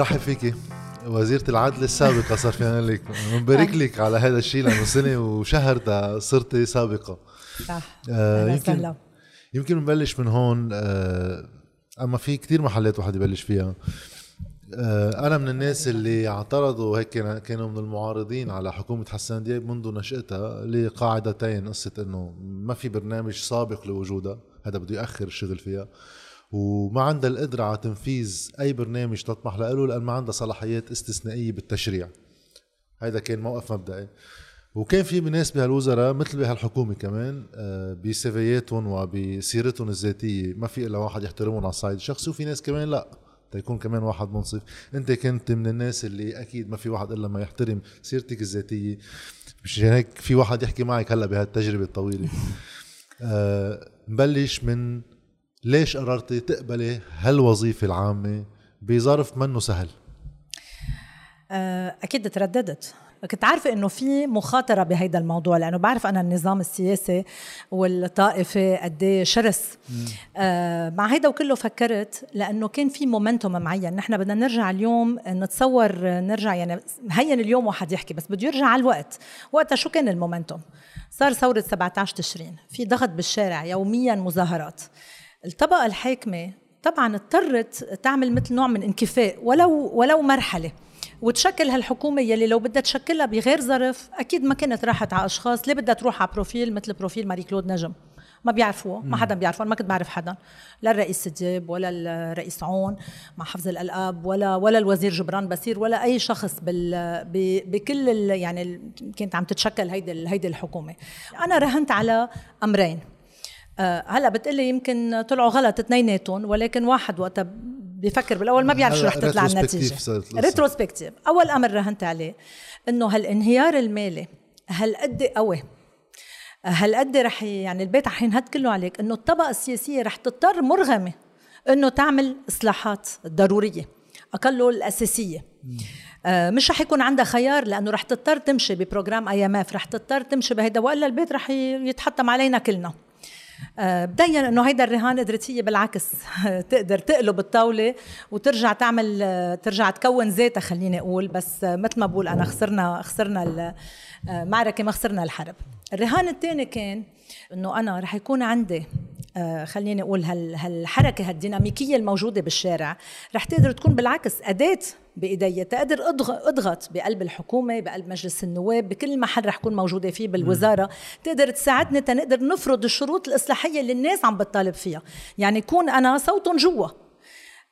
رحب فيكي. وزيرة العدل السابقة صار فينا لك مبارك لك على هذا الشيء لأنه سنة وشهر صرتي سابقة. صح. آه يمكن يمكن نبلش من هون آه أما في كتير محلات واحد يبلش فيها. آه أنا من الناس اللي اعترضوا هيك كانوا من المعارضين على حكومة حسان دياب منذ نشأتها لقاعدتين قصة إنه ما في برنامج سابق لوجودها هذا بده يأخر الشغل فيها. وما عندها القدرة على تنفيذ أي برنامج تطمح له لأن ما عندها صلاحيات استثنائية بالتشريع. هذا كان موقف مبدئي. وكان في ناس بهالوزراء مثل بهالحكومة كمان آه، بسيفياتهم وبسيرتهم الذاتية ما في إلا واحد يحترمهم على الصعيد الشخصي وفي ناس كمان لا. تيكون كمان واحد منصف. انت كنت من الناس اللي أكيد ما في واحد إلا ما يحترم سيرتك الذاتية. مشان هيك في واحد يحكي معك هلأ بهالتجربة الطويلة. أه نبلش من ليش قررتي تقبلي هالوظيفة العامة بظرف منه سهل؟ آه، أكيد ترددت. كنت عارفة إنه في مخاطرة بهيدا الموضوع لأنه بعرف أنا النظام السياسي والطائفي قد إيه شرس. آه مع هيدا وكله فكرت لأنه كان في مومنتوم معين. نحن بدنا نرجع اليوم نتصور نرجع يعني هين اليوم واحد يحكي بس بده يرجع على الوقت. وقتها شو كان ال momentum صار ثورة 17 تشرين. في ضغط بالشارع يوميا مظاهرات. الطبقة الحاكمة طبعا اضطرت تعمل مثل نوع من انكفاء ولو ولو مرحلة. وتشكل هالحكومة يلي لو بدها تشكلها بغير ظرف أكيد ما كانت راحت على أشخاص ليه بدها تروح على profil مثل profil ماري كلود نجم؟ ما بيعرفوه ما حدا بيعرفه ما كنت بعرف حدا. لا الرئيس دياب ولا الرئيس عون مع حفظ الألقاب ولا ولا الوزير جبران باسيل ولا أي شخص بال بكل يعني كانت عم تتشكل هيدي هيدي الحكومة. أنا رهنت على أمرين. آه، هلا بتقلي يمكن طلعوا غلط اثنيناتهم ولكن واحد وقتها بفكر بالأول ما بيعرف شو رح تطلع النتيجة. ريتروسبكتيف أول أمر رهنت عليه إنه هالانهيار المالي هالقد قوي هالقد رح يعني البيت رح ينهد كله عليك؟ إنه الطبقة السياسية رح تضطر مرغمة إنه تعمل إصلاحات ضرورية اقله الأساسية. آه مش رح يكون عندها خيار لأنه رح تضطر تمشي ب program IMF رح تضطر تمشي بهيدا وإلا البيت رح يتحطم علينا كلنا. آه، بين إنه هيدا الرهان قدرت هي بالعكس. تقدر تقلب الطاولة وترجع تعمل آه، ترجع تكون ذاتها خليني أقول. بس آه، مثل ما بقول أنا خسرنا خسرنا المعركه ما خسرنا الحرب. الرهان الثاني كان إنه أنا رح يكون عندي آه خليني أقول هالحركة هالديناميكية الموجودة بالشارع رح تقدر تكون بالعكس أداة بايدي تقدر أضغط بقلب الحكومة بقلب مجلس النواب بكل محل رح اكون موجودة فيه بالوزارة. تقدر تساعدنا تنقدر نفرض الشروط الإصلاحية اللي الناس عم بتطالب فيها. يعني يكون أنا صوت جوا.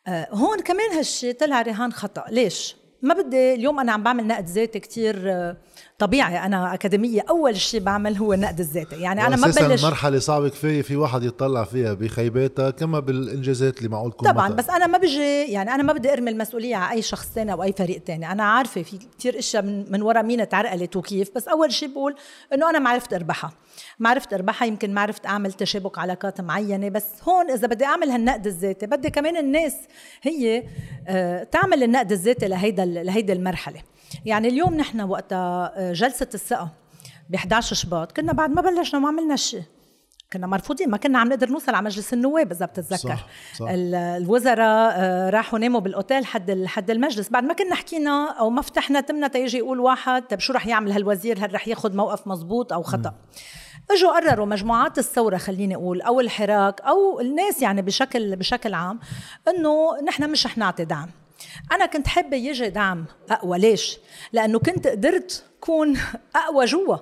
آه هون كمان هالشيء طلع رهان خطأ. ليش؟ ما بدي اليوم أنا عم بعمل نقد ذاتي كثير آه طبيعي أنا أكاديمية أول شيء بعمل هو النقد الذاتي. يعني أنا ما ببلش مرحلة صعبة كفاية في واحد يطلع فيها بخيباتها كما بالإنجازات اللي معقول تكون طبعا بس أنا ما بجي يعني أنا ما بدي أرمي المسؤولية على أي شخص ثاني أو أي فريق ثاني. أنا عارفة في كثير إشياء من, من ورا مين تعرقلت وكيف بس أول شيء بقول إنه أنا ما عرفت أربحها. ما عرفت أربحها يمكن ما عرفت أعمل تشابك علاقات معينة. بس هون إذا بدي أعمل هالنقد الذاتي بدي كمان الناس هي آه، تعمل النقد الذاتي لهيدا لهيدي المرحلة. يعني اليوم نحن وقتها آه، جلسة الثقة ب 11 شباط كنا بعد ما بلشنا ما عملنا شيء. كنا مرفوضين ما كنا عم نقدر نوصل على مجلس النواب إذا بتتذكر. صح صح. الوزراء آه، راحوا ناموا بالأوتيل حد حد المجلس. بعد ما كنا حكينا أو ما فتحنا تمنا تيجي يقول واحد طيب شو رح يعمل هالوزير؟ هل رح ياخذ موقف مزبوط أو خطأ؟ م. إجوا قرروا مجموعات الثورة خليني أقول أو الحراك أو الناس يعني بشكل بشكل عام إنه نحن مش رح نعطي دعم. أنا كنت حابة يجي دعم أقوى. ليش؟ لأنه كنت قدرت كون أقوى جوا.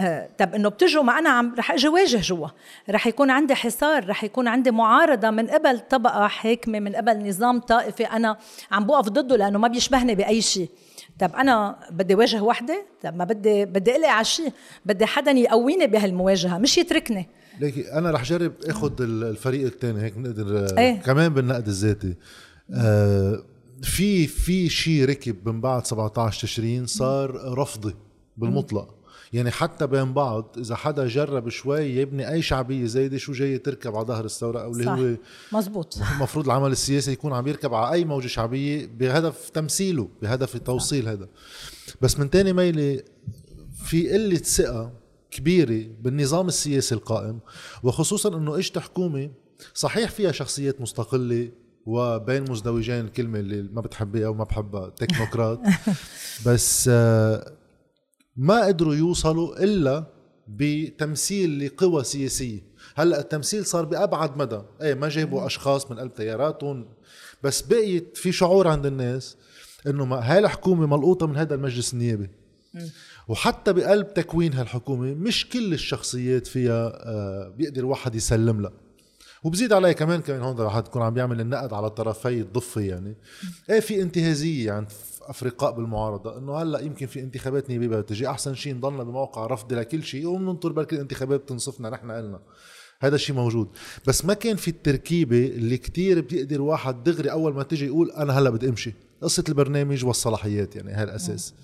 آه، طب إنه بتجوا ما أنا عم رح أجي واجه جوا. رح يكون عندي حصار رح يكون عندي معارضة من قبل طبقة حاكمة من قبل نظام طائفي. أنا عم بوقف ضده لأنه ما بيشبهني بأي شيء طب أنا بدي واجه وحدة؟ طب ما بدي بدي أقلق على شيء بدي حدا يقويني بهالمواجهة مش يتركني. ليكي أنا رح جرب آخذ الفريق الثاني هيك بنقدر إيه؟ كمان بالنقد الذاتي. آه في في شيء ركب من بعد 17 تشرين صار رفضي بالمطلق. يعني حتى بين بعض إذا حدا جرب شوي يبني أي شعبية زايدة شو جاي تركب على ظهر الثورة أو اللي هو مزبوط المفروض العمل السياسي يكون عم يركب على أي موجة شعبية بهدف تمثيله بهدف توصيل هذا. بس من تاني ميلة في قلة ثقة كبيرة بالنظام السياسي القائم وخصوصا إنه إجت حكومة صحيح فيها شخصيات مستقلة وبين مزدوجين الكلمة اللي ما بتحبيها وما بحبها تكنوقراط. بس آه، ما قدروا يوصلوا إلا بتمثيل لقوى سياسية. هلأ التمثيل صار بأبعد مدى. إيه ما جابوا أشخاص من قلب تياراتهم. بس بقيت في شعور عند الناس إنه هاي الحكومة ملقوطة من هذا المجلس النيابي. وحتى بقلب تكوين هالحكومة مش كل الشخصيات فيها آه، بيقدر واحد يسلم لها. وبزيد عليه كمان كمان هون رح تكون عم بيعمل النقد على طرفي الضفه يعني. إيه في انتهازية عند أفرقاء بالمعارضة؟ إنه هلأ يمكن في انتخابات نيابية تجي. أحسن شيء نضلنا بموقع رفض لكل شيء وبننطر بركي الانتخابات تنصفنا نحن قلنا هذا الشيء موجود. بس ما كان في التركيبة اللي كتير بيقدر واحد دغري أول ما تجي يقول أنا هلأ بدي أمشي. قصة البرنامج والصلاحيات يعني هاي الاساس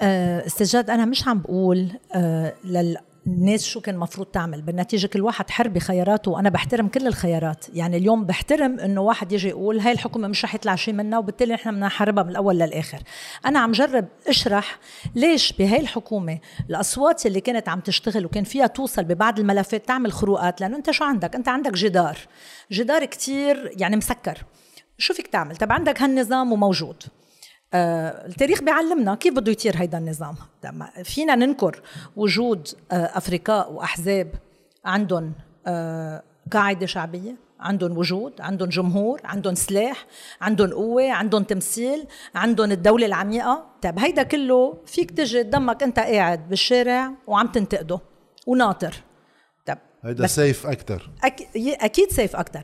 أه استجاد أنا مش عم بقول أه لل الناس شو كان المفروض تعمل. بالنتيجة كل واحد حر بخياراته وأنا بحترم كل الخيارات. يعني اليوم بحترم إنه واحد يجي يقول هاي الحكومة مش رح يطلع شيء منها وبالتالي نحن بدنا نحاربها من الأول للآخر. أنا عم جرب أشرح ليش بهاي الحكومة الأصوات اللي كانت عم تشتغل وكان فيها توصل ببعض الملفات تعمل خروقات. لأنه أنت شو عندك؟ أنت عندك جدار. جدار كتير يعني مسكر. شو فيك تعمل؟ طب عندك هالنظام وموجود. آه التاريخ بيعلمنا كيف بده يطير هيدا النظام. فينا ننكر وجود آه أفريقاء وأحزاب عندهم آه قاعدة شعبية عندهم وجود عندهم جمهور عندهم سلاح عندهم قوة عندهم تمثيل عندهم الدولة العميقة. طيب هيدا كله فيك تجي تضمك أنت قاعد بالشارع وعم تنتقده وناطر. طيب هيدا سيف أكتر. أك... أكيد سيف أكتر.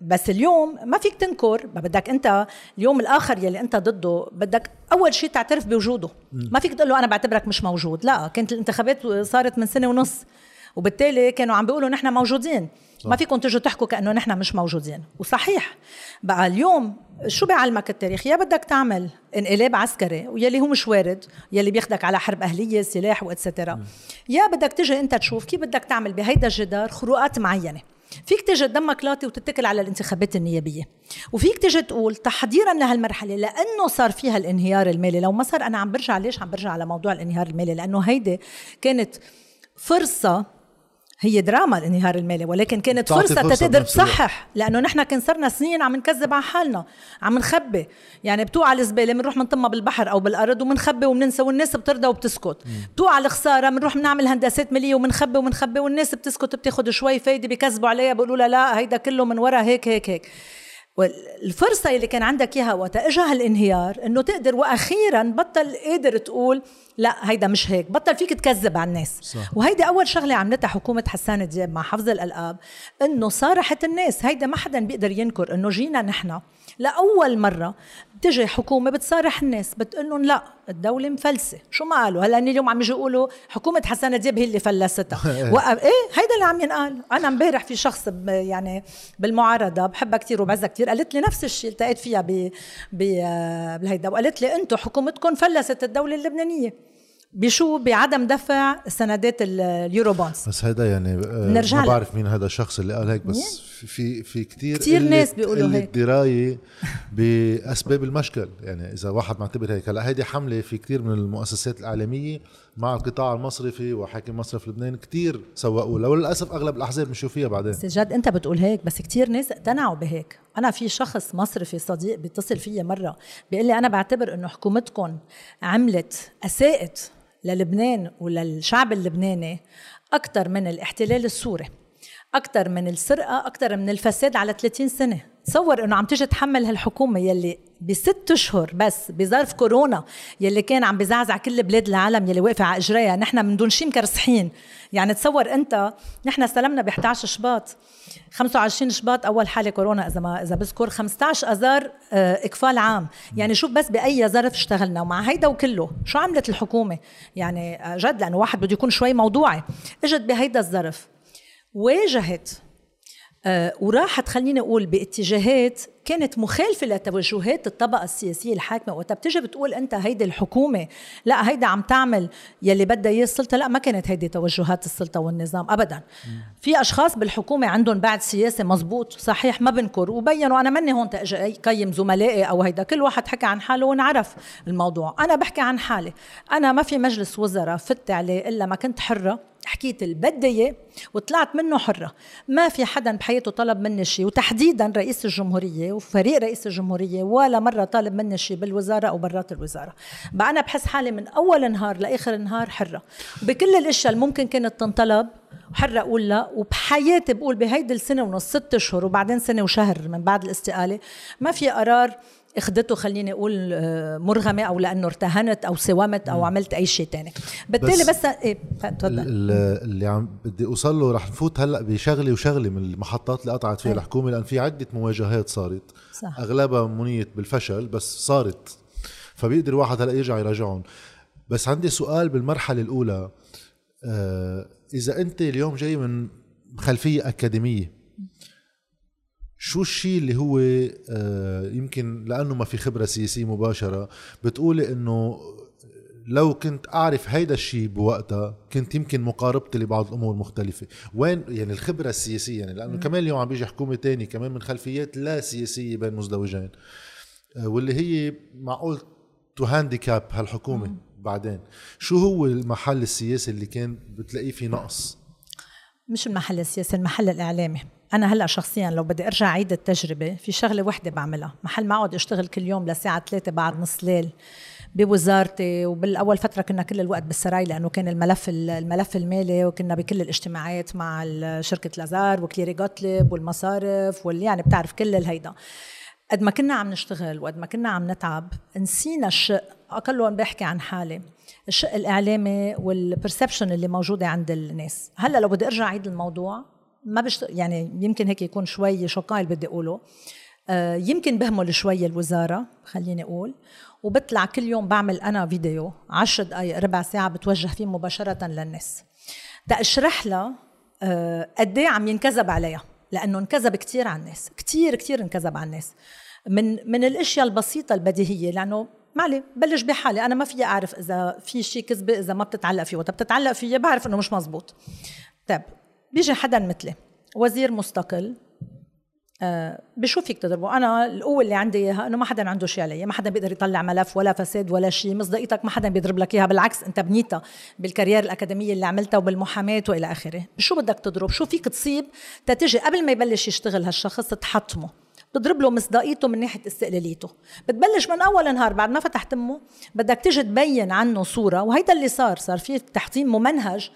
بس اليوم ما فيك تنكر ما بدك انت اليوم الآخر يلي انت ضده بدك أول شيء تعترف بوجوده. ما فيك تقول له أنا بعتبرك مش موجود. لا كانت الانتخابات صارت من سنة ونص وبالتالي كانوا عم بيقولوا نحن موجودين. صح. ما فيكم تجوا تحكوا كأنه نحن مش موجودين. وصحيح بقى اليوم شو بيعلمك التاريخ؟ يا بدك تعمل انقلاب عسكري ويلي هو مش وارد يلي بياخدك على حرب أهلية سلاح واتسترا يا بدك تجي انت تشوف كيف بدك تعمل بهيدا الجدار خروقات معينة. فيك تجي دمك لاطي وتتكل على الانتخابات النيابية. وفيك تجي تقول تحضيرا لهالمرحلة لأنه صار فيها الانهيار المالي. لو ما صار أنا عم برجع ليش عم برجع على موضوع الانهيار المالي؟ لأنه هيدي كانت فرصة هي دراما الانهيار المالي ولكن كانت فرصة, فرصة تقدر تصحح لأنه نحن كان صرنا سنين عم نكذب على حالنا عم نخبي. يعني بتوقع الزبالة بنروح بنطمها بالبحر أو بالأرض وبنخبي وبننسى والناس بترضى وبتسكت. بتوقع الخسارة بنروح بنعمل هندسات مالية وبنخبي وبنخبي والناس بتسكت بتاخذ شوي فايدة بكذبوا عليها بيقولوا لها لا هيدا كله من ورا هيك هيك هيك. والفرصة اللي كان عندك إياها وقت إجا هالانهيار إنه تقدر وأخيرا بطل قادر تقول لا هيدا مش هيك بطل فيك تكذب على الناس صح. وهيدي أول شغلة عملتها حكومة حسان دياب مع حفظ الألقاب إنه صارحت الناس هيدا ما حدا بيقدر ينكر إنه جينا نحن لأول مرة بتجي حكومة بتصارح الناس بتقول لهم لا الدولة مفلسة. شو ما قالوا؟ هلأ اليوم عم يجوا يقولوا حكومة حسن دياب هي اللي فلستها. وقف إيه هيدا اللي عم ينقال. أنا امبارح في شخص يعني بالمعارضة بحبها كثير وبعزها كثير قالت لي نفس الشيء التقيت فيها ب بهيدا وقالت لي أنتم حكومتكم فلست الدولة اللبنانية. بشو بعدم دفع سندات اليورو بونز. بس هذا يعني آه، نرجع ما بعرف مين هذا الشخص اللي قال هيك بس في في كثير كثير ناس بيقولوا هيك. درايه بأسباب المشكل. يعني إذا واحد معتبر هيك. هلا هيدي حملة في كثير من المؤسسات الاعلاميه مع القطاع المصرفي وحاكم مصرف لبنان كثير سوقوا له وللاسف أغلب الأحزاب بنشوف فيها بعدين؟ جد أنت بتقول هيك بس كثير ناس اقتنعوا بهيك. أنا في شخص مصرفي صديق بيتصل فيي مرة بيقول لي أنا بعتبر إنه حكومتكم عملت أساءت للبنان وللشعب اللبناني أكثر من الاحتلال السوري أكثر من السرقة أكثر من الفساد على 30 سنة. تصور إنه عم تيجي تحمل هالحكومة يلي بست اشهر بس بظرف كورونا يلي كان عم بزعزع كل بلاد العالم يلي واقفة على إجريها. نحن من دون شيء مكرسحين. يعني تصور أنت نحن استلمنا ب 11 شباط 25 شباط أول حالة كورونا إذا ما إذا بذكر. 15 اذار آه، إقفال عام. يعني شوف بس بأي ظرف اشتغلنا؟ ومع هيدا وكله شو عملت الحكومة؟ يعني آه، جد لأنه واحد بده يكون شوي موضوعي. إجت بهيدا الظرف واجهت وراحت خليني أقول باتجاهات كانت مخالفة لتوجهات الطبقة السياسية الحاكمة. وقت بتجي بتقول أنت هيدي الحكومة. لا هيدا عم تعمل يلي بدها إياه السلطة. لا ما كانت هيدي توجهات السلطة والنظام أبدا. في أشخاص بالحكومة عندهم بعد سياسي مزبوط صحيح ما بنكر. وبينوا أنا مني هون قيم زملائي أو هيدا كل واحد حكى عن حاله ونعرف الموضوع. أنا بحكي عن حالي. أنا ما في مجلس وزراء فت عليه إلا ما كنت حرة. حكيت اللي بدي وطلعت منه حرة. ما في حدا بحياته طلب مني شيء وتحديدا رئيس الجمهورية وفريق رئيس الجمهورية ولا مرة طالب مني شيء بالوزارة أو برات الوزارة. بقى أنا بحس حالي من أول نهار لآخر نهار حرة. بكل الأشياء اللي ممكن كانت تنطلب وحرة أقول لا وبحياتي بقول بهيدي السنة ونص ست اشهر وبعدين سنة وشهر من بعد الاستقالة ما في قرار أخذته خليني أقول آه، مرغمة أو لأنه ارتهنت أو ساومت أو عملت أي شيء تاني. بالتالي بس, بس إيه تفضل. اللي عم بدي أوصل له رح نفوت هلأ بشغله وشغله من المحطات اللي قطعت فيها الحكومة لأن في عدة مواجهات صارت. صح. أغلبها منيت بالفشل بس صارت. فبيقدر الواحد هلأ يرجع يراجعهم. بس عندي سؤال بالمرحلة الأولى. آه إذا أنت اليوم جاي من خلفية أكاديمية شو الشيء اللي هو آه، يمكن لأنه ما في خبرة سياسية مباشرة بتقولي إنه لو كنت أعرف هيدا الشيء بوقتها كنت يمكن مقاربتي لبعض الأمور مختلفة. وين؟ يعني الخبرة السياسية يعني لأنه كمان اليوم عم بيجي حكومة تانية كمان من خلفيات لا سياسية بين مزدوجين. آه، واللي هي معقول to handicap هالحكومة مم. بعدين. شو هو المحل السياسي اللي كان بتلاقيه في نقص؟ مش المحل السياسي المحل الإعلامي. أنا هلأ شخصيا لو بدي أرجع أعيد التجربة في شغلة وحدة بعملها. محل ما أقعد أشتغل كل يوم لساعة 3 بعد نص ليل. بوزارتي وبالأول فترة كنا كل الوقت بالسراي لأنه كان الملف الملف المالي وكنا بكل الاجتماعات مع شركة لازار وكليري جوتليب والمصارف واللي يعني بتعرف كل الهيدا. قد ما كنا عم نشتغل وقد ما كنا عم نتعب نسينا الشق. أقل بحكي عن حالي الشق الإعلامي والبرسبشن اللي موجودة عند الناس. هلأ لو بدي أرجع اعيد الموضوع ما بشت... يعني يمكن هيك يكون شوي شقاي اللي بدي أقوله. آه يمكن بهمل شوي الوزارة خليني أقول. وبطلع كل يوم بعمل أنا فيديو عشر دقائق ربع ساعة بتوجه فيه مباشرة للناس. تاشرح لها آه قد إيه عم ينكذب عليها لأنه انكذب كثير على الناس كثير كثير انكذب على الناس. من من الأشياء البسيطة البديهية لأنه معلي بلش بحالي أنا ما في أعرف إذا في شيء كذبة إذا ما بتتعلق فيه وقت بتتعلق فيه بعرف إنه مش مزبوط. طيب بيجي حدا مثلي وزير مستقل آه بشو فيك تضربه. أنا القوة اللي عندي إياها إنه ما حدا عنده شيء علي ما حدا بيقدر يطلع ملف ولا فساد ولا شيء مصداقيتك ما حدا بيضرب لك إياها بالعكس أنت بنيتها بالكارير الأكاديمية اللي عملتها وبالمحاماة وإلى آخره. شو بدك تضرب؟ شو فيك تصيب؟ تتجي قبل ما يبلش يشتغل هالشخص تحطمه. بتضرب له مصداقيته من ناحية استقلاليته. بتبلش من أول نهار بعد ما فتحت أمه بدك تيجي تبين عنه صورة وهيدا اللي صار صار في تحطيم ممنهج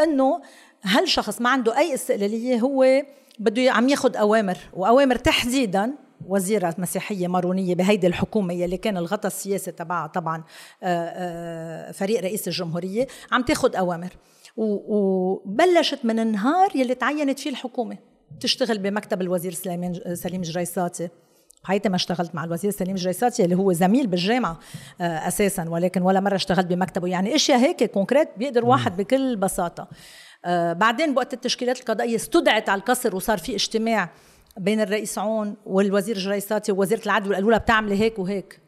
إنه هالشخص ما عنده أي استقلالية هو بده عم ياخذ أوامر وأوامر تحديدا وزيرة مسيحية مارونية بهيدي الحكومة يلي كان الغطاء السياسي تبعها طبعا آه، آه، فريق رئيس الجمهورية عم تاخذ أوامر. وبلشت من النهار يلي تعينت فيه الحكومة تشتغل بمكتب الوزير سليم جريساتي. حياتي ما اشتغلت مع الوزير سليم جريساتي اللي هو زميل بالجامعة آه، أساسا ولكن ولا مرة اشتغلت بمكتبه. يعني إشياء هيك كونكريت بيقدر واحد بكل بساطة. بعدين بوقت التشكيلات القضائية استدعت على القصر وصار في اجتماع بين الرئيس عون والوزير جريساتي ووزيرة العدل قالوا لها بتعملي هيك وهيك.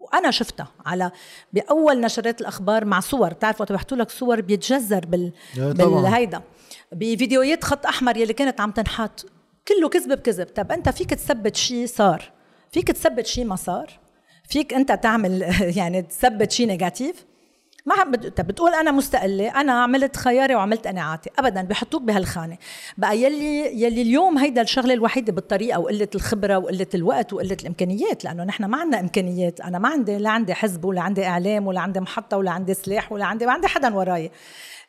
وأنا شفتها على بأول نشرات الأخبار مع صور. بتعرف وقت بيحطوا لك صور بيتجذر بال بالهيدا. بفيديوهات خط أحمر يلي كانت عم تنحط. كله كذب بكذب. طب أنت فيك تثبت شيء صار. فيك تثبت شيء ما صار. فيك أنت تعمل يعني تثبت شيء نيجاتيف. ما بت... بتقول أنا مستقلة أنا عملت خياري وعملت قناعاتي. ابدا بحطوك بهالخانه بقى يلي يلي اليوم هيدا الشغلة الوحيدة بالطريقة وقلة الخبرة وقلة الوقت وقلة الإمكانيات لأنه نحن ما عندنا إمكانيات. أنا ما عندي لا عندي حزب ولا عندي إعلام ولا عندي محطة ولا عندي سلاح ولا عندي ما عندي حدا وراي.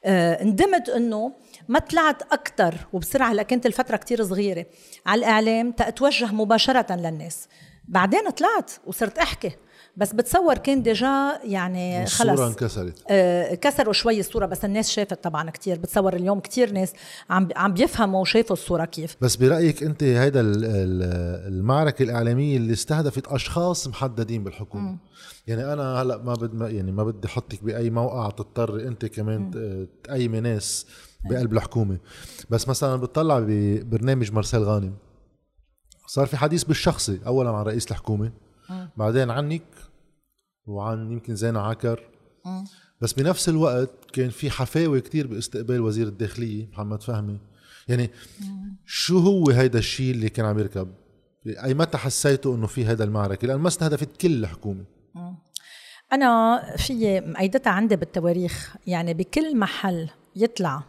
آه ندمت إنه ما طلعت أكثر وبسرعة هلأ كانت الفترة كتير صغيرة. على الإعلام تتوجه مباشرة للناس. بعدين طلعت وصرت أحكي. بس بتصور كان ديجا يعني خلص الصورة انكسرت. آه كسروا شوي الصورة بس الناس شافت طبعا كتير. بتصور اليوم كتير ناس عم عم بيفهموا وشافوا الصورة كيف. بس برأيك أنت هيدا المعركة الإعلامية اللي استهدفت أشخاص محددين بالحكومة؟ م. يعني أنا هلأ ما بدي يعني ما بدي أحطك بأي موقع تضطر أنت كمان تقيمي ناس بقلب الحكومة. بس مثلا بتطلع ببرنامج مارسيل غانم. صار في حديث بالشخصي أولا عن رئيس الحكومة بعدين عنك وعن يمكن زينة عكر. بس بنفس الوقت كان في حفاوة كتير باستقبال وزير الداخلية محمد فهمي. يعني شو هو هيدا الشيء اللي كان عم يركب؟ أي متى حسيتوا إنه في هذا المعركة؟ لأن ما استهدفت كل الحكومة. أنا في مقيدتها عندي بالتواريخ. يعني بكل محل يطلع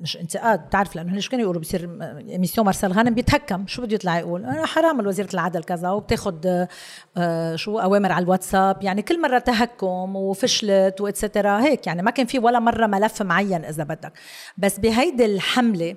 مش انتقاد بتعرف لأنه شو كانوا يقولوا بصير اميسيون مارسيل غانم بيتهكم شو بده يطلع يقول؟ أنا حرام الوزيره العدل كذا وبتاخذ آه شو أوامر على الواتساب. يعني كل مرة تهكم وفشلت واتسترا هيك يعني ما كان في ولا مرة ملف معين إذا بدك. بس بهيدي الحملة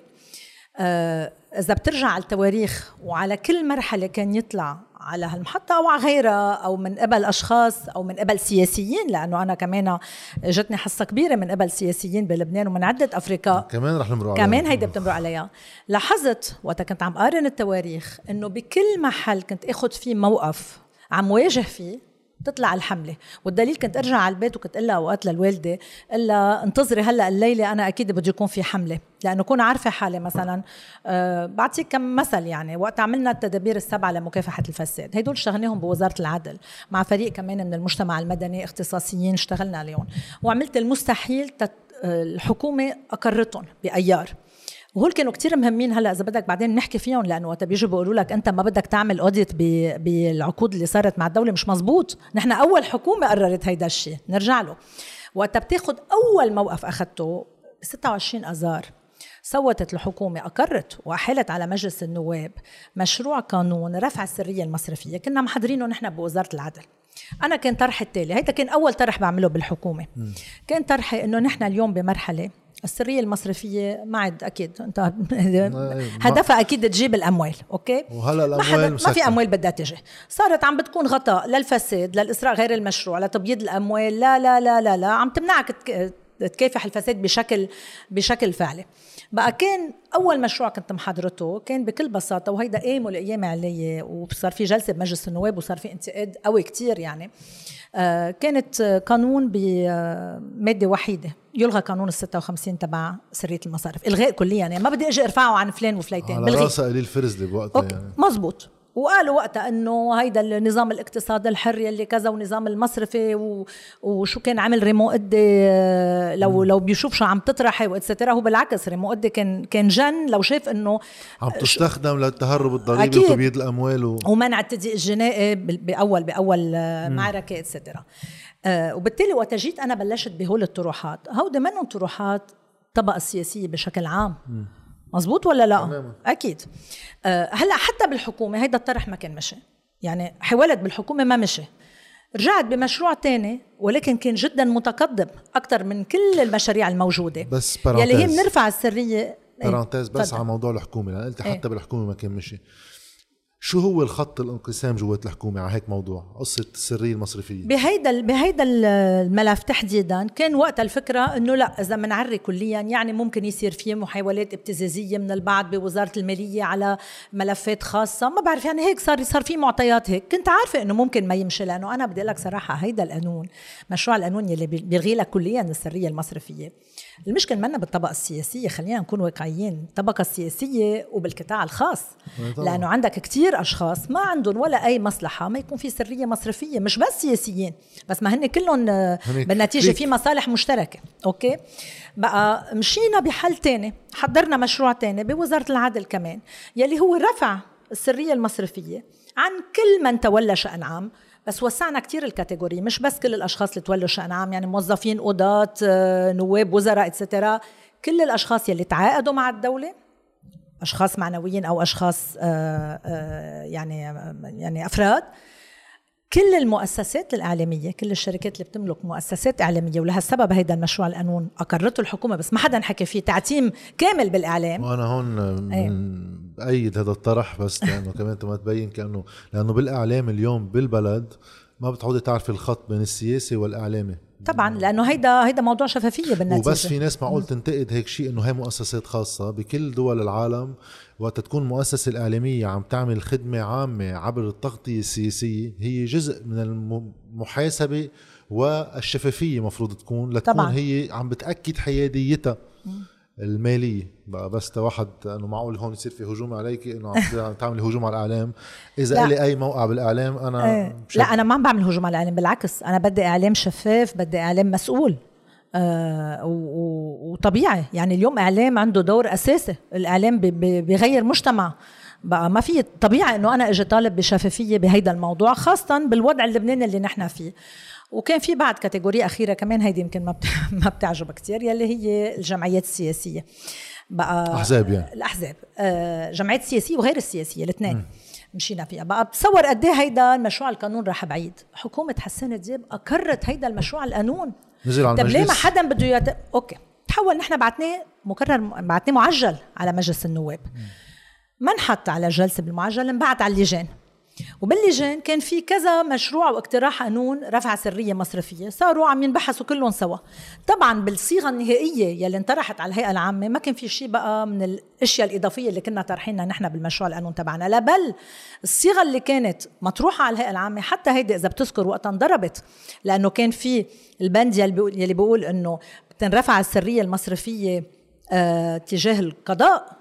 آه إذا بترجع على التواريخ وعلى كل مرحلة كان يطلع على هالمحطة أو على غيرها أو من قبل أشخاص أو من قبل سياسيين لأنه أنا كمان جتني حصة كبيرة من قبل سياسيين بلبنان ومن عدة أفريقيا. كمان رح نمرق عليها. كمان هيدا بتمرق عليها. لاحظت وقت كنت عم قارن التواريخ إنه بكل محل كنت أخذ فيه موقف عم واجه فيه تطلع الحملة. والدليل كنت أرجع على البيت وكنت أقول أوقات للوالدة الا انتظري هلأ الليلة أنا أكيد بده يكون في حملة. لأنه كون عارفة حالي مثلا أه بعطيك كم مثل يعني. وقت عملنا التدابير السبعة لمكافحة الفساد. هدول اشتغلناهم بوزارة العدل مع فريق كمان من المجتمع المدني اختصاصيين اشتغلنا عليهم. وعملت المستحيل تت الحكومة أقرتهم بأيار. وهول كانوا كتير مهمين. هلا إذا بدك بعدين نحكي فيهم لأنه وقت بيجوا بيقولوا لك أنت ما بدك تعمل اوديت بالعقود اللي صارت مع الدولة مش مزبوط نحن أول حكومة قررت هيدا الشيء نرجع له. وقت بتاخذ أول موقف اخذته ب 26 آذار. صوتت الحكومة أقرت وأحالت على مجلس النواب مشروع قانون رفع السرية المصرفية. كنا محضرينه نحن بوزارة العدل. أنا كان طرحي التالي. هيدا كان أول طرح بعمله بالحكومة. كان طرحي إنه نحن اليوم بمرحلة السرية المصرفية ما عاد أكيد. أنت هدفها أكيد تجيب الأموال أوكي؟ وهلا ما, الأموال ما في أموال بدها تجي. صارت عم بتكون غطاء للفساد للإسراء غير المشروع لتبييض الأموال لا لا لا لا لا. عم تمنعك تك- تكافح الفساد بشكل بشكل فعلي. بقى كان أول مشروع كنت محضرته كان بكل بساطة وهيدا قاموا الأيام عليه وصار في جلسة بمجلس النواب وصار في انتقاد قوي كتير يعني. آه، كانت آه، قانون بماده وحيدة. يلغى قانون ال 56 تبع سرية المصارف. إلغاء كليا يعني ما بدي أجي أرفعه عن فلان وفليتين على راسها قليل فرزلي بوقتها أوكي. يعني. مزبوط. وقالوا وقتها إنه هيدا النظام الاقتصادي الحر يلي كذا ونظام المصرفي و... وشو كان عمل ريمو قدي آه، لو لو بيشوف شو عم تطرحي واتسترا هو بالعكس ريمو قدي كان كان جن لو شاف إنه عم تستخدم للتهرب الضريبي. وتبييض الأموال و... ومنع التضييق الجنائي بأول بأول آه، معركة اتسترا وبالتالي وقت جيت أنا بلشت بهول الطروحات. هودي منهم طروحات الطبقه السياسيه بشكل عام. مزبوط ولا لا؟ تماماً. أكيد. آه هلأ حتى بالحكومة هيدا الطرح ما كان مشي. يعني حاولت بالحكومة ما مشي. رجعت بمشروع تاني ولكن كان جدا متقدم أكثر من كل المشاريع الموجودة. بس يلي هي بنرفع السرية. بارانتيز بس تفضل. على موضوع الحكومة. لأن قلت إيه. حتى بالحكومة ما كان مشي. شو هو الخط الانقسام جوات الحكومة على هيك موضوع؟ قصة السرية المصرفية. بهيدا بهيدا الملف تحديدا كان وقت الفكرة إنه لا إذا منعري كليا يعني ممكن يصير في محاولات ابتزازية من البعض بوزارة المالية على ملفات خاصة. ما بعرف يعني هيك صار صار في معطيات هيك. كنت عارفة إنه ممكن ما يمشي لأنه أنا بدي لك صراحة هيدا القانون مشروع القانون يلي بيلغي لك كليا السرية المصرفية. المشكلة منا بالطبقة السياسية خلينا نكون واقعيين الطبقة السياسية وبالقطاع الخاص طبعاً. لأنه عندك كتير أشخاص ما عندهم ولا أي مصلحة ما يكون في سرية مصرفية مش بس سياسيين بس ما هن كلهم آه، بالنتيجة. في مصالح مشتركة أوكي بقى مشينا بحل تاني حضرنا مشروع تاني بوزارة العدل كمان يلي هو رفع السرية المصرفية عن كل من تولى شأن عام بس وسعنا كتير الكاتيجوري مش بس كل الأشخاص اللي تولوا شأن عام يعني موظفين قضاة آه، نواب وزراء اتسترا كل الأشخاص يلي تعاقدوا مع الدولة أشخاص معنويين أو أشخاص آه، آه، يعني يعني أفراد كل المؤسسات الإعلامية كل الشركات اللي بتملك مؤسسات إعلامية ولهالسبب هيدا المشروع القانون أقرته الحكومة بس ما حدا حكى فيه تعتيم كامل بالإعلام. وأنا هون إيه. من بأيد هذا الطرح بس لأنه كمان ما تبين كأنه لأنه بالإعلام اليوم بالبلد ما بتعودي تعرفي الخط بين السياسي والإعلامي. طبعا لأنه هيدا هيدا موضوع شفافية بالنتيجة. وبس في ناس معقول تنتقد هيك شيء إنه هي مؤسسات خاصة بكل دول العالم. وقت تكون المؤسسه الإعلامية عم تعمل خدمة عامة عبر التغطية السياسية هي جزء من المحاسبة والشفافية مفروض تكون لتكون طبعاً. هي عم بتأكد حياديتها المالية بقى بس واحد إنه معقول هون يصير في هجوم عليك إنه عم تعمل هجوم على الإعلام إذا. لي أي موقع بالإعلام أنا إيه. مش لا أنا ما عم بعمل هجوم على الإعلام بالعكس أنا بدي إعلام شفاف بدي إعلام مسؤول آه وطبيعي. يعني اليوم إعلام عنده دور أساسي. الإعلام بي- بي- بيغير مجتمع. بقى ما في طبيعي إنه أنا أجي طالب بشفافية بهيدا الموضوع خاصه بالوضع اللبناني اللي نحن فيه. وكان في بعد category أخيرة كمان هيدي يمكن ما ما بتعجب كثير يلي هي الجمعيات السياسية. بقى احزاب يعني. الأحزاب. آه، جمعيات السياسيه وغير السياسية الاثنين مشينا فيها. بقى بتصور قد إيه هيدا المشروع القانون راح بعيد. حكومة حسان دياب اقرت هيدا المشروع القانون. نزل على طب ليه ما حدا بده يت... أوكي. تحول نحن بعتناه مكرر بعتناه معجل على مجلس النواب. ما انحط على جلسة بالمعجل انبعت على اللجان. وباللجان كان في كذا مشروع واقتراح قانون رفع سرية مصرفية. صاروا عم ينبحثوا كلهم سوا. طبعا بالصيغة النهائية يلي انطرحت على الهيئة العامة ما كان في شيء بقى من الأشياء الإضافية اللي كنا طرحينها نحن بالمشروع القانون تبعنا. لا بل الصيغة اللي كانت مطروحة على الهيئة العامة حتى هيدي إذا بتذكر وقتها انضربت لأنه كان في البند يلي بيقول, إنه بتنرفع السرية المصرفية آه تجاه القضاء.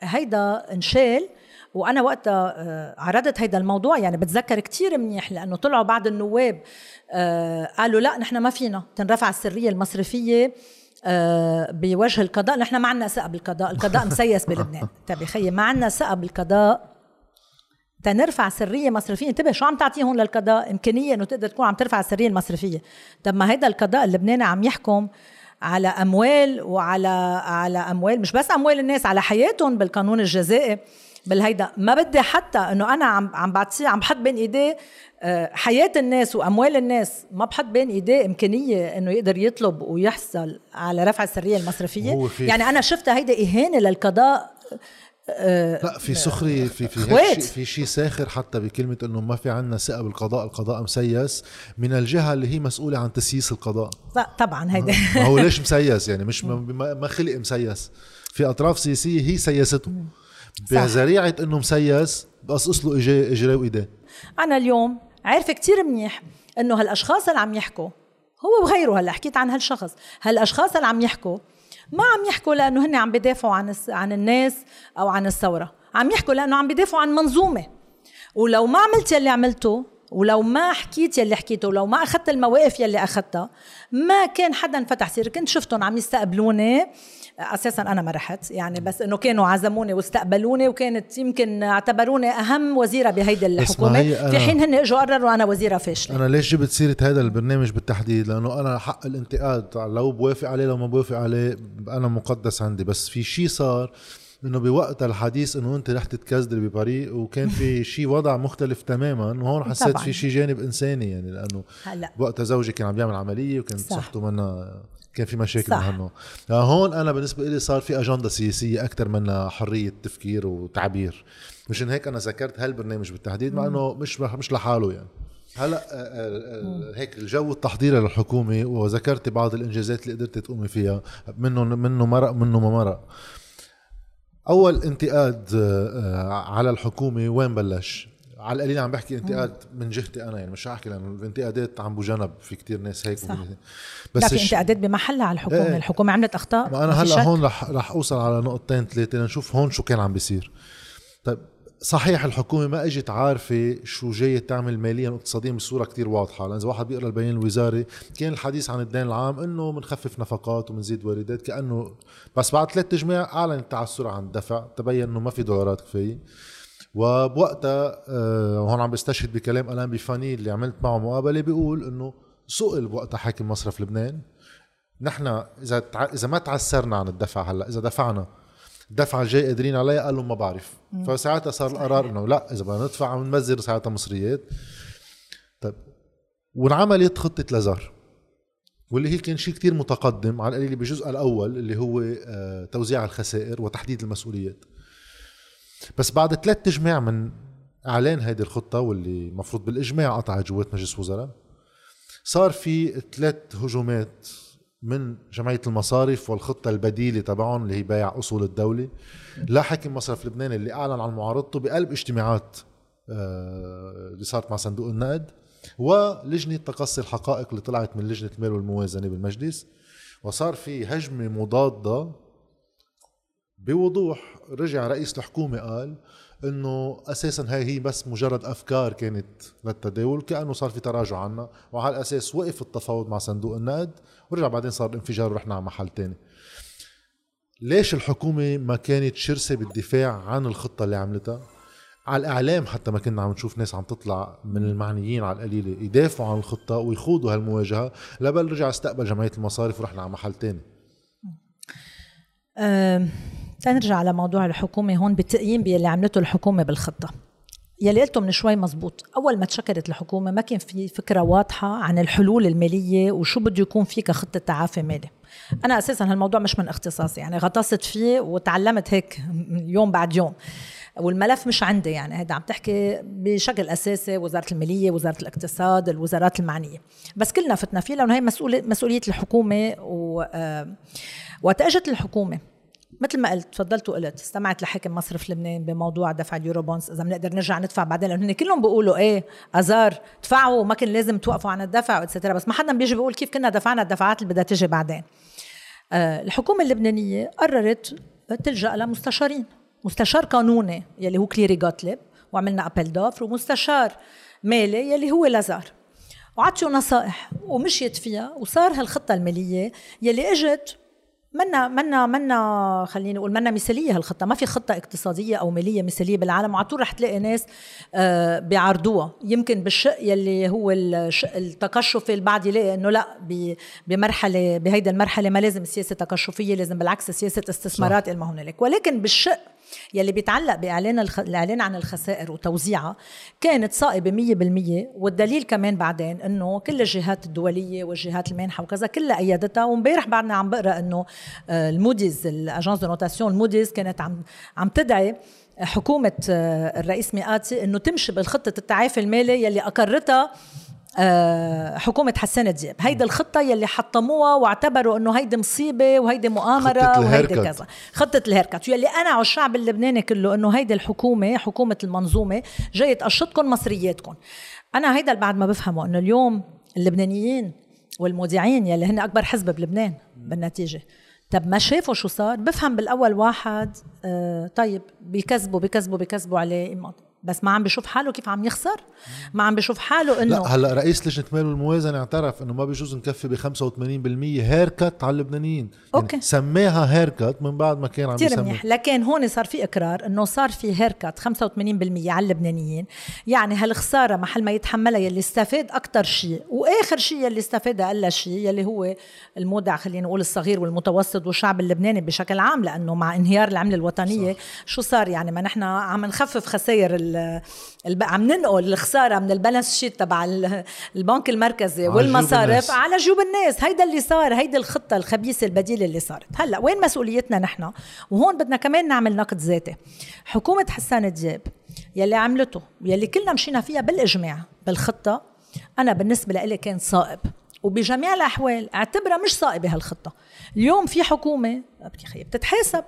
هيدا انشال وأنا وقتها آه، عرضت هيدا الموضوع يعني بتذكر كتير منيح لأنه طلعوا بعض النواب آه، قالوا لا نحن ما فينا تنرفع السرية المصرفية آه، بوجه القضاء. نحن ما عندنا ثقة بالقضاء القضاء مسيس بلبنان. طيب خيي ما عندنا ثقة بالقضاء. تنرفع سريه مصرفيه انتبه شو عم تعطيهم للقضاء؟ امكانيه إنه تقدر تكون عم ترفع السرية المصرفية. طب ما هيدا القضاء اللبناني عم يحكم على أموال وعلى على أموال مش بس أموال الناس على حياتهم بالقانون الجزائي. بالهيدا. ما بدي حتى إنه أنا عم عم بعطيه عم بحط بين ايديه آه، حياة الناس وأموال الناس. ما بحط بين إيديه إمكانية إنه يقدر يطلب ويحصل على رفع السرية المصرفية. يعني أنا شفتها هيدا إهانة للقضاء آه، لا في سخري في في في شيء ساخر حتى بكلمة إنه ما في عندنا ثقه بالقضاء القضاء مسيس. من الجهة اللي هي مسؤولة عن تسييس القضاء. طبعا هيدا ما هو ليش مسيس؟ يعني مش ما خلق مسيس. في أطراف سياسية هي سيسته بذريعه إنه مسيس بقصقص له إجري وايديه أنا اليوم عارفه كتير منيح إنه هالأشخاص اللي عم يحكوا هو وغيره هلأ حكيت عن هالشخص. هالأشخاص اللي عم يحكوا ما عم يحكوا لأنه هن عم بدافعوا عن عن الناس أو عن الثورة. عم يحكوا لأنه عم بدافعوا عن منظومة. ولو ما عملت يلي عملته ولو ما حكيت يلي حكيته ولو ما أخذت المواقف يلي أخذتها ما كان حدا فتح سير كنت شفتهم عم يستقبلوني أساسا أنا ما رحت. يعني بس إنه كانوا عزموني واستقبلوني وكانت يمكن اعتبروني أهم وزيرة بهيدي الحكومة. في حين هن إجوا قرروا أنا وزيرة فاشلة. أنا ليش جبت سيرة هذا البرنامج بالتحديد؟ لأنه أنا حق الانتقاد لو بوافق عليه لو ما بوافق عليه أنا مقدس عندي. بس في شيء صار إنه بوقت الحديث إنه أنت رح تتكزدري بباريس وكان في شيء وضع مختلف تماما وهون حسيت طبعاً. في شيء جانب إنساني يعني لأنه هلأ. وقتها زوجي كان عم يعمل عملية وكان صحته منا كان في مشاكل صح. مع يعني هون أنا بالنسبة لي صار في أجندة سياسية أكثر من حرية تفكير وتعبير. مشان هيك أنا ذكرت هالبرنامج بالتحديد مع إنه مش مش لحاله يعني. هلأ آه، آه، آه، هيك الجو التحضيري للحكومة وذكرت بعض الإنجازات اللي قدرت تقومي فيها منه منه مرق منه ما مرق. أول انتقاد على الحكومة وين بلش؟ على القليل عم بحكي انتقاد من جهتي أنا يعني مش احكي لأنه الانتقادات عم بجنب في كتير ناس هيك صح. بس لا في انتقادات بمحلها على الحكومة. إيه. الحكومة عملت أخطاء ما أنا هلأ هون رح رح أوصل على نقطتين ثلاثة لنشوف هون شو كان عم بيصير. طيب صحيح الحكومة ما إجت عارفة شو جاية تعمل ماليا واقتصاديا بصورة كتير واضحة. لأن إذا واحد بيقرأ البيان الوزاري كان الحديث عن الدين العام إنه بنخفف نفقات وبنزيد واردات كأنه بس بعد ثلاث تجميع اعلن التعثر عن الدفع تبين إنه ما في دولارات كفاية. وبوقتها آه، وهون عم بستشهد بكلام ألان بفاني اللي عملت معه مقابلة بيقول إنه سئل بوقتها حاكم مصرف لبنان نحن إذا تع... إذا ما تعسرنا عن الدفع هلأ إذا دفعنا الدفعه الجاي قادرين عليها قالوا ما بعرف. فساعتها صار القرار انه لا إذا بدنا ندفع عم نمزر ساعتها مصريات. طيب وانعملت خطة لازار واللي هي كان شيء كتير متقدم على القليل بجزء الأول اللي هو آه، توزيع الخسائر وتحديد المسؤوليات. بس بعد ثلاث تجميع من إعلان هيدي الخطة واللي المفروض بالإجماع قطعت جوات مجلس وزراء صار في ثلاث هجومات من جمعية المصارف والخطة البديلة تبعهم اللي هي بيع أصول الدولة لاحق مصرف لبنان اللي أعلن عن معارضته بقلب اجتماعات آه، اللي صارت مع صندوق النقد ولجنة تقصي الحقائق اللي طلعت من لجنة المال والموازنة بالمجلس وصار في هجمة مضادة بوضوح رجع رئيس الحكومة قال إنه أساسا هاي هي بس مجرد أفكار كانت للتداول كأنه صار في تراجع عنا وعلى الأساس وقف التفاوض مع صندوق النقد ورجع بعدين صار الانفجار ورحنا على محل تاني. ليش الحكومة ما كانت شرسة بالدفاع عن الخطة اللي عملتها؟ على الإعلام حتى ما كنا عم نشوف ناس عم تطلع من المعنيين على القليلة يدافعوا عن الخطة ويخوضوا هالمواجهة لبل رجع استقبل جمعية المصارف ورحنا على محل تاني. تنرجع على موضوع الحكومة هون بالتقييم باللي عملته الحكومة بالخطة. يلي قلته من شوي مزبوط. أول ما تشكلت الحكومة ما كان في فكرة واضحة عن الحلول المالية وشو بده يكون في كخطة تعافي مالي. أنا أساسا هالموضوع مش من اختصاصي. يعني غطست فيه وتعلمت هيك يوم بعد يوم. والملف مش عندي يعني. هذا عم تحكي بشكل أساسي وزارة المالية وزارة الاقتصاد الوزارات المعنية. بس كلنا فتنا فيه لأنه هي مسؤوليه مسؤوليه الحكومة و آه، وقت اجت الحكومة. مثل ما قلت تفضلت وقلت استمعت لحاكم مصرف لبنان بموضوع دفع ال Eurobonds إذا بنقدر نرجع ندفع بعدين لأنه كلهم بيقولوا إيه أزار دفعوا وما كان لازم توقفوا عن الدفع و etcetera بس ما حدا بيجي بيقول كيف كنا دفعنا الدفعات اللي بدها تجي بعدين. آه الحكومة اللبنانية قررت تلجأ لمستشارين مستشار قانوني يلي هو كليري جوتليب وعملنا appel d'offres ومستشار مالي يلي هو لازار. وعطيوا نصائح ومشيت فيها وصار هالخطة المالية يلي إجت منا منا منا خليني نقول منا مثالية هالخطة. ما في خطة اقتصادية أو مالية مثالية بالعالم. وعلى طول رح تلاقي ناس آه، بيعرضوها يمكن بالشق يلي هو الشق التقشفي البعض يلاقي إنه لأ بمرحلة بهيدي المرحلة ما لازم سياسه تقشفيه لازم بالعكس سياسه استثمارات ما هنالك. ولكن بالشق يلي بيتعلق بإعلان الخ... الإعلان عن الخسائر وتوزيعها كانت صائبة 100% والدليل كمان بعدين إنه كل الجهات الدولية والجهات المانحة وكذا كلها أيدتها وامبارح بعدنا عم بقرأ إنه آه، ال Moody's ال agence de notation ال Moody's كانت عم عم تدعي حكومة آه، الرئيس ميقاتي إنه تمشي بالخطة التعافي المالي يلي أقرتها حكومة حسان دياب هيدي الخطة يلي حطموها واعتبروا إنه هيدي مصيبة وهيدي مؤامرة وهيدي كذا. خطة ال haircut. يلي أنا على الشعب اللبناني كله إنه هيدي الحكومة حكومة المنظومة جاية تقشطكم مصرياتكم. أنا هيدا بعد ما بفهمه إنه اليوم اللبنانيين والمودعين يلي هن أكبر حزب بلبنان بالنتيجة. طب ما شافوا شو صار؟ بفهم بالأول واحد آه طيب بيكذبوا بيكذبوا بيكذبوا عليه بس ما عم بيشوف حاله كيف عم يخسر. ما عم بيشوف حاله إنه لا هلأ رئيس لجنة مال والموازنه اعترف إنه ما بيجوز نكفي ب 85% haircut على اللبنانيين. يعني okay. سماها haircut من بعد ما كان عم يسمي. منيح. لكن هون صار في إقرار إنه صار في haircut 85% على اللبنانيين. يعني هالخسارة محل ما يتحملها يلي استفاد أكثر شيء. وآخر شيء يلي استفاد أقل شيء يلي هو المودع خلينا نقول الصغير والمتوسط والشعب اللبناني بشكل عام لأنه مع انهيار العملة الوطنية صح. شو صار؟ يعني ما نحن عم نخفف خسائر عم ننقل الخسارة من البالانس شيت تبع البنك المركزي والمصارف على جيوب الناس. هيدا اللي صار هيدي الخطة الخبيثة البديلة اللي صارت. هلأ وين مسؤوليتنا نحن؟ وهون بدنا كمان نعمل نقد ذاتي. حكومة حسان دياب يلي عملته يلي كلنا مشينا فيها بالإجماع بالخطة أنا بالنسبة لي كان صائب. وبجميع الأحوال اعتبرها مش صائبة هالخطة. اليوم في حكومة بتتحاسب.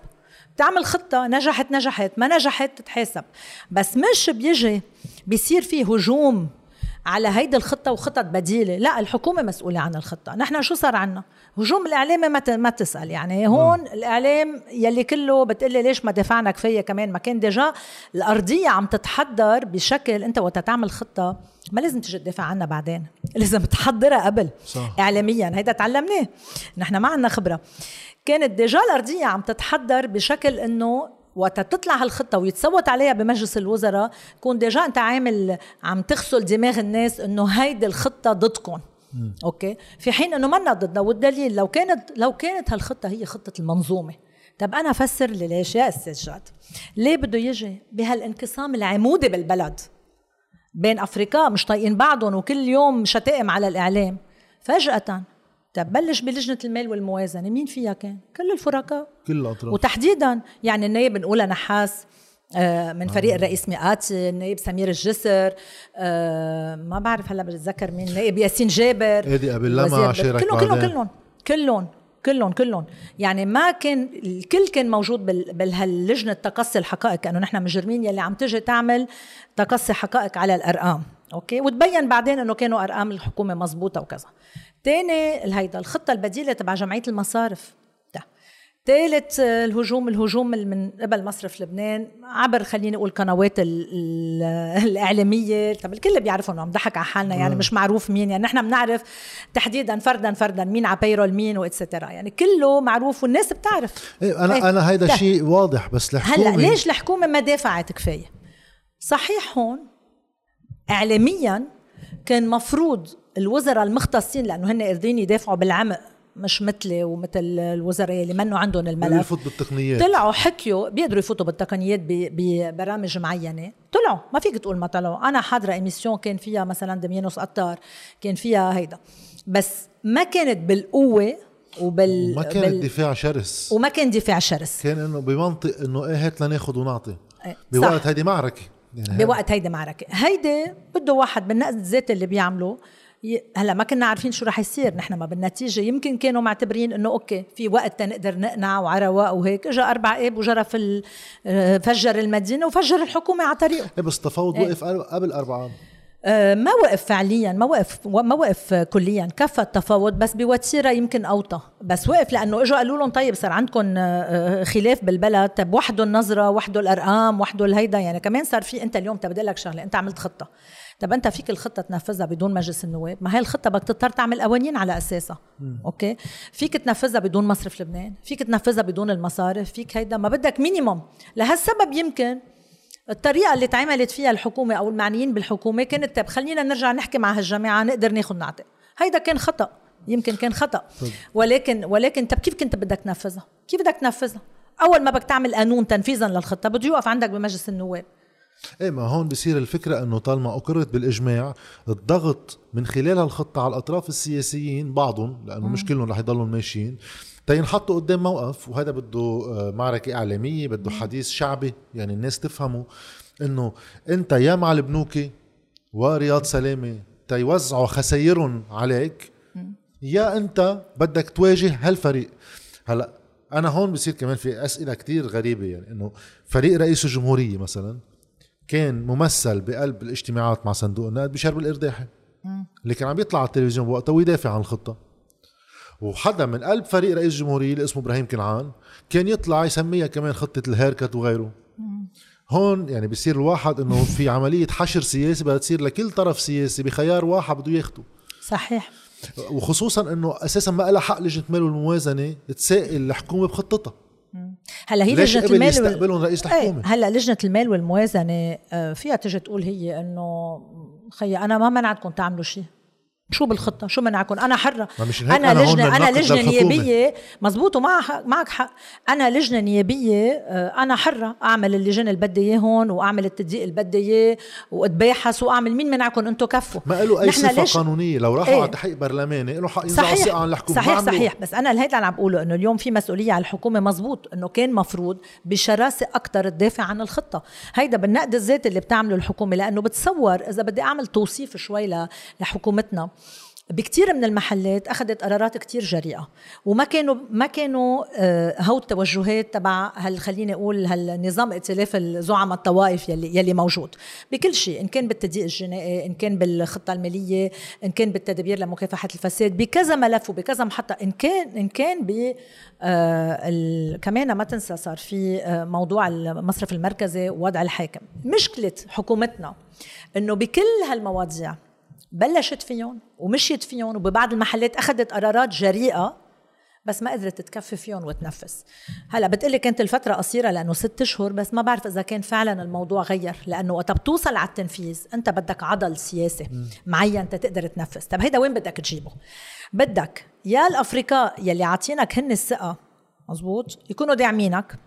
بتعمل خطة نجحت نجحت ما نجحت تتحاسب. بس مش بيجي بيصير في هجوم على هيدي الخطة وخطط بديلة. لا الحكومة مسؤولة عن الخطة. نحن شو صار عنا؟ هجوم الإعلامي ما, ما تسأل. يعني هون م. الإعلام يلي كله بتقلي ليش ما دفعنا كفاية كمان ما كان ديجا الأرضية عم تتحضر بشكل أنت وقت تعمل خطة ما لازم تجي تدافع عنها بعدين. لازم تحضرها قبل صح. إعلاميا. هيدا تعلمناه. نحن ما عنا خبرة. كانت déjà الارضيه عم تتحضر بشكل إنه وقت تطلع هالخطة ويتصوت عليها بمجلس الوزراء كون déjà أنت عامل عم تغسل دماغ الناس إنه هيدي الخطة ضدكم. okay؟ في حين إنه منا ضدنا. والدليل لو كانت لو كانت هالخطة هي خطة المنظومة. طب أنا فسر لي ليش يا أستاذ جاد؟ ليه بده يجي بهالانقسام العمودي بالبلد؟ بين افريقيا مش طايقين بعضهم وكل يوم شتائم على الإعلام. فجأة طب بلش بلجنة المال والموازنة مين فيها كان؟ كل الفرقاء. كل الأطراف. وتحديدا يعني النائب نقولها نحاس آه، من فريق آه. الرئيس مئاتي النائب سمير الجسر آه، ما بعرف هلا بتذكر مين النائب ياسين جابر ادي قبل لما شارك كلهم كلهم كلهم كلهم كلهم كلهم. يعني ما كان الكل كان موجود بهاللجنة تقصي الحقائق انه نحن مجرمين يلي عم تجي تعمل تقصي حقائق على الأرقام أوكي؟ وتبين بعدين إنه كانوا أرقام الحكومة مزبوطه وكذا. تاني هيدا الخطة البديلة تبع جمعية المصارف. ثالث الهجوم الهجوم من قبل مصرف لبنان. عبر خليني أقول قنوات الإعلامية. طب الكل بيعرفوا إنه عم ضحك على حالنا يعني مش معروف مين. يعني نحن بنعرف تحديدا فردا فردا مين على payroll مين و et cetera يعني كله معروف والناس بتعرف. إيه أنا إيه أنا هيدا شيء واضح بس الحكومة هلا ليش الحكومة ما دافعت كفاية؟ صحيح هون اعلاميا كان مفروض الوزراء المختصين لأنه هن قادرين يدافعوا بالعمق مش مثلي ومثل الوزراء اللي منوا عندهم الملف. يفوت بالتقنيات. طلعوا حكيوا بيقدروا يفوتوا بالتقنيات ببرامج معينة. طلعوا ما فيك تقول ما طلعوا. أنا حاضرة émission كان فيها مثلا دميانوس قطار كان فيها هيدا. بس ما كانت بالقوة وبال ما كان بال... دفاع شرس. وما كان دفاع شرس. كان إنه بمنطق إنه إيه هات لناخذ ونعطي. إيه، بوقت. هيدي معركة. يعني بوقت هيدي معركة. هيدي بده واحد بالنقد الذاتي اللي بيعمله هلا ما كنا عارفين شو رح يصير نحن ما بالنتيجه يمكن كانوا معتبرين إنه okay في وقت تنقدر نقنع وعلى رواق وهيك اجى أربع اب ال- آه، فجر المدينة وفجر الحكومة على طريقه. إيه بس التفاوض إيه. وقف قبل أربعة آه، ما وقف فعليا ما وقف ما وقف كليا. كفى التفاوض بس بوتيرة يمكن أوطى. بس وقف لأنه اجوا قالوا لهم طيب صار عندكم آه، خلاف بالبلد. طب وحدوا النظرة وحدوا الأرقام وحدوا الهيدا يعني كمان صار في أنت اليوم بدي لك شغلة. أنت عملت خطة. طب أنت فيك الخطة تنفذها بدون مجلس النواب؟ ما هي الخطة بدك تضطر تعمل قوانين على أساسها. okay؟ فيك تنفذها بدون مصرف لبنان فيك تنفذها بدون المصارف فيك هيدا ما بدك minimum لهالسبب يمكن الطريقة اللي تعملت فيها الحكومة أو المعنيين بالحكومة كانت طب خلينا نرجع نحكي مع هالجماعة نقدر ناخذ نعطي. هيدا كان خطأ يمكن كان خطأ. ولكن ولكن طب كيف كنت بدك تنفذها؟ كيف بدك تنفذها؟ أول ما بدك تعمل قانون تنفيذا للخطة بده يوقف عندك بمجلس النواب. إيه ما هون بصير الفكرة إنه طالما أقرت بالإجماع الضغط من خلال هالخطة على الأطراف السياسيين بعضهم لأنه مش كلهم رح يضلوا ماشيين تينحطوا قدام موقف وهذا بده آه، معركة إعلامية بده حديث شعبي يعني الناس تفهموا إنه أنت يا مع البنوكي ورياض سلامة تيوزعوا خسايرهم عليك يا أنت بدك تواجه هالفريق. هلا أنا هون بصير كمان في أسئلة كتير غريبة يعني إنه فريق رئيس الجمهورية مثلا كان ممثل بقلب الاجتماعات مع صندوق النقد بشرب الإرداحي اللي كان عم يطلع على التلفزيون بوقتها ويدافع عن الخطة. وحدا من قلب فريق رئيس الجمهورية اللي اسمه إبراهيم كنعان كان يطلع يسميها كمان خطة الهيركت وغيره. هون يعني بصير الواحد إنه في عملية حشر سياسي بدها تصير لكل طرف سياسي بخيار واحد بده ياخده. صحيح. وخصوصا إنه أساسا ما لها حق لجنة المال والموازنة تسائل الحكومة بخطتها. هلا هي ليش لجنة قبل المال وال... يستقبلهم رئيس إيه الحكومة؟ هلا لجنة المال والموازنة آه، فيها تجي تقول هي إنه خيي أنا ما منعتكم تعملوا شيء. شو بالخطة؟ شو منعكم أنا حرة. أنا, أنا لجنة أنا لجنة. نيابية. مزبوط ومع حق معك حق. أنا لجنة نيابية آه، أنا حرة. أعمل اللجان اللي بدي هون وأعمل التدقيق اللي بدي إياه وأتباحث وأعمل مين منعكم؟ أنتم كفوا. ما له نحن صفة ليش- قانونية. لو راحوا إيه. على تحقيق برلماني له حق ينزعوا عن الحكومة. ما صحيح. صحيح. بس أنا الهيدا اللي عم بقوله إنه اليوم في مسؤولية على الحكومة. مزبوط إنه كان مفروض بشراسة أكثر تدافع عن الخطة. هيدا بالنقد الذاتي اللي بتعمله الحكومة لأنه بتصور إذا بدي أعمل توصيف شوي لحكومتنا. بكتير من المحلات أخذت قرارات كتير جريئة وما كانوا ما كانوا آه، هو التوجهات تبع هال خليني أقول هالنظام ائتلاف الزعماء الطوائف يلي يلي موجود. بكل شيء إن كان بالتدقيق الجنائي إن كان بالخطة المالية إن كان بالتدابير لمكافحة الفساد بكذا ملف وبكذا محطة إن كان إن كان ب آه، كمان ما تنسى صار في آه، موضوع المصرف المركزي ووضع الحاكم. مشكلة حكومتنا إنه بكل هالمواضيع بلشت فيهم ومشيت فيهم وببعض المحلات أخذت قرارات جريئة بس ما قدرت تكفي فيهم وتنفس. هلا بتقلي كانت الفترة قصيرة لأنه ست أشهر بس ما بعرف إذا كان فعلا الموضوع غير. لأنه وقت بتوصل على التنفيذ أنت بدك عضل سياسي معين تقدر تنفذ طب هيدا وين بدك تجيبه؟ بدك يا الأفريقاء يلي عاطينك هن الثقة مزبوط؟ يكونوا داعمينك.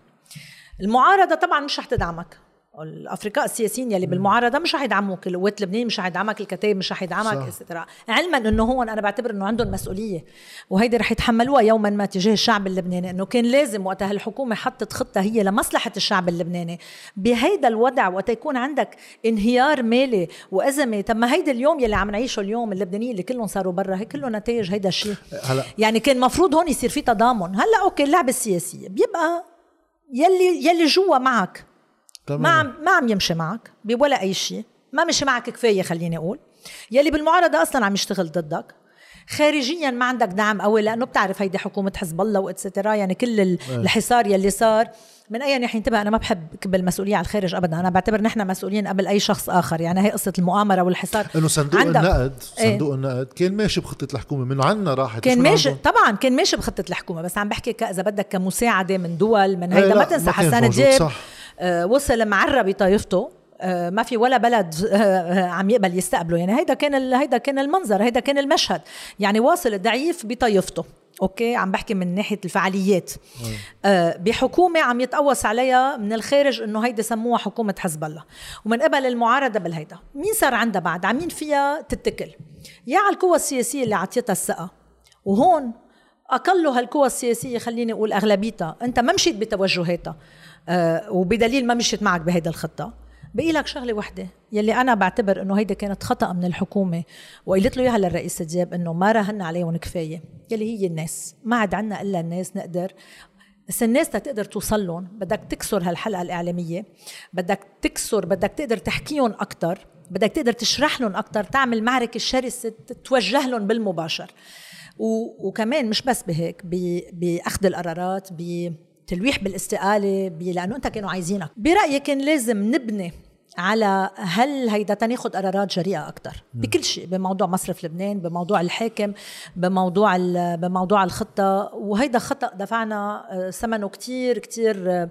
المعارضة طبعا مش رح تدعمك. الأفريقاء السياسيين يلي بالمعارضة مش رح يدعموك القوات اللبنانيه مش رح يدعمك الكتائب مش رح يدعمك. استرا علما إنه هون أنا بعتبر إنه عندهم مسؤولية وهيدي رح يتحملوها يوما ما تجاه الشعب اللبناني إنه كان لازم وقتها الحكومة حطت خطة هي لمصلحة الشعب اللبناني. بهيدا الوضع وقت يكون عندك انهيار مالي وأزمة. طب ما هيدا اليوم يلي عم نعيشه اليوم اللبنانيين اللي كلهم صاروا برا هي كله نتائج هيدا الشيء. هلا. يعني كان مفروض هون يصير في تضامن. هلا okay اللعبة السياسية بيبقى يلي يلي جوا معك. تمام. ما عم ما عم يمشي معك بولا أي شيء ما مشي معك كفاية خليني أقول. يلي بالمعارضة أصلا عم يشتغل ضدك. خارجيا ما عندك دعم قوي لأنه بتعرف هيدي حكومة حزب الله و et cetera يعني كل ال- الحصار يلي صار من اي ناحيه انتبه أنا ما بحب كب المسؤوليه على الخارج ابدا. أنا بعتبر نحن مسؤولين قبل أي شخص آخر. يعني هي قصة المؤامرة والحصار. إنه صندوق عندك- النقد إيه. صندوق النقد كان ماشي بخطة الحكومة من عنا راحت كان ماشي. طبعا كان ماشي بخطة الحكومة بس عم بحكي إذا بدك كمساعدة من دول من إيه هيدا لا، ما تنسى حسان دياب وصل معرى بطائفته آه، ما في ولا بلد آه، عم يقبل يستقبله. يعني هيدا كان هيدا كان المنظر هيدا كان المشهد. يعني واصل الضعيف بطايفته أوكي؟ عم بحكي من ناحية الفعاليات. آه بحكومة عم يتقوس عليها من الخارج إنه هيدي سموها حكومة حزب الله. ومن قبل المعارضة بالهيدا. مين صار عندها بعد؟ عمين فيها تتكل؟ يا على القوى السياسية اللي عطيتها الثقة. وهون اقله هالقوى السياسية خليني أقول أغلبيتها. أنت ما مشيت بتوجهاتها. آه وبدليل ما مشيت معك بهيدا الخطة. بقي لك شغلة وحدة يلي أنا بعتبر إنه هيدي كانت خطأ من الحكومة وقلت له إياها للرئيس دياب إنه ما راهن عليهم كفاية يلي هي الناس. ما عاد عنا إلا الناس نقدر بس الناس تقدر توصل لهم. بدك تكسر هالحلقة الإعلامية بدك تكسر بدك تقدر تحكيهم أكثر بدك تقدر تشرح لهم أكثر تعمل معركة شرسة توجه لهم بالمباشر. وكمان مش بس بهيك بأخذ القرارات بتلويح بالاستقالة لأنه أنت كانوا عايزينك. برايي كان لازم نبني على هل هيدا تناخد قرارات جريئة أكثر بكل شيء بموضوع مصرف لبنان بموضوع الحاكم بموضوع بموضوع الخطة. وهيدا خطأ دفعنا آه، ثمنه كتير كتير آه،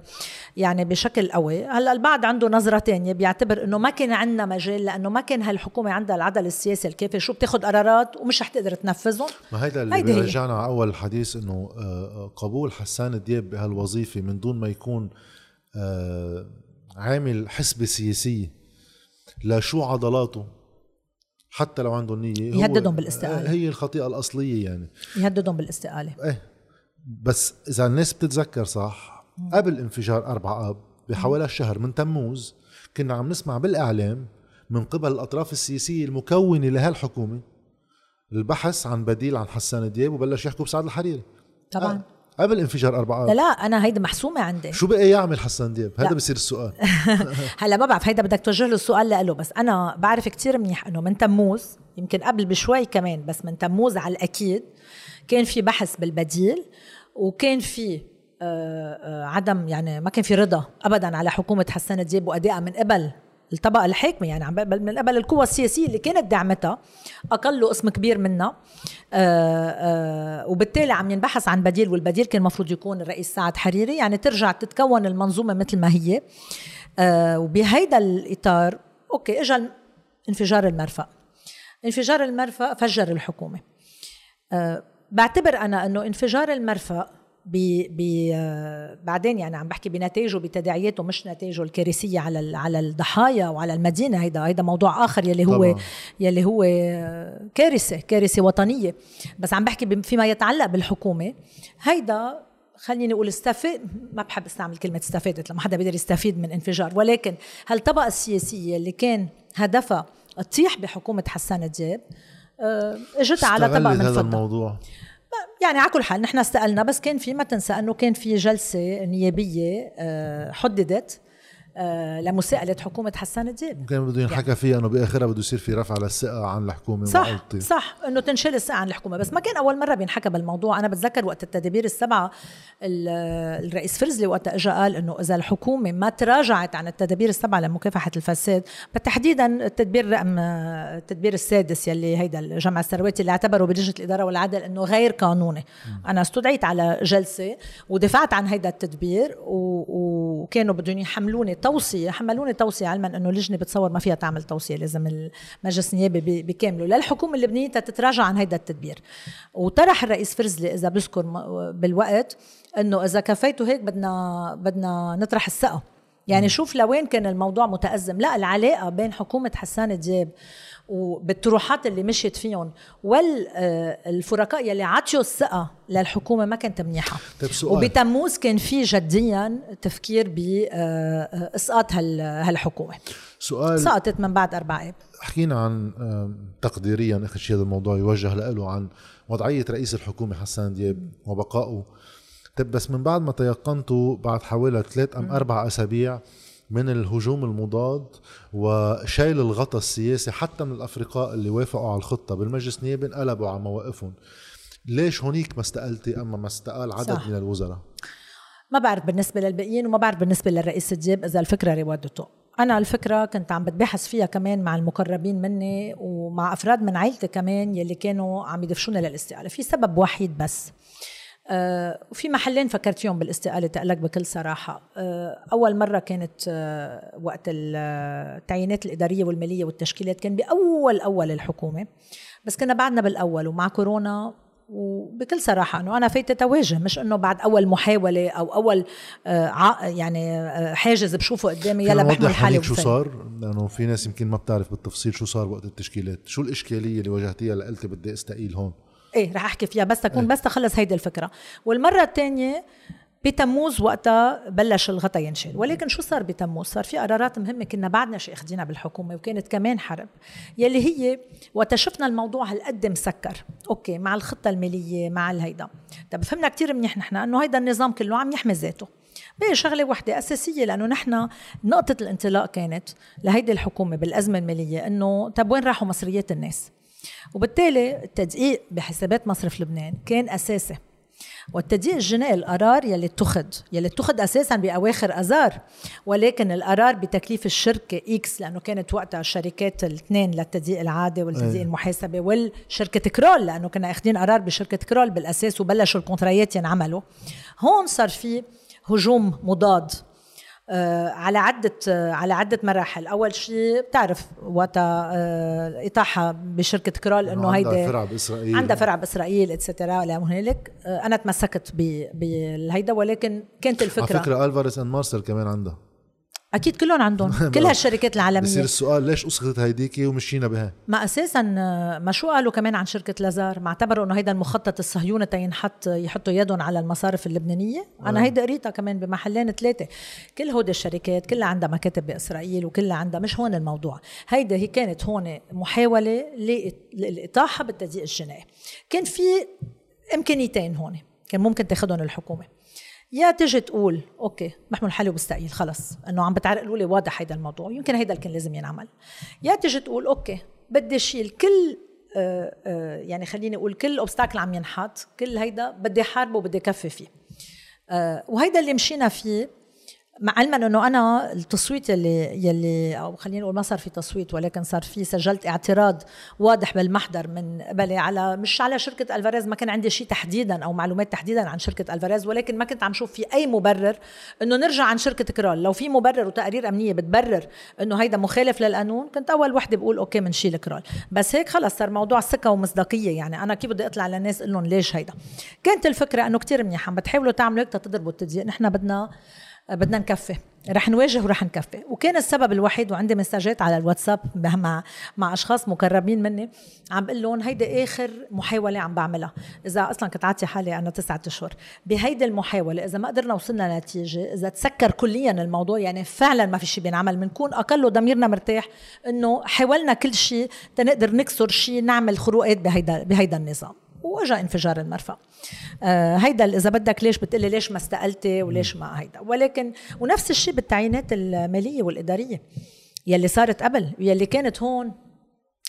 يعني بشكل قوي. هلأ البعض عنده نظرة تانية بيعتبر إنه ما كان عندنا مجال لأنه ما كان هالحكومة عندها العدل السياسي الكافي شو بتاخد قرارات ومش رح تقدر تنفذهم. ما هيدا اللي بيرجعنا على أول الحديث إنه آه، قبول حسان دياب بهالوظيفة من دون ما يكون عامل حسبة سياسية. لشو عضلاته؟ حتى لو عنده نية يهددهم بالاستقالة. هي الخطيئة الأصلية يعني. يهددهم بالاستقالة. إيه. بس إذا الناس بتتذكر صح قبل انفجار أربعة آب بحوالي شهر من تموز كنا عم نسمع بالإعلام من قبل الأطراف السياسية المكونة لهالحكومة البحث عن بديل عن حسان دياب وبلش يحكوا بسعد الحريري. طبعا. قبل انفجار أربعة. لا لا أنا هيدي محسومة عندي. شو بقى يعمل حسن دياب؟ هذا بصير السؤال. هلا ما بعرف هيدا بدك توجه له السؤال لإله بس أنا بعرف كتير منيح إنه من تموز يمكن قبل بشوي كمان بس من تموز على الأكيد كان في بحث بالبديل وكان في آه، آه، عدم يعني ما كان في رضا ابدا على حكومة حسان دياب وأدائها من قبل الطبقة الحاكمة يعني من قبل القوى السياسية اللي كانت دعمتها أقل اسم كبير منها. وبالتالي عم ينبحث عن بديل والبديل كان المفروض يكون الرئيس سعد حريري. يعني ترجع تتكون المنظومة مثل ما هي. آه، وبهيدا الإطار okay اجى انفجار المرفأ. انفجار المرفأ فجر الحكومة. بعتبر أنا إنه انفجار المرفأ بي بي بعدين يعني عم بحكي بنتائجه بتداعياته مش نتائجه الكارثية على على الضحايا وعلى المدينة. هيدا هيدا موضوع آخر يلي هو طبعا. يلي هو كارثة كارثة وطنية. بس عم بحكي فيما يتعلق بالحكومة هيدا خليني أقول استفاد ما بحب استعمل كلمة استفادت لما حدا بيقدر يستفيد من انفجار. ولكن هالطبقة السياسية اللي كان هدفها تطيح بحكومة حسان دياب آه، اجت على طبق من هذا الموضوع. يعني على كل حال نحن استقلنا بس كان في ما تنسى أنه كان في جلسة نيابية آه، حددت لمساءلة حكومة حسان دياب كان بده ينحكى يعني. فيها إنه بآخرها بده يصير في رفع للثقة عن الحكومة صح وعلطي. صح إنه تنشل الثقة عن الحكومة بس ما كان أول مرة بينحكى بالموضوع أنا بتذكر وقت التدابير السبعة الرئيس فرزلي وقت اجى قال إنه إذا الحكومة ما تراجعت عن التدابير السبعة لمكافحة الفساد بالتحديدا التدبير رقم التدبير السادس يلي هيدا الجمع الثرواتي اللي اعتبره بلجنة الإدارة والعدل إنه غير قانوني م. أنا استدعيت على جلسة ودفعت عن هيدا التدبير وكانوا بدهم يحملوني توصية حملوني توصية علما إنه اللجنة بتصور ما فيها تعمل توصية لازم المجلس النيابي بكامله. للحكومة اللبنانية تتراجع عن هيدا التدبير. وطرح الرئيس فرزلي إذا بذكر بالوقت إنه إذا كفيتوا هيك بدنا بدنا نطرح الثقة. يعني شوف لوين كان الموضوع متأزم. لا العلاقة بين حكومة حسان دياب وبالطروحات اللي مشيت فيهم. والفرقاء يلي عطيوا الثقة للحكومة ما كانت منيحة. طيب وبتموز كان في جديا تفكير بإسقاط هالحكومة. سؤال. سقطت من بعد أربع آب حكينا عن تقديريا اخر شيء هذا الموضوع يوجه له عن وضعية رئيس الحكومة حسان دياب وبقائه. طيب بس من بعد ما تيقنتوا بعد حوالي ثلاث أم أربع أسابيع من الهجوم المضاد وشيل الغطاء السياسي حتى من الأفرقاء اللي وافقوا على الخطة بالمجلس النيابي انقلبوا على مواقفهم. ليش هونيك ما استقلتي أما ما استقال عدد صح. من الوزراء؟ ما بعرف بالنسبة للباقيين وما بعرف بالنسبة للرئيس الدياب إذا الفكرة روادته أنا الفكرة كنت عم بتباحث فيها كمان مع المقربين مني ومع أفراد من عائلتي كمان يلي كانوا عم يدفشونا للاستقالة. في سبب وحيد بس. آه، وفي محلين فكرت فيهم بالاستقالة تقلك بكل صراحة آه، أول مرة كانت آه، وقت التعيينات الإدارية والمالية والتشكيلات كان بأول أول الحكومة بس كنا بعدنا بالأول ومع كورونا وبكل صراحة أنه أنا فايتة تواجه مش أنه بعد أول محاولة أو أول يعني حاجز بشوفه قدامي يلا بحمل حالي شو صار؟ لأنه في ناس يمكن ما بتعرف بالتفصيل شو صار وقت التشكيلات شو الإشكالية اللي واجهتيها لقلتي بدي أستقيل هون؟ إيه رح أحكي فيها بس تكون إيه. بس تخلص هيدي الفكرة. والمرة الثانية بتموز وقتها بلش الغطا ينشال. ولكن شو صار بتموز؟ صار في قرارات مهمة كنا بعدنا شي أخذينها بالحكومة وكانت كمان حرب يلي هي وقت شفنا الموضوع هالقد مسكر. أوكي مع الخطة المالية مع الهيدا. طب فهمنا كتير منيح نحن إنه هيدا النظام كله عم يحمي ذاته. بقي شغلة وحدة أساسية لأنه نحن نقطة الانطلاق كانت لهيدي الحكومة بالأزمة المالية إنه طب وين راحوا مصريات الناس؟ وبالتالي التدقيق بحسابات مصرف لبنان كان أساسي. والتدقيق الجنائي القرار يلي اتخذ يلي اتخذ أساسا بأواخر آذار ولكن القرار بتكليف الشركة X لأنه كانت وقتها الشركات الاثنين للتدقيق العادي والتدقيق المحاسبه والشركة كرول لأنه كنا أخذين قرار بشركة كرول بالأساس وبلشوا الكونترايات ينعملوا. هون صار في هجوم مضاد على عدة آه، على عدة مراحل، أول شيء بتعرف وقتها آه، إطاحة بشركة كرول إنه هيدي عندها فرع بإسرائيل. عندها فرع بإسرائيل et cetera إلى هنالك، أنا تمسكت بهيدا ولكن كانت الفكرة. على فكرة ألفاريس أند مارسل كمان عندها. أكيد كلهم عندهم. كل هالشركات العالمية. بصير السؤال ليش أسقطت هيديكي ومشينا بها؟ ما أساسا ما شو قالوا كمان عن شركة لازار؟ ما اعتبروا إنه هيدا المخطط الصهيوني تينحط يحطوا يدهم على المصارف اللبنانية؟ أنا آه. هيدا قريتها كمان بمحلين ثلاثة. كل هود الشركات كلها عندها مكاتب بإسرائيل وكلها عندها مش هون الموضوع. هيدا هي كانت هون محاولة للاطاحه بالتضييق الجنائي. كان في إمكانيتين هون كان ممكن تاخذهم الحكومة. يا تجي تقول okay بحمل حالي وبستقيل خلص. إنه عم بتعرقلوا لي واضح هيدا الموضوع. يمكن هيدا اللي كان لازم ينعمل. يا تجي تقول okay بدي شيل كل آه آه يعني خليني أقول كل obstacle عم ينحط كل هيدا بدي حاربه وبدي كفي فيه. آه وهيدا اللي مشينا فيه مع علما أنه أنا التصويت اللي يلي أو خلينا نقول ما صار في تصويت ولكن صار في سجلت اعتراض واضح بالمحضر من قبلي على مش على شركة ألفاريز ما كان عندي شيء تحديدا أو معلومات تحديدا عن شركة ألفاريز ولكن ما كنت عم شوف في أي مبرر إنه نرجع عن شركة كرول لو في مبرر وتقارير أمنية بتبرر إنه هيدا مخالف للقانون كنت أول وحدة بقول okay بنشيل كرول بس هيك خلص صار موضوع ثقة ومصداقية. يعني أنا كيف بدي أطلع للناس أقول لهم ليش هيدا؟ كانت الفكرة إنه كتير منيحه بتحاولوا تعملوا هيك تضربوا التدقيق. نحن بدنا بدنا نكفي. رح نواجه ورح نكفي. وكان السبب الوحيد وعندي مساجات على الواتساب مع مع أشخاص مقربين مني عم بقول لهم هيدي آخر محاولة عم بعملها. إذا أصلا كنت عاطيه حالي أنا تسعة أشهر. بهيدي المحاولة إذا ما قدرنا وصلنا لنتيجة إذا تسكر كليا الموضوع يعني فعلا ما في شيء بينعمل. بنكون أقل ضميرنا مرتاح إنه حاولنا كل شيء تنقدر نكسر شيء نعمل خروقات بهيدا بهيدا النظام. واجا انفجار المرفأ. آه هيدا إذا بدك ليش بتقلي ليش ما استقلتي وليش ما هيدا. ولكن ونفس الشيء بالتعيينات المالية والإدارية يلي صارت قبل يلي كانت هون.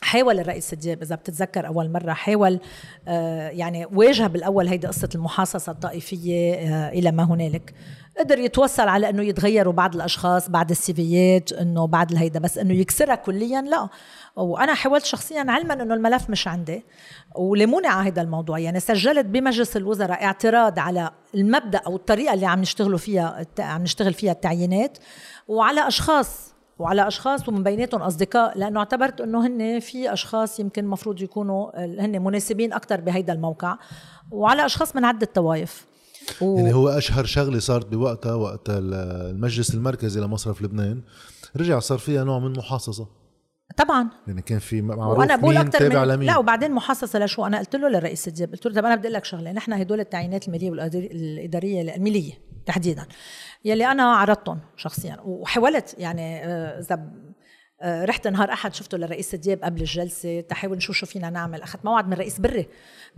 حاول الرئيس الدياب إذا بتتذكر أول مرة حاول آه يعني واجه بالأول هيدي قصة المحاصصة الطائفية آه إلى ما هنالك. قدر يتوصل على إنه يتغيروا بعض الأشخاص بعد السيفيات إنه بعد الهيدا بس إنه يكسرها كليا لا. وأنا حاولت شخصيا علما إنه الملف مش عندي ولموني على هذا الموضوع. يعني سجلت بمجلس الوزراء اعتراض على المبدأ أو الطريقة اللي عم نشتغلوا فيها عم نشتغل فيها التعيينات وعلى أشخاص وعلى أشخاص ومن بيناتهم أصدقاء لأنه اعتبرت إنه هن في أشخاص يمكن المفروض يكونوا هن مناسبين أكثر بهيدا الموقع وعلى أشخاص من عدة طوائف. و... يعني هو أشهر شغلة صارت بوقتها وقت المجلس المركزي لمصرف لبنان رجع صار فيها نوع من محاصصة. طبعا. يعني كان في معروف وأنا بقول مين تابع لمين. لا وبعدين محصصه لشو؟ أنا قلت له للرئيس الدياب قلت له طب أنا بدي لك شغلة نحن هدول التعيينات المالية والاداريه المالية تحديدا يلي أنا عرضتهم شخصيا وحاولت يعني آه، إذا رحت نهار أحد شفته لرئيس الدياب قبل الجلسة تحاول نشوف شو فينا نعمل. أخذت موعد من رئيس بري.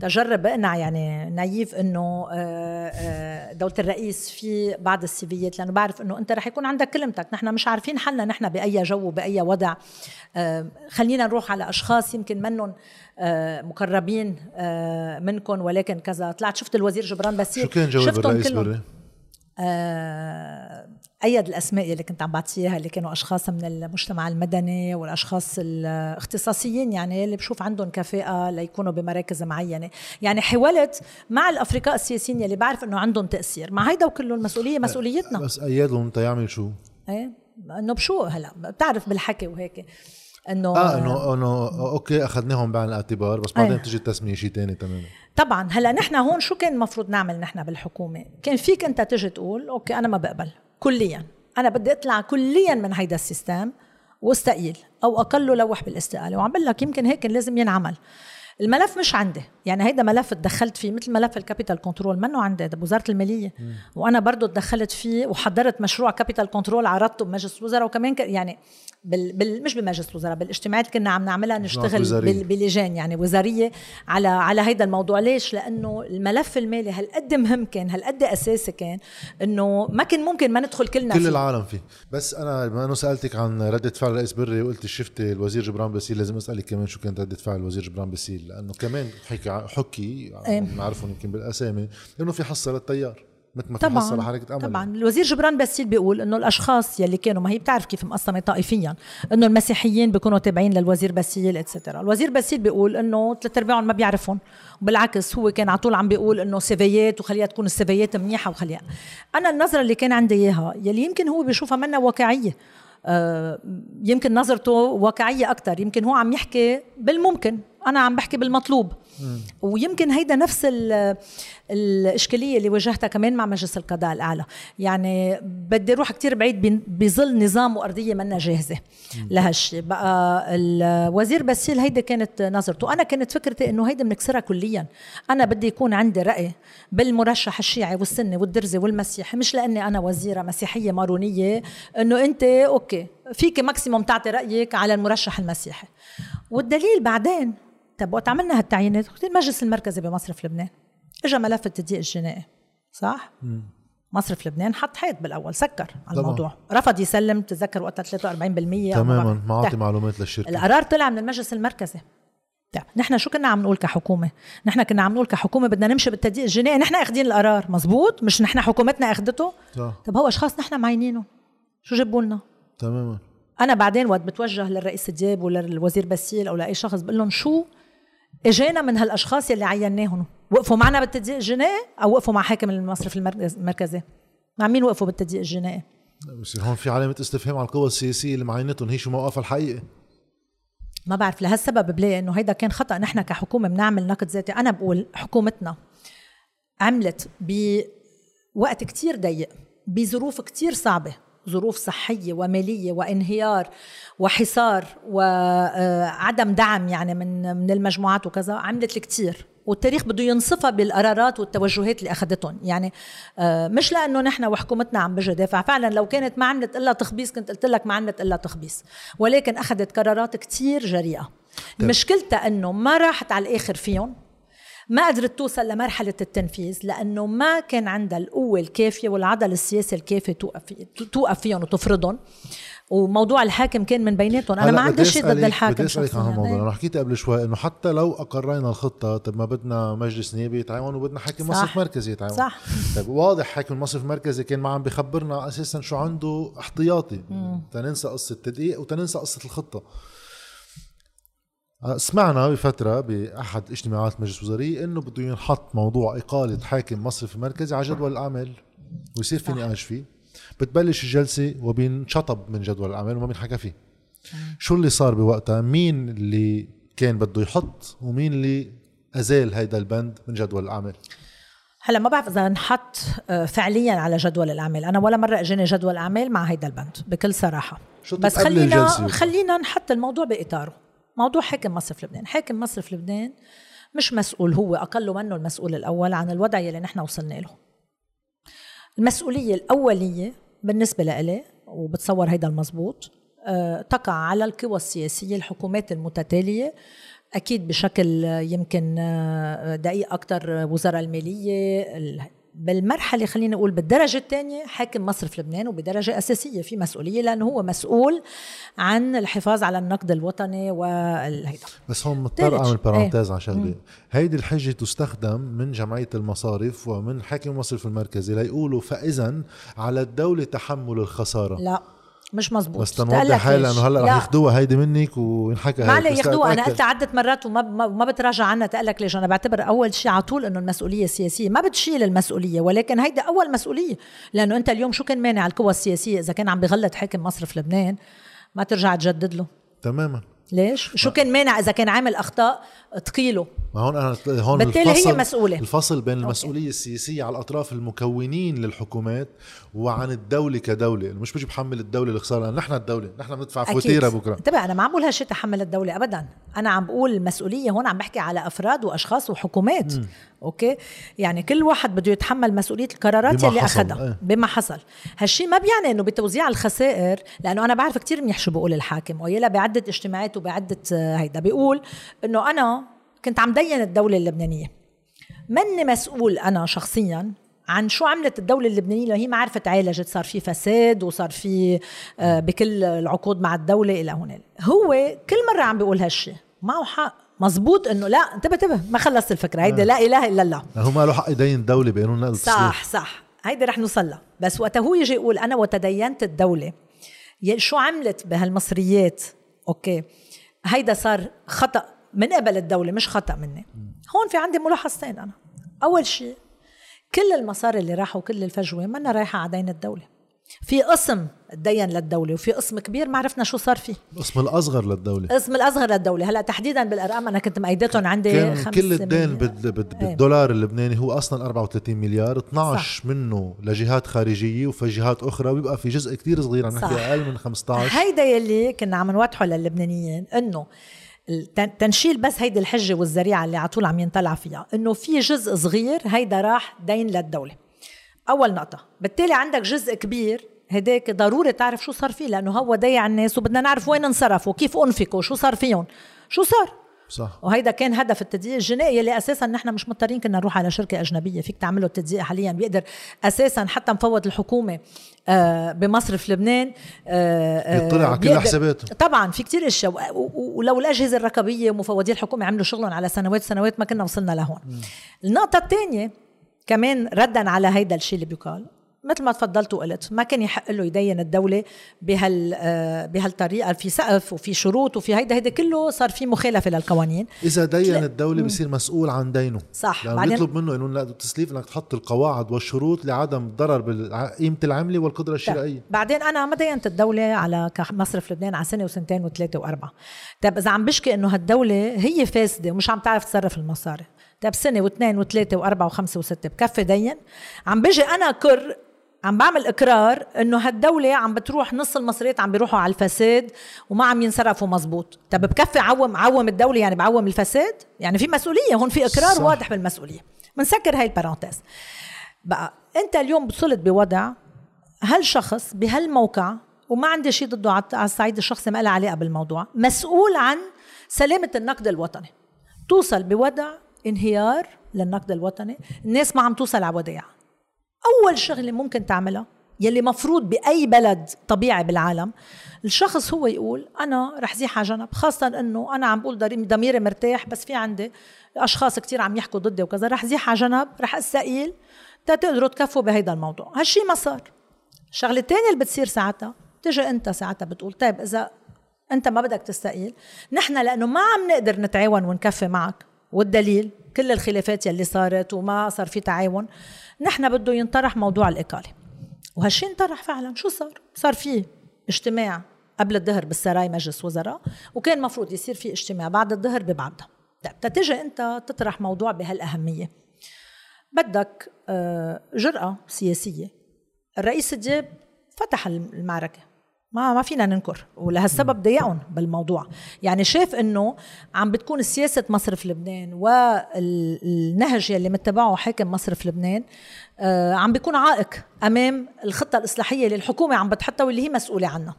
تجرب اقنع يعني نايف إنه آه، دولة الرئيس في بعض السيفيات لأنه بعرف إنه أنت رح يكون عندك كلمتك. نحن مش عارفين حالنا نحن بأي جو وباي وضع. خلينا نروح على أشخاص يمكن منهم مقربين منكم ولكن كذا. طلعت شفت الوزير جبران بس شو كان جواب الرئيس بري؟ أيد الأسماء اللي كنت عم بعطيها اللي كانوا أشخاص من المجتمع المدني والأشخاص الاختصاصيين يعني اللي بشوف عندهم كفاءة ليكونوا بمراكز معينة. يعني حاولت مع الأفرقاء السياسيين اللي بعرف إنه عندهم تأثير. مع هيدا وكله المسؤوليه مسؤوليتنا. بس ايدهم انت يعمل شو؟ إيه إنه بشو هلا؟ بتعرف بالحكي وهيك إنه آه انه إنه okay أخذناهم بعين الاعتبار بس بعدين بتجي التسمية شيء ثاني تماما. طبعا هلا نحن هون شو كان المفروض نعمل نحن بالحكومة؟ كان فيك أنت تجي تقول okay أنا ما بقبل. كليا. أنا بدي أطلع كليا من هيدا system وأستقيل أو أقل لوح بالاستقالة. وعم بقول لك يمكن هيك لازم ينعمل. الملف مش عندي. يعني هيدا ملف تدخلت فيه مثل ملف ال capital control منه عندي ده بوزارة المالية. مم. وأنا برضه تدخلت فيه وحضرت مشروع capital control عرضته بمجلس الوزراء. وكمان يعني بال... بال... مش بمجلس الوزراء بالاجتماعات كنا عم نعملها نشتغل بال... بلجان يعني وزارية على على هيدا الموضوع. ليش؟ لأنه الملف المالي هالقد مهم كان هالقد أساسي كان إنه ما كان ممكن ما ندخل كلنا كل فيه. العالم فيه. بس أنا بما إنه سألتك عن ردة فعل رئيس بري وقلت شفتي الوزير جبران باسيل لازم أسألك كمان شو كانت ردة فعل الوزير جبران باسيل لأنه كمان حكي حكي بنعرفهم يمكن بالأسامي إنه في حصة للتيار مثل ما في طبعا حركه أمل. طبعا. الوزير جبران باسيل بيقول إنه الأشخاص يلي كانوا ما هي بتعرف كيف مقسمة طائفيا إنه المسيحيين بيكونوا تابعين للوزير باسيل اتسترا الوزير باسيل بيقول إنه ثلاث أرباعهم ما بيعرفهم. وبالعكس هو كان على طول عم بيقول إنه CVيات وخليها تكون ال CVيات منيحة وخليها. أنا النظرة اللي كان عندي إياها يلي يمكن هو بيشوفها منا واقعية. آه، يمكن نظرته واقعية أكثر يمكن هو عم يحكي بالممكن. أنا عم بحكي بالمطلوب. ويمكن هيدا نفس الإشكالية اللي واجهتها كمان مع مجلس القضاء الأعلى. يعني بدي أروح كتير بعيد بظل نظام وأرضية منا جاهزة. لهالشيء بقى الوزير باسيل هيدا كانت نظرته. أنا كانت فكرتي إنه هيدا بنكسرها كليا. أنا بدي يكون عندي رأي بالمرشح الشيعي والسني والدرزي والمسيحي مش لأني أنا وزيرة مسيحية مارونية إنه أنت okay فيك maximum تعطي رأيك على المرشح المسيحي. والدليل بعدين طب وقت عملنا هالتعيينات المجلس المركزي بمصرف لبنان. اجى ملف التضييق الجنائي صح؟ مم. مصرف لبنان حط حيط بالأول سكر على الموضوع. رفض يسلم تذكر وقتها 43% تماما ما اعطي معلومات للشركة. القرار طلع من المجلس المركزي. طيب نحن شو كنا عم نقول كحكومة؟ نحن كنا عم نقول كحكومة بدنا نمشي بالتضييق الجنائي نحن أخذين القرار. مزبوط مش نحن حكومتنا أخذته؟ طب هو أشخاص نحن معينينه. شو جابوا لنا؟ تماما. أنا بعدين وقت بتوجه للرئيس دياب ولا للوزير باسيل أو لأي شخص بقول لهم شو إجينا من هالأشخاص يلي عيناهم وقفوا معنا بالتضييق الجنائي أو وقفوا مع حاكم المصرف المركزي. مع مين وقفوا بالتضييق الجنائي؟ بصير هون في علامة استفهام على القوى السياسية اللي معينتهم هي شو موقفها الحقيقي ما بعرف لهالسبب بلاقي إنه هيدا كان خطأ. نحن كحكومة بنعمل نقد ذاتي. أنا بقول حكومتنا عملت بوقت كتير ضيق بظروف كتير صعبة. ظروف صحية ومالية وانهيار وحصار وعدم دعم يعني من من المجموعات وكذا عملت الكثير والتاريخ بده ينصفها بالقرارات والتوجهات اللي أخذتهم. يعني آه، مش لأنه نحن وحكومتنا عم بجي دافع. فعلا لو كانت ما عملت إلا تخبيص كنت قلت لك ما عملت إلا تخبيص. ولكن أخذت قرارات كتير جريئة. طيب. مشكلتها إنه ما راحت على الآخر فيهم. ما قدرت توصل لمرحلة التنفيذ لأنه ما كان عندها القوة الكافية والعضل السياسي الكافي توقف توقف فيهم وتفرضهم. وموضوع الحاكم كان من بيناتهم. أنا ما عندي شيء ضد الحاكم بدي أسألك عن هالموضوع. أنا حكيت قبل شوي إنه حتى لو أقرينا الخطة طب ما بدنا مجلس نيابي يتعاون وبدنا حاكم مصرف مركزي يتعاون صح. طيب واضح حاكم المصرف المركزي كان ما عم بخبرنا أساسا شو عنده احتياطي. تننسى قصة التدقيق وتننسى قصة الخطة. سمعنا بفترة بأحد اجتماعات مجلس الوزراء إنه بده ينحط موضوع إقالة حاكم مصرف مركزي على جدول الأعمال ويصير في نقاش فيه. بتبلش الجلسة وبينشطب من جدول الأعمال وما بينحكى فيه. شو اللي صار بوقتها؟ مين اللي كان بده يحط ومين اللي أزال هيدا البند من جدول الأعمال؟ هلا ما بعرف إذا انحط آه، فعليا على جدول الأعمال. أنا ولا مرة إجاني جدول أعمال مع هيدا البند بكل صراحة. بس خلينا خلينا نحط الموضوع بإطاره. موضوع حاكم مصرف لبنان. حاكم مصرف لبنان مش مسؤول هو أقل منه المسؤول الأول عن الوضع يلي نحن وصلنا له. المسؤولية الأولية بالنسبة لإلي وبتصور هيدا المزبوط أه تقع على القوى السياسية الحكومات المتتالية أكيد بشكل يمكن آه، دقيق أكثر وزراء المالية بالمرحلة خلينا نقول بالدرجة الثانية حاكم مصرف لبنان وبدرجة أساسية في مسؤولية لأنه هو مسؤول عن الحفاظ على النقد الوطني والهيدا. بس هون مضطر اعمل بارانتيز على شغلة. هيدي الحجة تستخدم من جمعية المصارف ومن حاكم المصرف المركزي ليقولوا فاذا على الدولة تحمل الخسارة. لا. مش مزبوط بس تنوضح هاي لأنه هلأ رح ياخذوها هيدي منك وينحكى ما عليه ياخذوها أنا قلت عدة مرات وما ما بتراجع عنها. تقلك ليش؟ أنا بعتبر أول شيء على طول إنه المسؤولية السياسيه ما بتشيل المسؤولية ولكن هيدي أول مسؤولية. لأنه أنت اليوم شو كان مانع القوى السياسية؟ إذا كان عم بغلط حاكم مصرف لبنان ما ترجع تجدد له. تماما. ليش؟ شو كان مانع إذا كان عامل أخطاء؟ تقيله ما هون أنا هون بالتالي الفصل هي مسؤولة. الفصل بين المسؤولية أوكي. السياسية على الأطراف المكونين للحكومات وعن الدولة كدولة. مش بيجي بحمل الدولة الخساره نحن الدولة. نحن بندفع فواتيرها بكرة. انتبه أنا ما عم بقول هالشيء تحمل الدولة ابدا. أنا عم بقول المسؤوليه هون عم بحكي على أفراد وأشخاص وحكومات. م. أوكي؟ يعني كل واحد بده يتحمل مسؤولية القرارات يلي اخذها إيه. بما حصل. هالشيء ما بيعني إنه بتوزيع الخسائر لأنه أنا بعرف كتير منيح شو بقول الحاكم. ويلا بعدة اجتماعات وبعدة هيدا. بيقول إنه أنا كنت عم دين الدولة اللبنانية. مني مسؤول أنا شخصيا عن شو عملت الدولة اللبنانية لو هي ما عرفت عالجت صار في فساد وصار في آه، بكل العقود مع الدولة إلى هنالك هو كل مرة عم بيقول هالشيء معه حق. مزبوط إنه لا انتبه انتبه ما خلصت الفكرة. هيدي لا إله إلا الله. هو ما له حق يدين الدولة بقانون نقل صح صح. هيدي رح نوصل لها بس وقت هو يجي يقول أنا وتدينت الدولة شو عملت بهالمصريات؟ أوكي. هيدا صار خطأ. من قبل الدولة مش خطأ مني. هون في عندي ملاحظتين أنا. أول شيء كل المصاري اللي راحوا كل الفجوة منا رايحة على دين الدولة. في قسم تدين للدولة وفي قسم كبير ما عرفنا شو صار فيه. القسم الأصغر للدولة. القسم الأصغر للدولة. هلأ تحديدا بالأرقام أنا كنت مأيدتهم عندي كان كل الدين بالدولار اللبناني هو أصلا 34 مليار 12 صح. منه لجهات خارجية وفي جهات أخرى ويبقى في جزء كتير صغير. عم نحكي أقل من 15 هيدا يلي كنا عم نوضحه للبنانيين إنه تنشيل بس هيدي الحجة والذريعة اللي على طول عم ينطلع فيها. إنه في جزء صغير هيدا راح دين للدولة. أول نقطة بالتالي عندك جزء كبير هداك ضروري تعرف شو صار فيه لأنه هو ضيع الناس وبدنا نعرف وين انصرفوا كيف أنفقوا شو صار فيهم. شو صار؟ صح. وهيدا كان هدف التدقيق الجنائي اللي أساسا نحن مش مضطرين كنا نروح على شركة أجنبية. فيك تعمله التدقيق حاليا. بيقدر أساسا حتى مفوض الحكومة آه، بمصرف لبنان آه، آه، يطلع على كل حساباته. طبعا في كتير أشياء. ولو الأجهزة الرقابية ومفوضي الحكومة عملوا شغلهم على سنوات سنوات ما كنا وصلنا لهون. النقطة الثانية كمان ردا على هيدا الشيء اللي بيقال. مثل ما تفضلت وقلت ما كان يحق له يدين الدولة بهال آه، بهالطريقة في سقف وفي شروط وفي هيدا هيدا كله صار في مخالفة للقوانين. إذا دين الدولة بصير مسؤول عن دينه. صح. يعني بعدين بيطلب منه إنه تسليف إنك تحط القواعد والشروط لعدم الضرر بقيمه العمله والقدرة الشرائيه بعدين أنا ما دينت الدولة على مصرف لبنان على سنة وسنتين وثلاثة وأربعة. طيب إذا عم بشكي إنه هالدولة هي فاسدة ومش عم تعرف تصرف المصاري. طيب سنة واثنين وثلاثة وأربعة وخمسة وستة بكفي دين. عم بيجي أنا كر عم بعمل إقرار إنه هالدولة عم بتروح نص المصريات عم بيروحوا على الفساد وما عم ينصرفوا مزبوط. طب بكفي عوم عوم الدولة يعني بعوم الفساد؟ يعني في مسؤولية هون في إقرار صح. واضح بالمسؤولية. بنسكر هاي البارونتيز بقى أنت اليوم وصلت بوضع هالشخص بهالموقع وما عندي شيء ضده على الصعيد الشخصي ما لها علاقة بالموضوع مسؤول عن سلامة النقد الوطني. توصل بوضع انهيار للنقد الوطني. الناس ما عم توصل على ودائع أول شغلة ممكن تعملها يلي مفروض بأي بلد طبيعي بالعالم الشخص هو يقول أنا رح زيح على جنب خاصة إنه أنا عم بقول ضميري مرتاح بس في عندي أشخاص كتير عم يحكوا ضدي وكذا رح زيح على جنب رح أستقيل تقدروا تكفوا بهيدا الموضوع. هالشي ما صار. الشغلة الثانية اللي بتصير ساعتها تجي أنت ساعتها بتقول طيب إذا أنت ما بدك تستقيل نحن لأنه ما عم نقدر نتعاون ونكفي معك. والدليل كل الخلافات يلي صارت وما صار في تعاون نحن بده ينطرح موضوع الإقالة. وهالشي انطرح فعلا. شو صار؟ صار في اجتماع قبل الظهر بالسراي مجلس وزراء وكان مفروض يصير في اجتماع بعد الظهر ببعدها طيب تتجي أنت تطرح موضوع بهالأهمية. بدك آه، جرأة سياسية. الرئيس دياب فتح المعركة. ما ما فينا ننكر ولهالسبب ضايقهم بالموضوع. يعني شاف إنه عم بتكون سياسة مصرف لبنان والنهج يلي متبعه حاكم مصرف لبنان آه عم بيكون عائق أمام الخطة الإصلاحية اللي الحكومة عم بتحطها واللي هي مسؤولة عنها.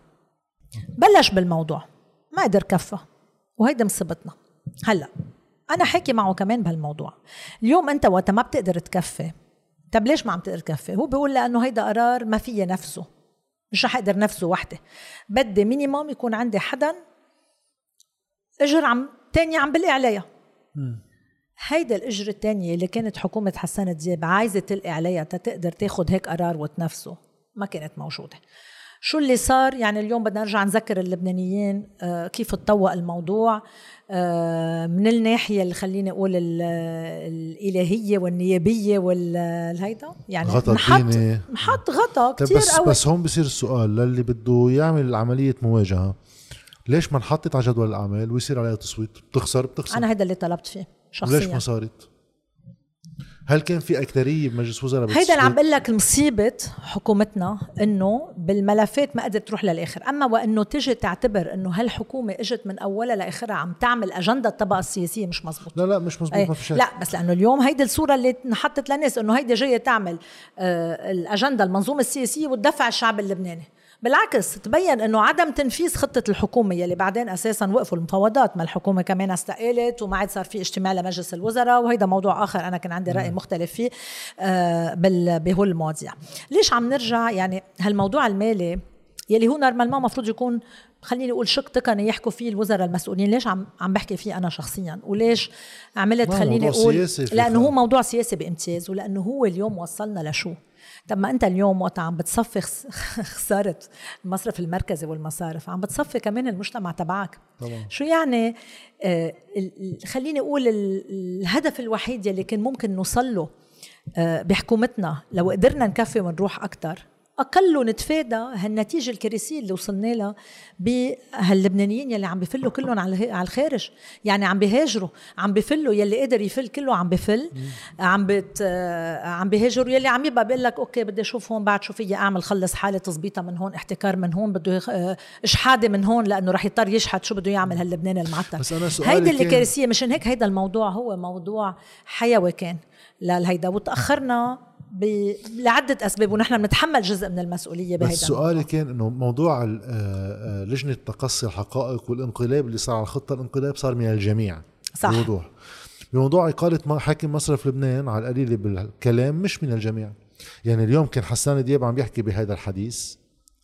بلش بالموضوع ما قدر كفى وهيدا مصيبتنا. هلأ أنا حاكي معه كمان بهالموضوع. اليوم أنت وقت ما بتقدر تكفي. طب ليش ما عم تقدر تكفي؟ هو بيقول لأنه هيدا قرار ما فيه نفسه. مش رح أقدر نفسه وحده. بدي مينيموم يكون عندي حدا أجر عم تاني عم بلقي عليها. هيدا الأجر الثانية اللي كانت حكومة حسان دياب عايزة تلقي عليها تقدر تاخذ هيك قرار وتنفسه. ما كانت موجودة. شو اللي صار؟ يعني اليوم بدنا نرجع نذكر اللبنانيين آه، كيف تطوق الموضوع. آه، من الناحية اللي خليني أقول الإلهية والنيابية والهيدا يعني غطا نحط نحط غطا طيب كثير بس قوي. بس هون بصير السؤال للي بده يعمل عملية مواجهة ليش ما انحطت على جدول الأعمال ويصير عليها تصويت؟ بتخسر بتخسر. أنا هيدا اللي طلبت فيه شخصيا ليش ما صارت؟ هل كان في أكثرية بمجلس وزراء هيدا اللي عم بقول لك مصيبة حكومتنا إنه بالملفات ما قدرت تروح للآخر. أما وإنه تجي تعتبر إنه هالحكومة إجت من أولها لآخرها عم تعمل أجندة الطبقة السياسية مش مزبوط. لا لا مش مزبوط ما في شيء لا بس لأنه اليوم هيدي الصورة اللي انحطت للناس إنه هيدي جاية تعمل آه الأجندة المنظومة السياسية وتدفع الشعب اللبناني. بالعكس تبين إنه عدم تنفيذ خطة الحكومة يلي بعدين أساسا وقفوا المفاوضات. ما الحكومة كمان استقالت وما عاد صار في اجتماع لمجلس الوزراء وهيدا موضوع آخر أنا كان عندي رأي مختلف فيه آه، بهول المواضيع. ليش عم نرجع؟ يعني هالموضوع المالي يلي هو نورمالمون المفروض يكون خليني أقول شق تقني يحكوا فيه الوزراء المسؤولين. ليش عم عم بحكي فيه أنا شخصيا؟ وليش عملت خليني أقول لأنه هو موضوع سياسي بامتياز ولأنه هو اليوم وصلنا لشو؟ طب ما انت اليوم وقت عم بتصفي خسارة المصرف المركزي والمصارف عم بتصفي كمان المجتمع تبعك طبعا. شو يعني آه خليني أقول الهدف الوحيد يلي كان ممكن نوصل له آه بحكومتنا لو قدرنا نكفي ونروح أكثر أقل نتفادى هالنتيجة الكارثية اللي وصلنا لها بهاللبنانيين يلي عم بفلوا كلهم على الخارج. يعني عم بيهاجروا عم بفلوا يلي قدر يفل كله عم بفل. عم بت عم بيهاجروا يلي عم يبقى بيقول لك okay بدي أشوف هون بعد شو فيي أعمل خلص حالي تظبيطها من هون احتكار من هون بده إشحادة من هون لأنه رح يضطر يشحد شو بده يعمل هاللبناني المعتر بس أنا سؤالي هيدي اللي كارثية مشان هيك هيدا الموضوع هو موضوع حيوي كان لهيدا. وتأخرنا لعدة أسباب ونحن بنتحمل جزء من المسؤولية بهيدا بس سؤالي كان إنه موضوع آه، آه، لجنة تقصي الحقائق والانقلاب اللي صار على الخطة الانقلاب صار من الجميع صح. بوضوح. بموضوع إقالة حاكم مصرف لبنان على القليلة بالكلام مش من الجميع. يعني اليوم كان حسان دياب عم يحكي بهذا الحديث.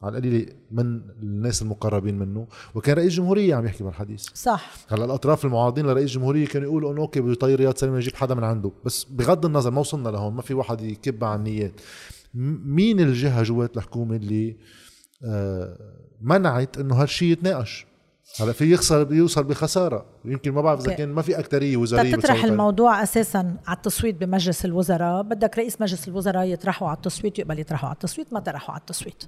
على القليلة من الناس المقربين منه؟ وكان رئيس جمهورية عم يحكي بالحديث. صح. هلأ الأطراف المعارضين لرئيس جمهورية كانوا يقولوا إنه أوكي بده يطير رياض سليم يجيب حدا من عنده. بس بغض النظر ما وصلنا لهون ما في واحد يكب عن النيات. مين الجهة جوات الحكومة اللي آه منعت إنه هالشيء يتناقش؟ هلا في يخسر بيوصل بخسارة. يمكن ما بعرف إذا كان ما في أكترية وزارية تطرح الموضوع أساسا على التصويت بمجلس الوزراء. بدك رئيس مجلس الوزراء يطرحوا على التصويت يقبل يطرحوا على التصويت ما طرحوا على التصويت.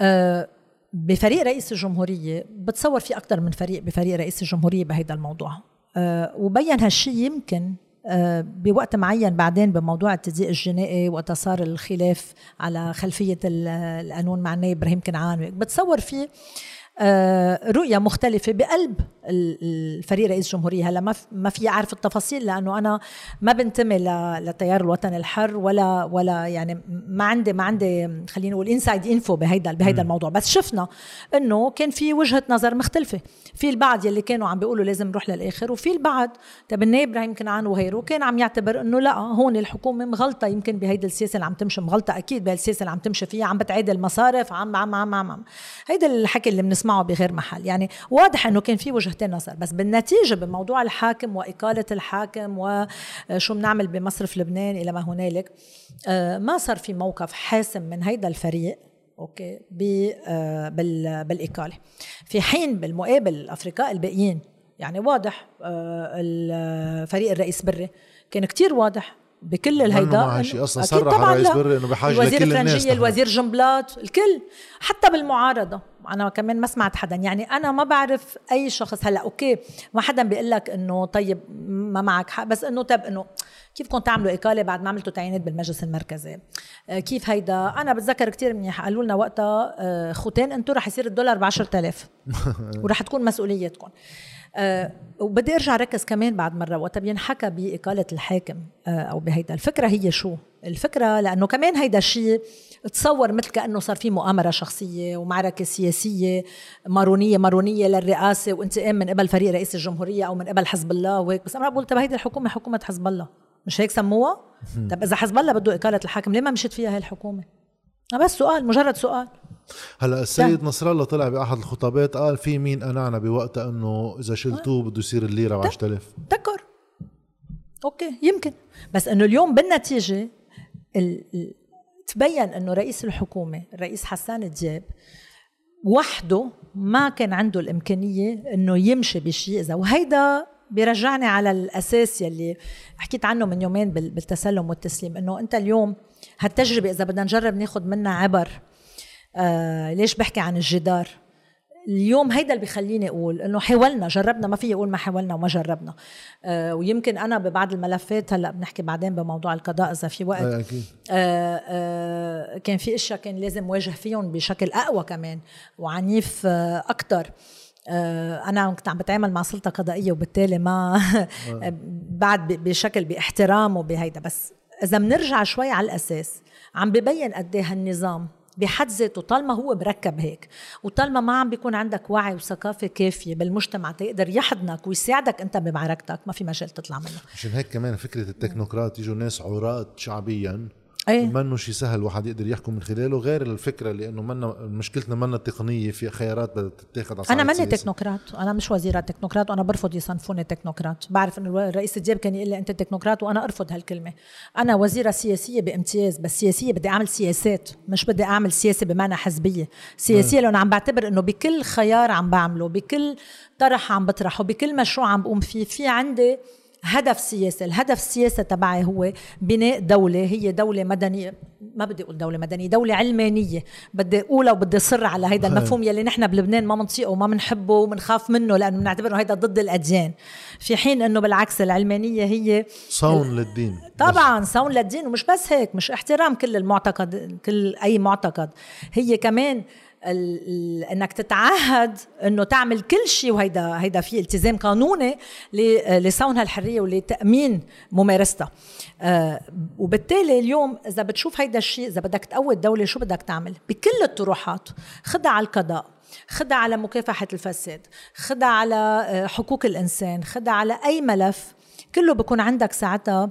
أه بفريق رئيس الجمهورية بتصور في أكثر من فريق بفريق رئيس الجمهورية بهيدا الموضوع. أه وبين هالشيء يمكن أه بوقت معين بعدين بموضوع التضييق الجنائي وقت صار الخلاف على خلفية القانون مع النائب إبراهيم كنعان. بتصور فيه آه، رؤية مختلفة بقلب الفريق رئيس الجمهورية هلا ما في أعرف التفاصيل لأنه أنا ما بنتمي للتيار الوطني الحر ولا ولا يعني ما عندي ما عندي خلينا نقول انسايد انفو بهيدا بهيدا الموضوع. بس شفنا إنه كان في وجهة نظر مختلفة. في البعض يلي كانوا عم بيقولوا لازم نروح للآخر وفي البعض طب النائب إبراهيم كنعان وغيره كان عم يعتبر إنه لا هون الحكومة مغلطة. يمكن بهيدي السياسة اللي عم تمشي مغلطة أكيد بهالسياسة اللي عم تمشي فيها عم بتعيد المصارف عم عم عم عم, عم. هيدا الحكي اللي بنسمعه نسمعه بغير محل. يعني واضح إنه كان في وجهتين نظر بس بالنتيجة بموضوع الحاكم وإقالة الحاكم وشو بنعمل بمصرف لبنان إلى ما هنالك آه، ما صار في موقف حاسم من هيدا الفريق okay آه، بالإقالة. في حين بالمقابل الافرقاء الباقيين يعني واضح آه، فريق الرئيس بري كان كتير واضح بكل الهيدا شيء أصلا صرح طبعا رئيس بري إنه بحاجة الوزير لكل الناس الوزير جنبلاط الكل. حتى بالمعارضة. أنا كمان ما سمعت حدا. يعني أنا ما بعرف أي شخص. هلأ أوكي ما حدا بيقول لك إنه طيب ما معك حق. بس إنه طب إنه كيف كنت تعملوا إقالة بعد ما عملتوا تعيينات بالمجلس المركزي؟ آه، كيف هيدا؟ أنا بتذكر كثير منيح. قالوا لنا وقتها آه، خوتين أنتم رح يصير الدولار ب 10000 ورح تكون مسؤوليتكم. وبدي ارجع ركز كمان بعد مرة. وقت بينحكى بإقالة الحاكم أه أو بهيدا. الفكرة هي شو؟ الفكرة لأنه كمان هيدا الشيء تصور مثل كأنه صار في مؤامرة شخصية ومعركة سياسية مارونية مارونية للرئاسة وانتقام من قبل فريق رئيس الجمهورية أو من قبل حزب الله. وهيك بس أنا بقول طب هيدي الحكومة حكومة حزب الله. مش هيك سموها؟ طب إذا حزب الله بده إقالة الحاكم ليه ما مشت فيها هاي الحكومة؟ بس سؤال مجرد سؤال. هلا السيد نصر الله طلع بأحد الخطابات قال في مين انعنا بوقتها إنه إذا شلتوه بده يصير الليرة ب 10000 تذكر أوكي يمكن. بس إنه اليوم بالنتيجة تبين إنه رئيس الحكومة الرئيس حسان دياب وحده ما كان عنده الإمكانية إنه يمشي بشيء. إذا وهيدا بيرجعني على الأساس يلي حكيت عنه من يومين بالتسلم والتسليم إنه أنت اليوم هالتجربة إذا بدنا نجرب ناخذ منها عبر آه ليش بحكي عن الجدار؟ اليوم هيدا اللي بخليني أقول إنه حاولنا جربنا ما في أقول ما حاولنا وما جربنا. آه ويمكن أنا ببعض الملفات هلأ بنحكي بعدين بموضوع القضاء إذا في وقت. آه. آه آه كان في إشياء كان لازم واجه فيهم بشكل أقوى كمان وعنيف آه أكثر آه، أنا كنت عم بتعامل مع سلطة قضائية وبالتالي ما آه. بعد بشكل باحترام وبهيدا. بس إذا بنرجع شوي على الأساس عم ببين قد إيه هالنظام بحد ذاته طالما هو مركب هيك وطالما ما عم بيكون عندك وعي وثقافة كافية بالمجتمع تقدر يحضنك ويساعدك أنت بمعركتك ما في مجال تطلع منه. عشان هيك كمان فكرة التكنوقراط يجوا ناس عراة شعبيا إيه. منه شيء سهل واحد يقدر يحكم من خلاله غير الفكرة لأنه منا مشكلتنا منا التقنية في خيارات بدها تتاخذ أنا ماني تكنوقراط أنا مش وزيرة تكنوقراط وأنا برفض يصنفوني تكنوقراط. بعرف إنه الرئيس دياب كان يقول لي أنت تكنوقراط وأنا أرفض هالكلمة. أنا وزيرة سياسية بامتياز بس سياسية بدي أعمل سياسات مش بدي أعمل سياسة بمعنى حزبية. سياسية لأنه عم بعتبر إنه بكل خيار عم بعمله بكل طرح عم بطرحه بكل مشروع عم بقوم فيه. في عندي هدف سياسي الهدف السياسي تبعي هو بناء دولة هي دولة مدنية. ما بدي أقول دولة مدنية دولة علمانية. بدي أقولها وبدي أصر على هيدا المفهوم يلي نحن بلبنان ما بنطيقه وما بنحبه وبنخاف منه لأنه بنعتبر انه هيدا ضد الأديان. في حين إنه بالعكس العلمانية هي صون للدين. طبعا صون للدين ومش بس هيك مش احترام كل المعتقد كل أي معتقد. هي كمان انك تتعهد انه تعمل كل شيء وهيدا هيدا في التزام قانوني لصون هالحريه ولتأمين ممارستها آه وبالتالي اليوم إذا بتشوف هيدا الشيء إذا بدك تقوي الدولة شو بدك تعمل؟ بكل الطروحات. خدها على القضاء خدها على مكافحة الفساد خدها على آه، حقوق الإنسان خدها على أي ملف. كله بكون عندك ساعتها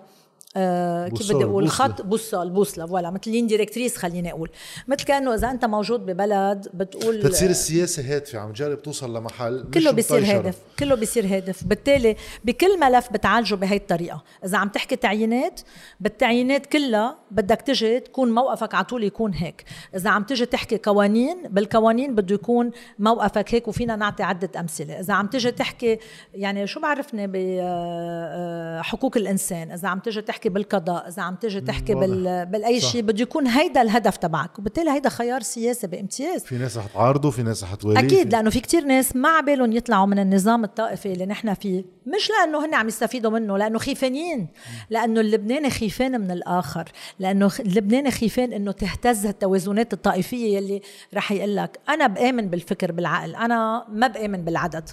آه كيف بدي أقول خط بوصل بوصلة ولا مثل لين ديريكتريس خليني أقول. مثل كأنه إذا أنت موجود ببلد بتقول بتصير السياسة هادفه عم تجرب توصل لمحل كله بيصير هادف كله بيصير هادف بالتالي بكل ملف بتعالجه بهي الطريقة. إذا عم تحكي تعيينات بالتعيينات كلها بدك تجي تكون موقفك على طول يكون هيك. إذا عم تجي تحكي قوانين بالقوانين بده يكون موقفك هيك وفينا نعطي عدة أمثلة. إذا عم تجي تحكي يعني شو بعرفني بحقوق الإنسان؟ إذا عم تجي تحكي تحكي بالقضاء إذا عم تيجي تحكي بال... بالأي شيء بده يكون هيدا الهدف تبعك. وبالتالي هيدا خيار سياسي بامتياز. في ناس رح تعارضه في ناس رح أكيد لأنه في كتير ناس ما عبالهم يطلعوا من النظام الطائفي اللي نحن فيه. مش لأنه هن عم يستفيدوا منه لأنه خيفانين. لأنه اللبناني خيفان من الآخر. لأنه اللبناني خيفان إنه تهتز التوازنات الطائفية يلي رح يقول لك أنا بآمن بالفكر بالعقل. أنا ما بآمن بالعدد.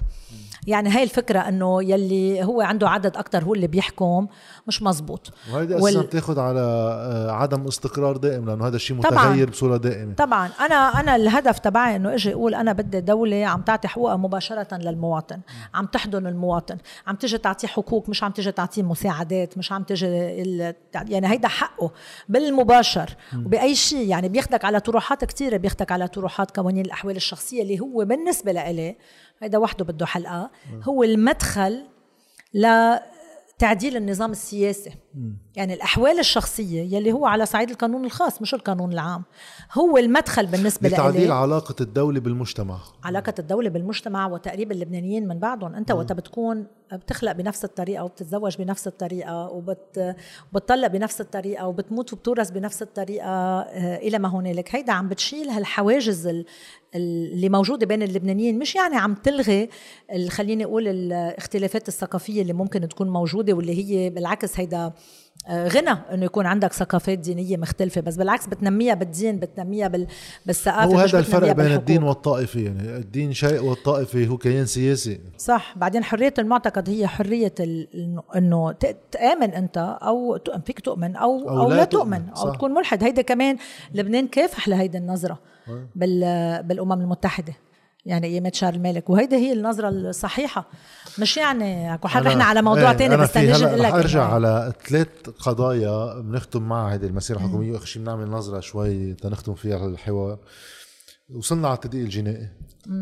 يعني هاي الفكرة إنه يلي هو عنده عدد أكثر هو اللي بيحكم مش مزبوط. وهيدي أساسا وال... بتاخذ على آه، عدم استقرار دائم لأنه هذا الشيء متغير بصورة دائمة. طبعا. أنا أنا الهدف تبعي إنه إجي أقول أنا بدي دولة عم تعطي حقوقها مباشرة للمواطن عم تحضن المواطن عم تجي تعطيه حقوق مش عم تجي تعطيه مساعدات مش عم تجي ال... يعني هيدا حقه بالمباشر. وباي شيء يعني بياخدك على طروحات كثيره بياخدك على طروحات قوانين الأحوال الشخصية اللي هو بالنسبة لإلي هيدا وحده بده حلقة. هو المدخل لتعديل النظام السياسي. يعني الأحوال الشخصية يلي هو على صعيد القانون الخاص مش القانون العام. هو المدخل بالنسبة لتعديل علاقة الدولة بالمجتمع. علاقة الدولة بالمجتمع وتقريب اللبنانيين من بعضهم أنت وقت بتكون بتخلق بنفس الطريقة وبتتزوج بنفس الطريقة وبت وبتطلق بنفس الطريقة وبتموت وبتورث بنفس الطريقة آه، إلى ما هنالك. هيدا عم بتشيل هالحواجز اللي موجودة بين اللبنانيين مش يعني عم تلغي خليني أقول الاختلافات الثقافية اللي ممكن تكون موجودة واللي هي بالعكس هيدا آه، غنى إنه يكون عندك ثقافات دينية مختلفة بس بالعكس بتنميها بالدين بتنميها بال... بالثقافة هو هذا الفرق بين الدين والطائفة يعني الدين شيء والطائفة هو كيان سياسي. صح. بعدين حرية المعتقد هي حرية ال... انه تآمن أنت أو فيك تؤمن أو أو, أو لا, لا تؤمن. أو صح. تكون ملحد. هيدا كمان لبنان كافح لهيدي النظرة. بالأمم المتحدة يعني أيامات شهر المالك وهيدي هي النظرة الصحيحة. مش يعني أكو حد رحنا على موضوع إيه تاني بس نجي نقول لك. أرجع على ثلاث قضايا بنختم معها هذه المسيرة الحكومية. واخر شيء بنعمل نظرة شوي تنختم فيها الحوار. وصلنا على التدقيق الجنائي.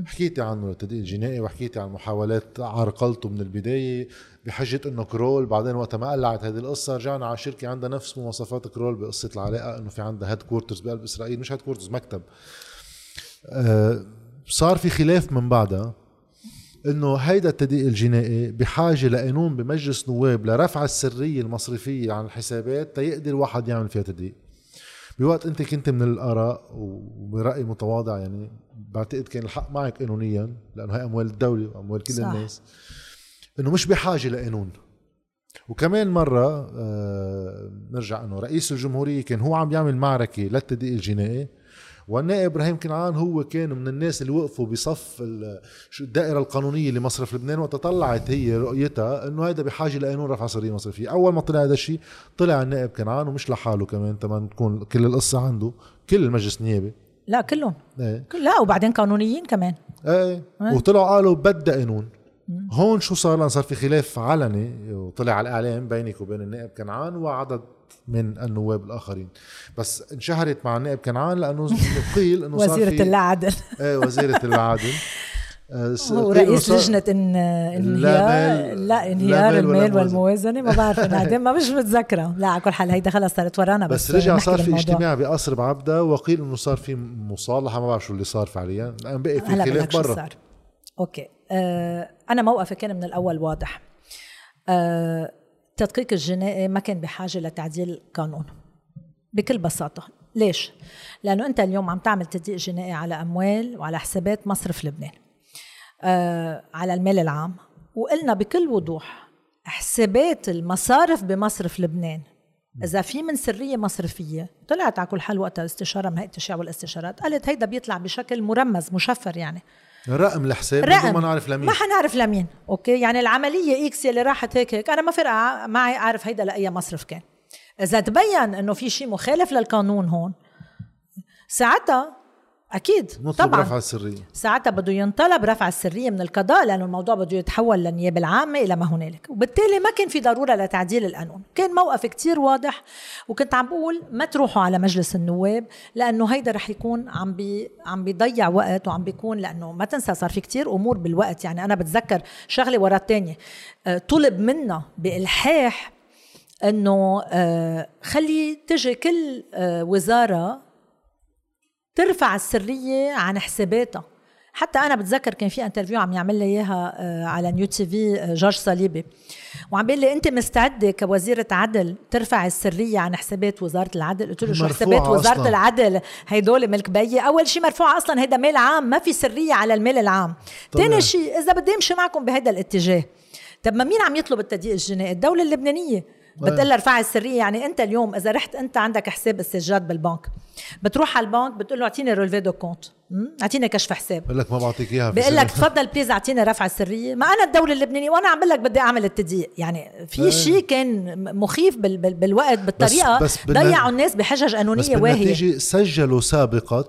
حكيتي عنه التدقيق الجنائي وحكيتي عن محاولات عرقلته من البداية. بحجة إنه كرول بعدين وقت ما قلعت هذه القصة رجعنا على شركة عندها نفس مواصفات كرول بقصة العلاقة إنه في عندها headquarters بقلب إسرائيل مش headquarters مكتب. أه صار في خلاف من بعدها إنه هيدا التدقيق الجنائي بحاجة لقانون بمجلس نواب لرفع السرية المصرفية عن الحسابات تيقدر الواحد يعمل فيها تدقيق. بوقت أنت كنت من الأراء وبرأي متواضع يعني بعتقد كان الحق معك قانونيا لأنه هي أموال الدولة وأموال كل صح. الناس. إنه مش بحاجة لقانون. وكمان مرة آه نرجع إنه رئيس الجمهورية كان هو عم يعمل معركة للتدقيق الجنائي والنائب إبراهيم كنعان هو كان من الناس اللي وقفوا بصف الدائرة القانونية لمصرف لبنان وتطلعت هي رؤيتها إنه هذا بحاجة لقانون رفع سرية مصرفية، أول ما طلع هذا الشيء طلع النائب كنعان ومش لحاله كمان تمام تكون كل القصة عنده كل المجلس النيابي. لا كلهم. إيه. لا وبعدين قانونيين كمان. إيه, إيه. وطلعوا قالوا بدها قانون. هون شو صار لأن صار في خلاف علني وطلع على الإعلام بينك وبين النائب كنعان وعدد من النواب الآخرين. بس انشهرت مع النائب كنعان لأنه قيل إنه صار وزيرة العدل. إيه وزيرة العدل. هو رئيس لجنة إن انهيار لا انهيار المال والموازنة. ما بعرف بعدين ما مش متذكرة. لا على كل حال هيدا خلص صارت ورانا بس, بس رجع صار في اجتماع بقصر بعبدة وقيل إنه صار في مصالحة. ما بعرف شو اللي صار فعليا. الآن بقي في خلاف برا. أوكي. آه أنا موقفي كان من الأول واضح. آه التدقيق الجنائي ما كان بحاجة لتعديل قانون بكل بساطة. ليش؟ لأنه أنت اليوم عم تعمل تدقيق جنائي على أموال وعلى حسابات مصرف لبنان آه على المال العام. وقلنا بكل وضوح حسابات المصارف بمصرف لبنان. إذا في من سرية مصرفية طلعت على كل حال وقتها الاستشاره من هيئه التشريع والاستشارات قالت هيدا بيطلع بشكل مرمز مشفر يعني. رقم الحساب رقم. ما نعرف لمين. ما حنعرف لمين. okay؟ يعني العملية X اللي راحت هيك هيك. أنا ما فرق معي أعرف هيدا لأي مصرف كان. إذا تبين إنه في شيء مخالف للقانون هون ساعتها أكيد نطلب طبعا. رفع السرية. ساعتها بده ينطلب رفع السرية من القضاء لأنه الموضوع بده يتحول للنيابة العامة إلى ما هنالك. وبالتالي ما كان في ضرورة لتعديل القانون. كان موقف كتير واضح وكنت عم بقول ما تروحوا على مجلس النواب لأنه هيدا رح يكون عم بي عم بيضيع وقت وعم بيكون لأنه ما تنسى صار في كتير أمور بالوقت. يعني أنا بتذكر شغلة ورا الثانية آه، طلب منا بإلحاح إنه آه، خلي تجي كل آه، وزارة ترفع السرية عن حساباتها. حتى أنا بتذكر كان في interview عم يعمل لي إياها آه، على New TV جورج صليبي. وعم بيقول لي أنت مستعدة كوزيرة عدل ترفع السرية عن حسابات وزارة العدل؟ قلت له شو حسابات وزارة أصلاً. العدل؟ هدول ملك بيي. أول شيء مرفوعة أصلا هيدا مال عام ما في سرية على المال العام. ثاني شيء إذا بدي أمشي معكم بهذا الاتجاه طب ما مين عم يطلب التدقيق الجنائي؟ الدولة اللبنانية. بتقول ارفعي السرية. يعني أنت اليوم إذا رحت أنت عندك حساب السجاد بالبنك بتروح على البنك بتقول له أعطيني relevé de compte. أعطيني كشف حساب. بقول لك ما بعطيك إياها بقول لك تفضل بليز أعطيني رفع السرية. ما أنا الدولة اللبنانية وأنا عم بقول لك بدي أعمل التضييق. يعني في إيه. شيء كان مخيف بال بال بالوقت بالطريقة. بس بس ضيعوا الناس بحجج قانونيه واهية. بس سجلوا سابقه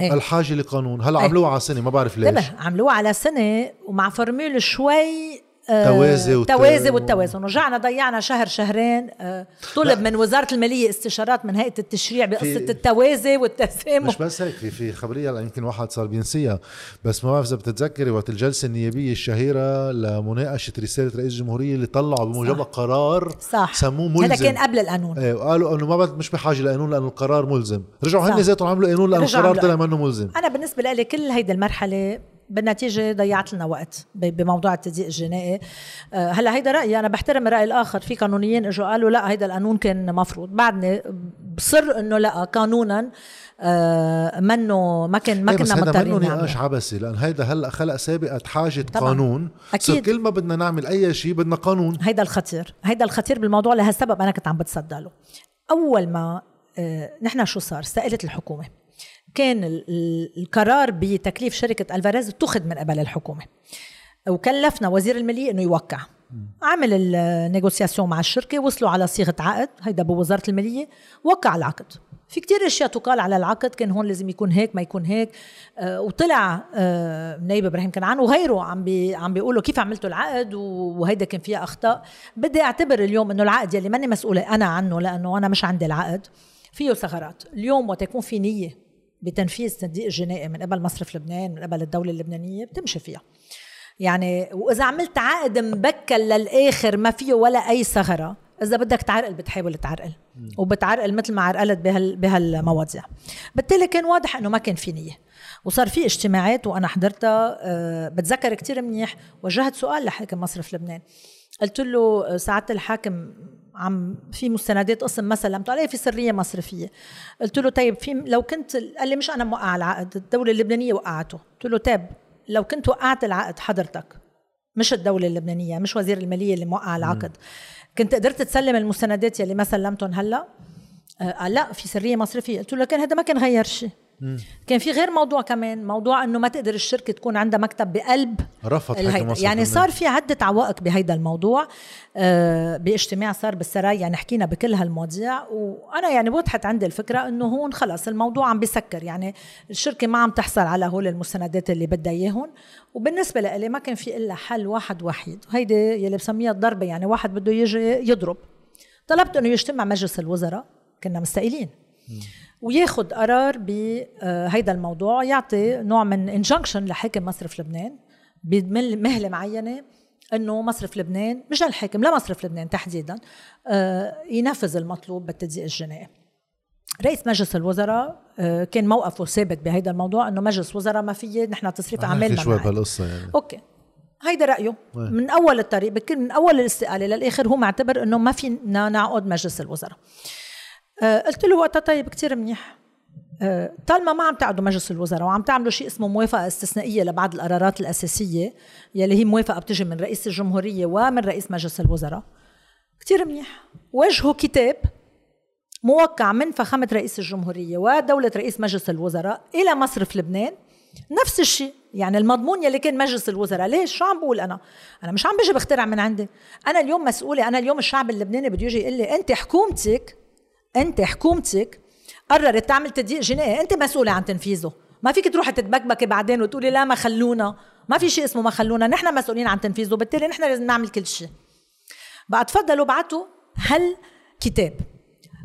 إيه؟ الحاجة لقانون. هلأ إيه؟ عملوها على سنة ما بعرف ليش. عملوها على سنة ومع فورمول شوي توازي والت... توازي والتوازن رجعنا ضيعنا شهر شهرين آه، طلب من وزارة المالية استشارات من هيئة التشريع بقصة في... التوازي والتسامح. مش بس هيك في في خبرية يمكن واحد صار بينسيها. بس ما بعرف إذا بتتذكري وقت الجلسة النيابية الشهيرة لمناقشة رسالة رئيس الجمهورية اللي طلعوا بموجبها قرار صح. سموه ملزم. هذا كان قبل القانون. إيه وقالوا إنه ما مش بحاجة لقانون لأنه القرار ملزم. رجعوا هن ذاتهم عملوا قانون لأنه القرار طلع منه ملزم. أنا بالنسبة لي كل هيدي المرحلة بالنتيجة ضيعت لنا وقت بموضوع التضييق الجنائي. آه، هلا هيدا رأيي أنا بحترم الرأي الآخر. في قانونيين إجوا قالوا لا هيدا القانون كان مفروض. بعدني بصر إنه لا قانونا آه، منه ما كان ما إيه، كنا مضطرين منه نقاش عبثي لأن هيدا هلا خلق سابقة حاجة طبعا. قانون. أكيد. كل ما بدنا نعمل أي شيء بدنا قانون. هيدا الخطير. هيدا الخطير بالموضوع لهالسبب أنا كنت عم بتصدى له أول ما آه، نحن شو صار؟ استقالت الحكومة. كان القرار بتكليف شركة ألفاريز اتخذ من قبل الحكومة. وكلفنا وزير المالية إنه يوقع. عمل ال négociation مع الشركة وصلوا على صيغة عقد هيدا بوزارة المالية وقع العقد. في كتير أشياء تقال على العقد كان هون لازم يكون هيك ما يكون هيك. آه وطلع آه نايب إبراهيم كنعان وغيره عم بي عم بيقولوا كيف عملتوا العقد وهيدا كان فيها أخطاء. بدي أعتبر اليوم إنه العقد يلي ماني مسؤولة أنا عنه لأنه أنا مش عندي العقد فيه ثغرات. اليوم وقت يكون في نية بتنفيذ تدقيق الجنائي من قبل مصرف لبنان من قبل الدولة اللبنانية بتمشي فيها. يعني وإذا عملت عقد مبكل للآخر ما فيه ولا أي ثغرة إذا بدك تعرقل بتحاول تعرقل. وبتعرقل مثل ما عرقلت بهال بهالمواضيع. بالتالي كان واضح إنه ما كان في نية. وصار في اجتماعات وأنا حضرتها أه بتذكر كتير منيح وجهت سؤال لحاكم مصرف لبنان. قلت له آه، سعادة الحاكم عم في مستندات قسم مثلا لي في سرية مصرفية. قلت له طيب في لو كنت قال لي مش أنا موقع العقد الدولة اللبنانية وقعته. قلت له طيب لو كنت وقعت العقد حضرتك مش الدولة اللبنانية مش وزير المالية اللي موقع العقد كنت قدرت تسلم المستندات يلي ما سلمتهم هلأ؟ آه قال لأ في سرية مصرفية. قلت له لكن هذا ما كان غير شيء. كان في غير موضوع كمان موضوع إنه ما تقدر الشركة تكون عندها مكتب بقلب رفض يعني صار في عدة عوائق بهيدا الموضوع آه باجتماع صار بالسرايا يعني حكينا بكل هالمواضيع وأنا يعني وضحت عندي الفكرة إنه هون خلص الموضوع عم بيسكر. يعني الشركة ما عم تحصل على هول المستندات اللي بدها اياهم وبالنسبة لي ما كان في إلا حل واحد وحيد. هيدي يلي بسميها الضربة يعني واحد بده يجي يضرب. طلبت إنه يجتمع مجلس الوزراء كنا مستقيلين. وياخذ قرار بهيدا الموضوع. يعطي نوع من انجنكشن لحاكم مصرف لبنان بمهله معينة إنه مصرف لبنان مش الحاكم لا مصرف لبنان تحديدا آه، ينفذ المطلوب بالتدقيق الجنائي. رئيس مجلس الوزراء آه، كان موقفه ثابت بهيدا الموضوع إنه مجلس وزراء ما فيه نحن تصريف أعمالنا شوي بهالقصة يعني. أوكي. هيدا رأيه. من أول الطريق بكل من أول الاستقالة للآخر هو معتبر إنه ما فينا نعقد مجلس الوزراء. آه، قلت له وقتها طيب كتير منيح. آه، طالما ما عم تعدوا مجلس الوزراء وعم تعملوا شيء اسمه موافقة استثنائية لبعض القرارات الأساسية يلي هي موافقة بتجي من رئيس الجمهورية ومن رئيس مجلس الوزراء كتير منيح. وجهوا كتاب موقع من فخامه رئيس الجمهورية ودولة رئيس مجلس الوزراء إلى مصرف لبنان. نفس الشيء يعني المضمون يلي كان مجلس الوزراء. ليش شو عم بقول أنا؟ أنا مش عم بيجي بخترع من عندي. أنا اليوم مسؤولة أنا اليوم الشعب اللبناني بده يجي يقول لي أنت حكومتك أنت حكومتك قررت تعمل تضييق جنائي أنت مسؤوله عن تنفيذه. ما فيك تروحي تتبكبكي بعدين وتقولي لا ما خلونا. ما في شيء اسمه ما خلونا. نحن مسؤولين عن تنفيذه بالتالي نحن لازم نعمل كل شيء. بقى تفضلوا بعتوا هل كتاب.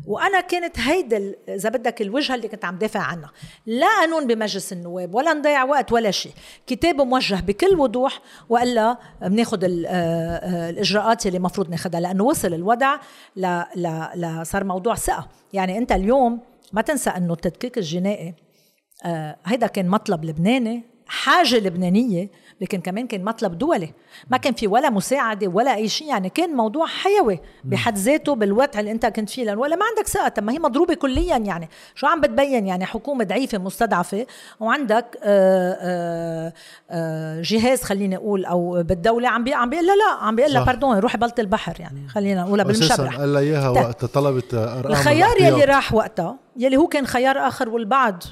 وأنا كانت هيدا إذا بدك الوجهة اللي كنت عم دافع عنها. لا قانون بمجلس النواب ولا نضيع وقت ولا شيء. كتاب موجه بكل وضوح وإلا بناخذ آه، آه، الإجراءات اللي المفروض ناخذها لأنه وصل الوضع ل ل صار موضوع ثقة. يعني أنت اليوم ما تنسى أنه التدقيق الجنائي آه، هيدا كان مطلب لبناني حاجة لبنانية لكن كمان كان مطلب دولي. ما كان في ولا مساعدة ولا أي شيء. يعني كان موضوع حيوي بحد ذاته بالوضع اللي أنت كنت فيه. لأنه ولا ما عندك ثقة. ما هي مضروبة كليا يعني. شو عم بتبين يعني؟ حكومة ضعيفة مستضعفة وعندك آآ آه، آآ آه، آه، جهاز خليني أقول أو بالدولة عم بي عم بيقول لا لا عم بيقول لها باردون روحي بلط البحر يعني. خلينا نقولها بالمشبرح قال لها إياها طيب. وقت طلبت أرقام الخيار يلي راح وقتها يلي هو كان خيار آخر والبعض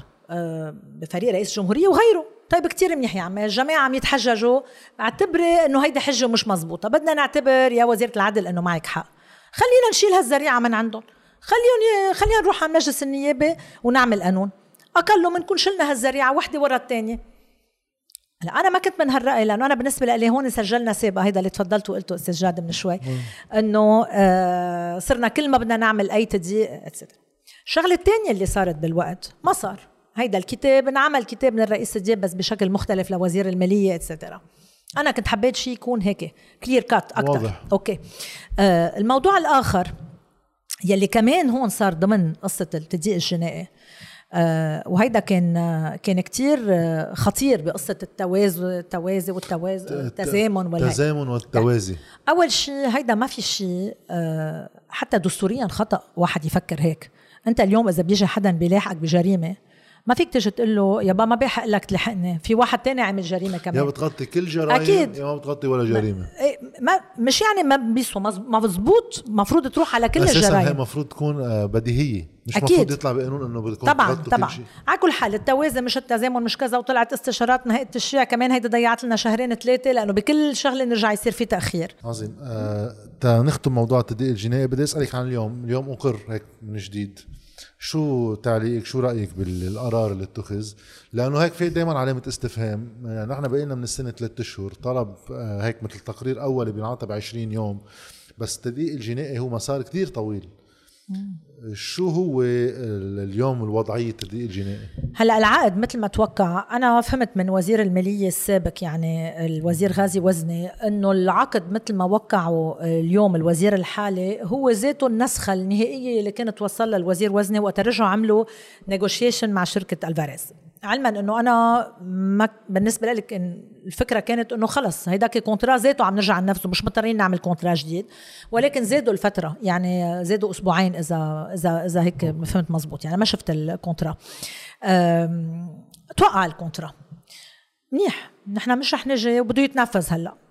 بفريق رئيس الجمهورية وغيره. طيب كتير منيح يا عمي الجماعة عم يتحججوا اعتبري إنه هيدي حجة مش مزبوطة بدنا نعتبر يا وزيرة العدل إنه معك حق. خلينا نشيل هالذريعة من عندهم خليهم خلينا نروح على مجلس النيابة ونعمل قانون. أقله بنكون شلنا هالذريعة وحدة ورا الثانية لا أنا ما كنت من هالرأي لأنه أنا بالنسبة لي هون سجلنا سابقه هيدا اللي تفضلت وقلته أستاذ جاد من شوي إنه آه صرنا كل ما بدنا نعمل أي تضييق اتسترا الشغلة الثانية اللي صارت بالوقت ما صار. هيدا الكتاب انعمل كتاب من الرئيس الدياب بس بشكل مختلف لوزير المالية et cetera أنا كنت حبيت شيء يكون هيك clear cut أكثر واضح. أوكي. آه الموضوع الآخر يلي كمان هون صار ضمن قصة التضييق الجنائي آه وهيدا كان آه كان كتير آه خطير بقصة التوازي التوازي والتوازي التزامن التزامن والتوازي. أول شيء هيدا ما في شيء آه حتى دستوريا خطأ واحد يفكر هيك. أنت اليوم إذا بيجي حدا بيلاحقك بجريمة ما فيك تيجي تقول له يابا ما بيحق لك تلحقني. في واحد تاني عمل جريمة كمان. يا بتغطي كل جرائم أكيد. يا ما بتغطي ولا جريمة. ما, إيه، ما مش يعني ما بيسوى مزبوط مفروض تروح على كل الجرائم. هي مفروض تكون آه، بديهية. مش أكيد. المفروض يطلع بقانون إنه بدكم طبعا طبعا. على كل حال التوازن مش التزامن مش كذا وطلعت استشارات نهاية التشريع كمان هيدا ضيعت لنا شهرين ثلاثة لأنه بكل شغلة نرجع يصير في تأخير. عظيم. آه تنختم موضوع التدقيق الجنائي بدي أسألك عن اليوم. اليوم أقر هيك من جديد. شو تعليقك؟ شو رأيك بالقرار اللي اتخذ؟ لأنه هيك في دائما علامة استفهام. يعني نحن بقينا من السنة ثلاثة أشهر طلب آه هيك مثل تقرير اولي بينعطى ب 20 يوم بس التدقيق الجنائي هو مسار كتير طويل. شو هو ال- اليوم الوضعية التدقيق الجنائي هلا العقد مثل ما توقع أنا فهمت من وزير المالية السابق يعني الوزير غازي وزني إنه العقد مثل ما وقعه اليوم الوزير الحالي هو ذاته النسخة النهائية اللي كانت توصل لها الوزير وزني وقت رجعوا عملوا negotiation مع شركة ألفاريز. علما إنه أنا ما بالنسبة لك الفكرة كانت إنه خلص هيداك contrat ذاته عم نرجع ننفذه مش مضطرين نعمل contrat جديد. ولكن زادوا الفترة يعني زادوا أسبوعين اذا اذا إذا هيك فهمت مزبوط. يعني ما شفت ال contrat توقع ال contrat منيح. نحن مش رح نجي وبده يتنفذ هلأ.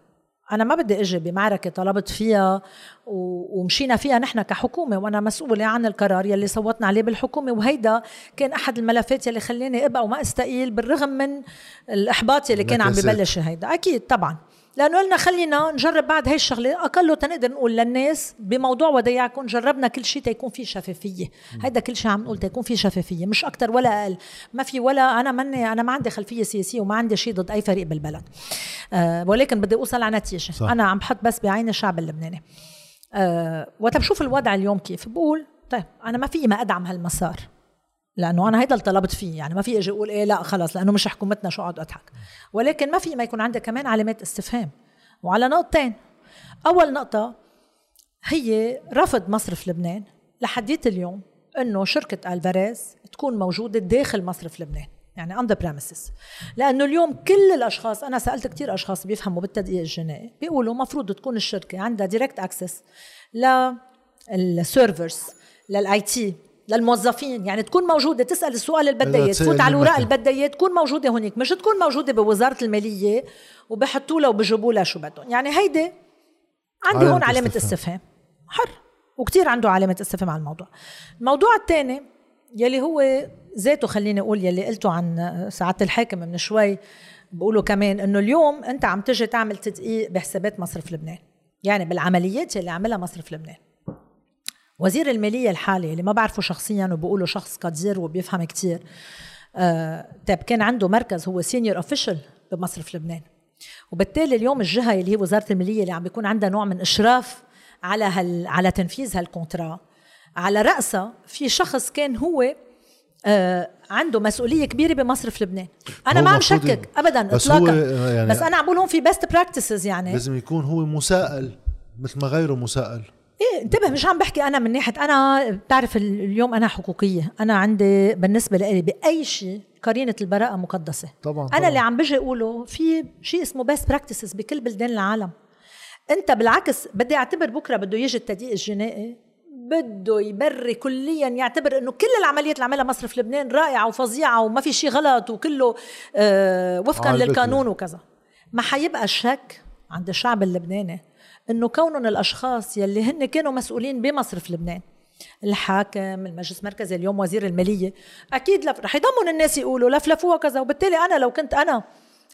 أنا ما بدي أجي بمعركة طلبت فيها ومشينا فيها نحن كحكومة وأنا مسؤولة عن القرار يلي صوتنا عليه بالحكومة وهيدا كان أحد الملفات يلي خلاني أبقى وما أستقيل بالرغم من الإحباط يلي كان عم. ببلش هيدا أكيد طبعا لأنه قلنا خلينا نجرب بعد هاي الشغله اقله تنقدر نقول للناس بموضوع وديعكم جربنا كل شيء تيكون في شفافية. هيدا كل شيء عم نقول تيكون في شفافية مش أكثر ولا أقل. ما في ولا أنا مني أنا ما عندي خلفية سياسية وما عندي شيء ضد أي فريق بالبلد. أه ولكن بدي أوصل على نتيجة. صح. أنا عم بحط بس بعين الشعب اللبناني. أه وقت بشوف الوضع اليوم كيف؟ بقول طيب أنا ما في ما أدعم هالمسار. لأنه أنا هيدا اللي طلبت فيه يعني ما في إجي أقول إيه لا خلص لأنه مش حكومتنا شو اقعد أضحك. ولكن ما في ما يكون عندك كمان علامات استفهام. وعلى نقطتين. أول نقطة هي رفض مصرف لبنان لحديت اليوم إنه شركة ألفاريز تكون موجودة داخل مصرف لبنان يعني on the premises. لأنه اليوم كل الأشخاص أنا سألت كتير أشخاص بيفهموا بالتدقيق الجنائي بيقولوا مفروض تكون الشركة عندها direct access لل servers لل IT للموظفين. يعني تكون موجودة تسأل السؤال اللي بدها إياه تسأل تفوت على مكان. اللي بدها إياه تكون موجودة هونيك. مش تكون موجودة بوزارة المالية وبحطوا لها وبجيبوا لها شو بدهم. يعني هيدي عندي علامة هون علامة استفهام. حر. وكتير عنده علامة استفهام على الموضوع. الموضوع الثاني يلي هو ذاته خليني أقول يلي قلته عن سعادة الحاكم من شوي بقولوا كمان إنه اليوم أنت عم تجي تعمل تدقيق بحسابات مصرف لبنان. يعني بالعمليات اللي عملها مصرف لبنان. وزير المالية الحالي اللي ما بعرفه شخصيا وبقوله شخص قدير وبيفهم كتير آه طيب كان عنده مركز هو senior official بمصرف لبنان. وبالتالي اليوم الجهة اللي هي وزارة المالية اللي عم بيكون عندها نوع من إشراف على هال على تنفيذ هال contrat. على رأسها في شخص كان هو آه عنده مسؤولية كبيرة بمصرف لبنان. أنا ما عم شكك ابدا بس اطلاقا هو يعني- بس أنا عم بقول هون في best practices يعني. لازم يكون هو مسائل مثل ما غيره مسائل إيه انتبه مش عم بحكي أنا من ناحية أنا بتعرف ال- اليوم أنا حقوقية أنا عندي بالنسبة لي بأي شيء قرينة البراءة مقدسة طبعا أنا طبعاً. اللي عم بجي أقوله في شيء اسمه best practices بكل بلدان العالم أنت بالعكس بدي أعتبر بكرة بده يجي التدقيق الجنائي بده يبري كليا يعتبر إنه كل العمليات اللي عملها مصرف لبنان رائعة وفظيعة وما في شيء غلط وكله آه وفقا البكرة. للقانون وكذا ما حيبقى شك عند الشعب اللبناني إنه كونهم الأشخاص يلي هن كانوا مسؤولين بمصرف لبنان. الحاكم المجلس المركزي اليوم وزير المالية. أكيد لف... رح يضمن الناس يقولوا لفلفوها كذا وبالتالي أنا لو كنت أنا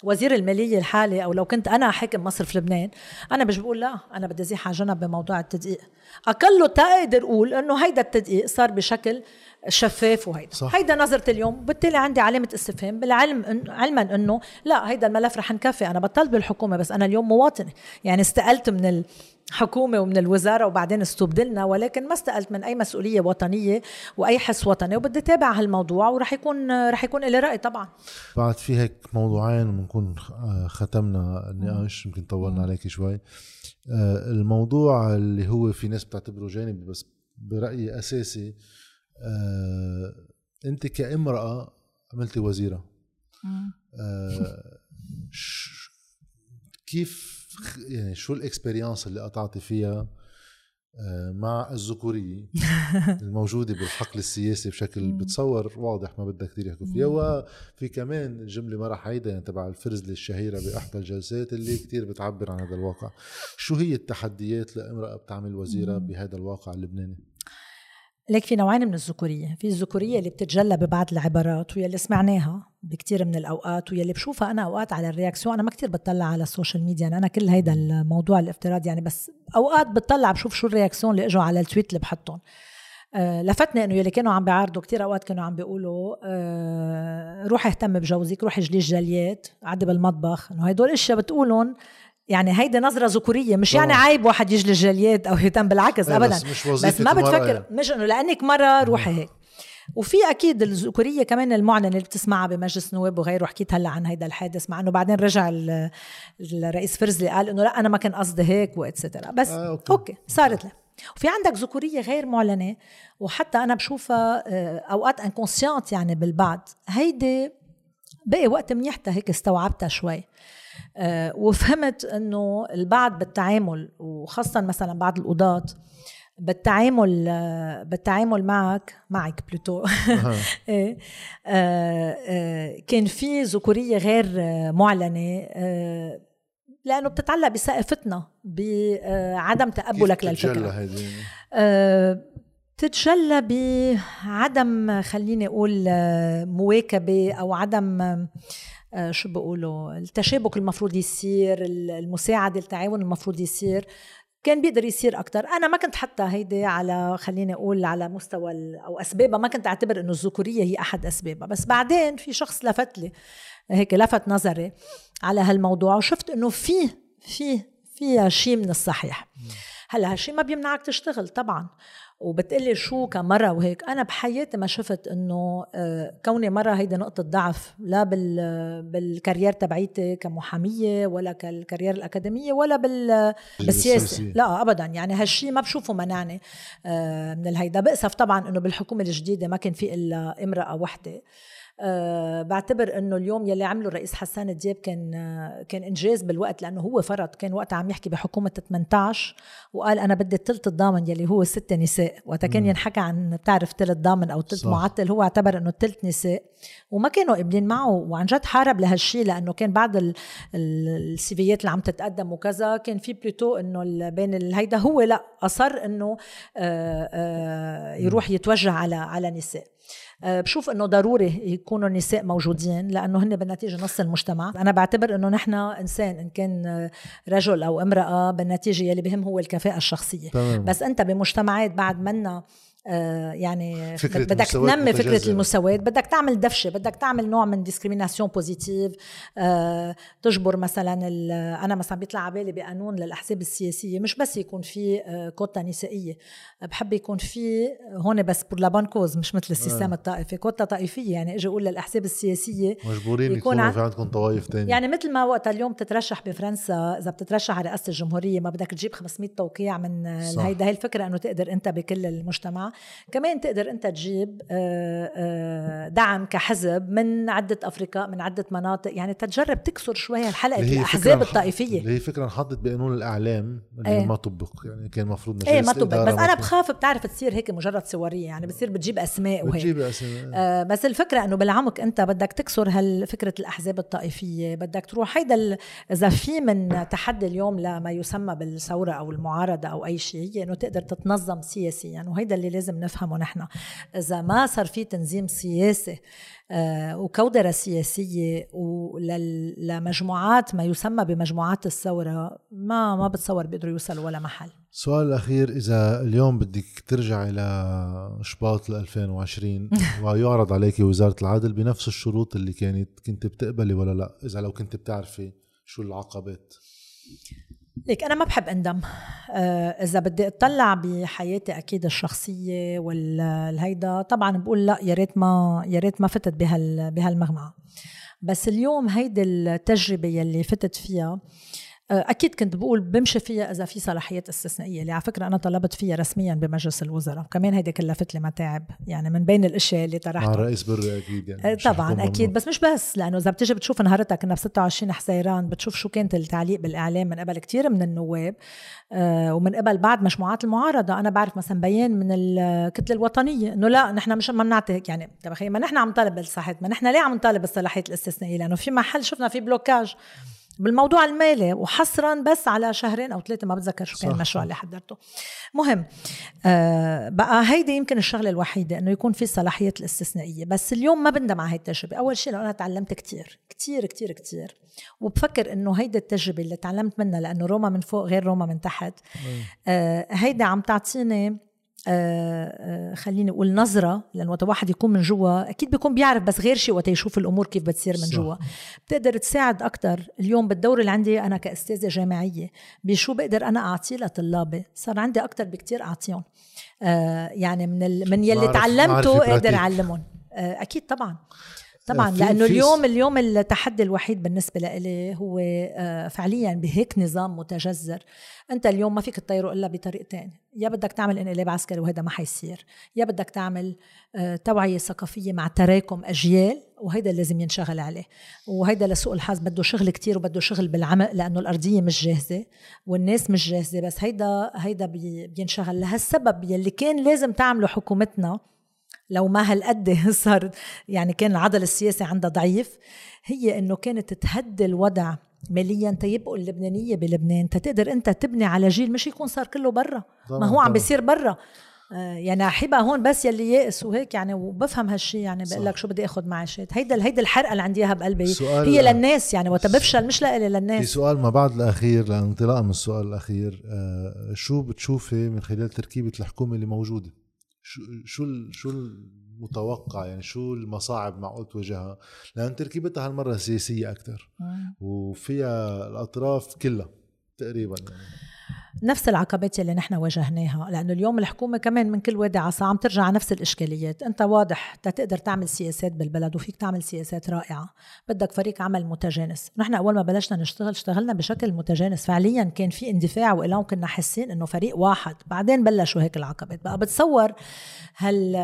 وزير المالية الحالي أو لو كنت أنا حاكم مصرف لبنان أنا مش بقول لا أنا بدي أزيح على جنب بموضوع التدقيق. اقله تقدر أقول إنه هيدا التدقيق صار بشكل شفاف وهيدا. صح. هيدا نظرة اليوم بالتالي عندي علامة استفهام بالعلم إن علما إنه لا هيدا الملف رح نكفي. أنا بطلت بالحكومة بس أنا اليوم مواطنة. يعني استقلت من الحكومة ومن الوزارة وبعدين استبدلنا ولكن ما استقلت من أي مسؤولية وطنية وأي حس وطني وبدي اتابع هالموضوع ورح يكون رح يكون لي رأي طبعا. بعد في هيك موضوعين وبنكون آه، ختمنا النقاش يمكن طولنا عليك شوي. آه، الموضوع اللي هو في ناس بتعتبره جانبي بس برأيي أساسي آه، أنت كامرأة عملتي وزيرة. آه، ش- كيف يعني شو الاكسبيرينس اللي قطعتي فيها؟ آه، مع الذكورية الموجودة بالحقل السياسي بشكل بتصور واضح ما بدها كثير يحكوا فيها. وفي كمان جملة ما رح عيدها يعني تبع الفرزلة الشهيرة بإحدى الجلسات اللي كثير بتعبر عن هذا الواقع. شو هي التحديات لامرأة بتعمل وزيرة بهذا الواقع اللبناني؟ ليك في نوعين من الذكورية. في الذكورية اللي بتتجلى ببعض العبارات واللي سمعناها بكثير من الأوقات واللي بشوفها أنا أوقات على ال réaction. أنا ما كثير بتطلع على ال social media. يعني أنا كل هيدا الموضوع الافتراضي يعني بس أوقات بتطلع بشوف شو les réactions اللي إجوا على ال tweet اللي بحطهم. آه لفتني إنه يلي كانوا عم بيعارضوا كثير أوقات كانوا عم بيقولوا آه روح اهتم بجوزك روح اجلي الجليات عدي بالمطبخ. إنه هدول إشياء بتقولهم يعني هيدي نظرة ذكورية مش يعني عيب واحد يجلي الجليات أو يهتم بالعكس إيه، أبدا. بس مش بس ما بتفكر يعني. مش إنه لأنك مرة روحي هيك. وفي أكيد الذكورية كمان المعلنة اللي بتسمعها بمجلس النواب وغيره حكيت هلأ عن هيدا الحادث مع إنه بعدين رجع ال- الرئيس فرزلي قال إنه لأ أنا ما كان قصدي هيك و et cetera بس آه، أوكي. أوكي صارت له. وفي عندك ذكورية غير معلنة وحتى أنا بشوفها آه، أوقات inconsciente يعني بالبعض. هيدي بقي وقت منيحتها هيك استوعبتها شوي. وفهمت إنه البعض بالتعامل وخاصة مثلا بعض القضاة بالتعامل آه، بالتعامل معك معك بلوتو إيه. آه، آه، كان في ذكورية غير آه، معلنة آه، لأنه بتتعلق بثقافتنا بعدم تقبلك تتجلى للفكره آه، بتتجلى بعدم خليني أقول آه، مواكبة أو عدم آه، شو بيقولوا التشابك المفروض يصير المساعدة التعاون المفروض يصير. كان بيقدر يصير أكثر أنا ما كنت حتى هيدي على خليني أقول على مستوى أو أسبابها ما كنت أعتبر إنه الذكورية هي أحد أسبابها. بس بعدين في شخص لفت لي هيك لفت نظري على هالموضوع وشفت إنه في في فيها شيء من الصحيح. هلأ هالشيء ما بيمنعك تشتغل طبعا. وبتقلي شو كمرة وهيك. أنا بحياتي ما شفت إنه آه، كوني مرة هيدي نقطة ضعف لا بال بال carrière تبعيتي كمحامية ولا كال carrière الأكاديمية ولا بال بالسياسة. لا أبدا. يعني هالشيء ما بشوفه منعني آه، من الهيدا. بأسف طبعا إنه بالحكومة الجديدة ما كان في إلا امرأة وحدة. أه بعتبر إنه اليوم يلي عمله الرئيس حسان دياب كان آه، كان إنجاز بالوقت لأنه هو فرض كان وقتها عم يحكي بحكومة 18 وقال أنا بدي الثلث الضامن يلي هو ست نساء وقتها كان ينحكى عن بتعرف ثلث ضامن أو ثلث. معطل هو اعتبر إنه الثلث نساء وما كانوا قابلين معه وعن جد حارب لهالشيء لأنه كان بعد ال- ال- ال CV يات اللي عم تتقدم وكذا كان في plutôt إنه بين الهيدا هو لا أصر إنه آه، آه، يروح يتوجه على على نساء آه، بشوف إنه ضروري يكونوا النساء موجودين لأنه هن بالنتيجة نص المجتمع. أنا بعتبر إنه نحن إنسان إن كان آه، رجل أو امرأة بالنتيجة يلي بهم هو الكفاءة الشخصية. تمام بس أنت بمجتمعات بعد منا آه، يعني فكرة بدك تنمي فكرة متجذرة. المساواة بدك تعمل دفشة بدك تعمل نوع من discrimination positive آه، تجبر مثلا ال- أنا مثلا بيطلع على بالي بقانون للأحزاب السياسية مش بس يكون في آه، كوتا نسائية بحب يكون في هون بس pour la bonne cause مش مثل ال système الطائفي كوتا طائفية يعني إجي أقول للأحزاب السياسية مجبورين يكون يكونوا ع- في عندكم طوائف تانية يعني مثل ما وقت اليوم بتترشح بفرنسا إذا بتترشح على رئاسة الجمهورية ما بدك تجيب 500 توقيع من. هيدا هي الفكرة إنه تقدر أنت بكل المجتمع كمان تقدر انت تجيب آه، آه، دعم كحزب من عدة افرقاء من عدة مناطق. يعني تجرب تكسر شوي الحلقة الأحزاب الطائفية. اللي هي فكرة انحطت بقانون الإعلام اللي إيه. ما طبق. يعني كان المفروض إيه ما طبق. بس أنا بخاف بتعرف تصير هيك مجرد صوريه يعني بتصير بتجيب أسماء وهيك. بتجيب أسامي آه، بس الفكرة إنه بالعمق أنت بدك تكسر هالفكرة الأحزاب الطائفية. بدك تروح هيدا إذا في من تحدي اليوم لما يسمى بالثورة أو المعارضة أو أي شيء هي إنه تقدر تتنظم سياسيا. وهيدا اللي لازم نفهمه نحن. إذا ما صار في تنظيم سياسي آه، وكودرة سياسية ولل- لمجموعات ما يسمى بمجموعات الثورة ما ما بتصور بيقدروا يوصلوا ولا محل. السؤال الأخير إذا اليوم بدك ترجع إلى شباط ل 2020 ويعرض عليك وزارة العدل بنفس الشروط اللي كانت كنت بتقبلي ولا لا؟ إذا لو كنت بتعرفي شو العقبات. ليك أنا ما بحب أندم. آه، إذا بدي أطلع بحياتي أكيد الشخصية والهيدا طبعا بقول لا يا ريت ما يا ريت ما فتت بهال بهالمغمعة. بس اليوم هيدي التجربة يلي فتت فيها آه، أكيد كنت بقول بمشي فيها إذا في صلاحيات استثنائية. اللي على فكرة أنا طلبت فيها رسميا بمجلس الوزراء. كمان هيدي كلفت لي متاعب. يعني من بين الأشياء اللي مع طرحتها الرئيس بري أكيد يعني آه، طبعا ممنوع. أكيد بس مش بس لأنه إذا بتيجي بتشوف نهارتها كنا ب 26 حزيران بتشوف شو كانت التعليق بالإعلام من قبل كتير من النواب آه، ومن قبل بعض مجموعات المعارضة. أنا بعرف مثلا بيان من الكتله الوطنية إنه لا نحن مش ما بنعطي يعني طب خي ما نحن عم نطالب بالصلاحيات ما نحن ليه عم نطالب بالصلاحيات الاستثنائية؟ لأنه في محل شفنا في blocage. بالموضوع المالي وحصرا بس على شهرين أو ثلاثة ما بتذكر شو كان المشروع اللي حضرته. مهم آه بقى هيدي يمكن الشغلة الوحيدة إنه يكون في الصلاحيات الاستثنائية بس اليوم ما بندم على هاي التجربة. أول شيء أنا تعلمت كتير كتير كتير كتير. وبفكر إنه هيدي التجربة اللي تعلمت منها لأنه روما من فوق غير روما من تحت. آه هيدي عم تعطيني خليني أقول نظرة لأنه وقت واحد يكون من جوا أكيد بيكون بيعرف بس غير شيء وقت يشوف الأمور كيف بتصير من جوا. بتقدر تساعد أكثر اليوم بالدور اللي عندي أنا كأستاذة جامعية بشو بقدر أنا أعطيه لطلابي صار عندي أكثر بكتير أعطيهم. آه يعني من من يلي تعلمته قادر أعلمهم. آه أكيد طبعا. طبعا لأنه اليوم اليوم التحدي الوحيد بالنسبة لإلي هو آه، فعليا بهيك نظام متجذر. أنت اليوم ما فيك تطيره إلا بطريقتين يا بدك تعمل انقلاب عسكري وهذا ما حيصير. يا بدك تعمل آه، توعية ثقافية مع تراكم أجيال وهيدا لازم ينشغل عليه. وهيدا لسوء الحظ بده شغل كتير وبده شغل بالعمق لأنه الأرضية مش جاهزة والناس مش جاهزة. بس هيدا هيدا بينشغل. لهالسبب يلي كان لازم تعمله حكومتنا لو ما هالقد صار يعني كان العضل السياسي عندها ضعيف. هي إنه كانت تهدي الوضع ماليا. تيبقوا اللبنانية بلبنان. تقدر أنت تبني على جيل مش يكون صار كله برا. ما هو عم بيصير برا. آه، يعني أحبها هون بس يلي يائس وهيك يعني وبفهم هالشيء يعني. بقول لك شو بدي آخذ معاشات. هيدا هيدا الحرقة اللي عندي إياها بقلبي. هي للناس يعني. وقت بفشل مش لإلي للناس. في سؤال ما بعد الأخير لانطلاقا من السؤال الأخير. آه، شو بتشوفي من خلال تركيبة الحكومة اللي موجودة؟ شو شو شو المتوقع؟ يعني شو المصاعب معقول تواجهها لأن تركيبتها هالمرة سياسية أكثر وفيها الأطراف كلها تقريبا. يعني. نفس العقبات اللي نحن واجهناها لأنه اليوم الحكومة كمان من كل وادي عصا عم ترجع على نفس الإشكاليات. أنت واضح تقدر تعمل سياسات بالبلد وفيك تعمل سياسات رائعة. بدك فريق عمل متجانس. نحن أول ما بلشنا نشتغل اشتغلنا بشكل متجانس. فعليا كان في اندفاع وإلى كنا حاسين إنه فريق واحد. بعدين بلشوا هيك العقبات. بقى بتصور هال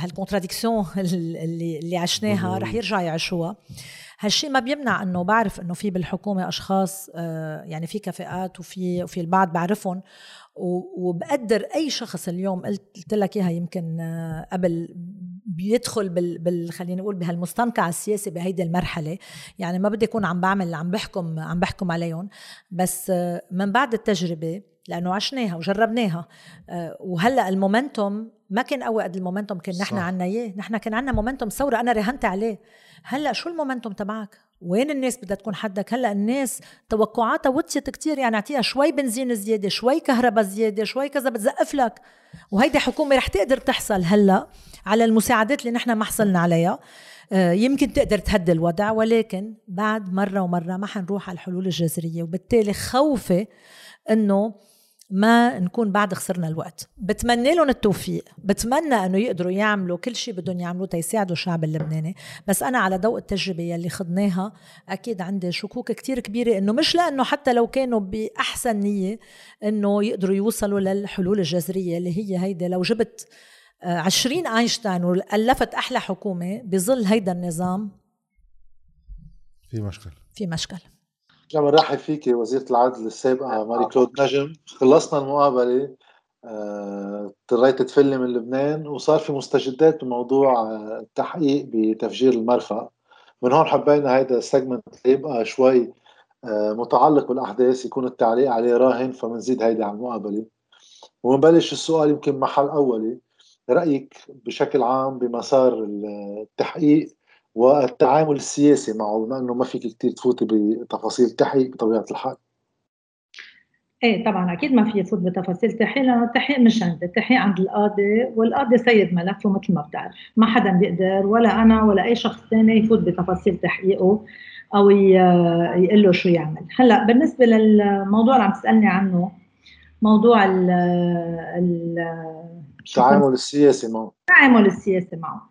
هالكونتراديكسيون اللي اللي عشناها رح يرجعوا يعيشوها. هالشيء ما بيمنع إنه بعرف إنه في بالحكومة أشخاص آه، يعني في كفاءات وفي وفي البعض بعرفهم. وبقدر أي شخص اليوم قلت لك إياها يمكن آه، قبل بيدخل بال, بال خلينا نقول بهالمستنقع السياسي بهيدي المرحلة. يعني ما بدي أكون عم بعمل عم بحكم عم بحكم عليهم. بس آه، من بعد التجربة لأنه عشناها وجربناها وهلأ المومنتوم ما كان قوي قد المومنتوم كان نحن عنا إياه. نحن كان عنا مومنتوم ثورة أنا رهنت عليه. هلأ شو المومنتوم تبعك؟ وين الناس بدها تكون حدك؟ هلأ الناس توقعاتها وطيت كتير يعني أعطيها شوي بنزين زيادة شوي كهرباء زيادة شوي كذا بتزقف لك. وهيدي حكومة رح تقدر تحصل هلأ على المساعدات اللي نحن ما حصلنا عليها. آه، يمكن تقدر تهدي الوضع ولكن بعد مرة ومرة ما حنروح على الحلول الجذرية. وبالتالي خوفي إنه ما نكون بعد خسرنا الوقت. بتمنى لهم التوفيق. بتمنى إنه يقدروا يعملوا كل شيء بدهم يعملوه تيساعدوا الشعب اللبناني. بس أنا على ضوء التجربة يلي خضناها أكيد عندي شكوك كتير كبيرة إنه مش لأنه حتى لو كانوا بأحسن نية إنه يقدروا يوصلوا للحلول الجذرية اللي هي هيدي لو جبت آه، عشرين أينشتاين وألفت أحلى حكومة بظل هيدا النظام في مشكل. في مشكل. نعم نرحب فيك وزيرة العدل السابقة ماري كلود نجم. خلصنا المقابلة آه، اضطريت تفلي من لبنان وصار في مستجدات بموضوع آه، التحقيق بتفجير المرفأ. من هون حبينا هيدا ال segment يبقى شوي آه، متعلق بالأحداث يكون التعليق عليه راهن فبنزيد هيدي على المقابلة. ونبلش السؤال يمكن محل أولي. رأيك بشكل عام بمسار التحقيق والتعامل السياسي معه بما إنه ما فيك كثير تفوتي بتفاصيل التحقيق بطبيعة الحال. إيه طبعا أكيد ما في يفوت بتفاصيل التحقيق لأنه التحقيق مش عندي، التحقيق عند القاضي والقاضي سيد ملفه مثل ما بتعرف، ما حدا بيقدر ولا أنا ولا أي شخص ثاني يفوت بتفاصيل تحقيقه أو يقول له شو يعمل، هلأ بالنسبة للموضوع اللي عم تسألني عنه موضوع ال التعامل السياسي معه. التعامل السياسي معه.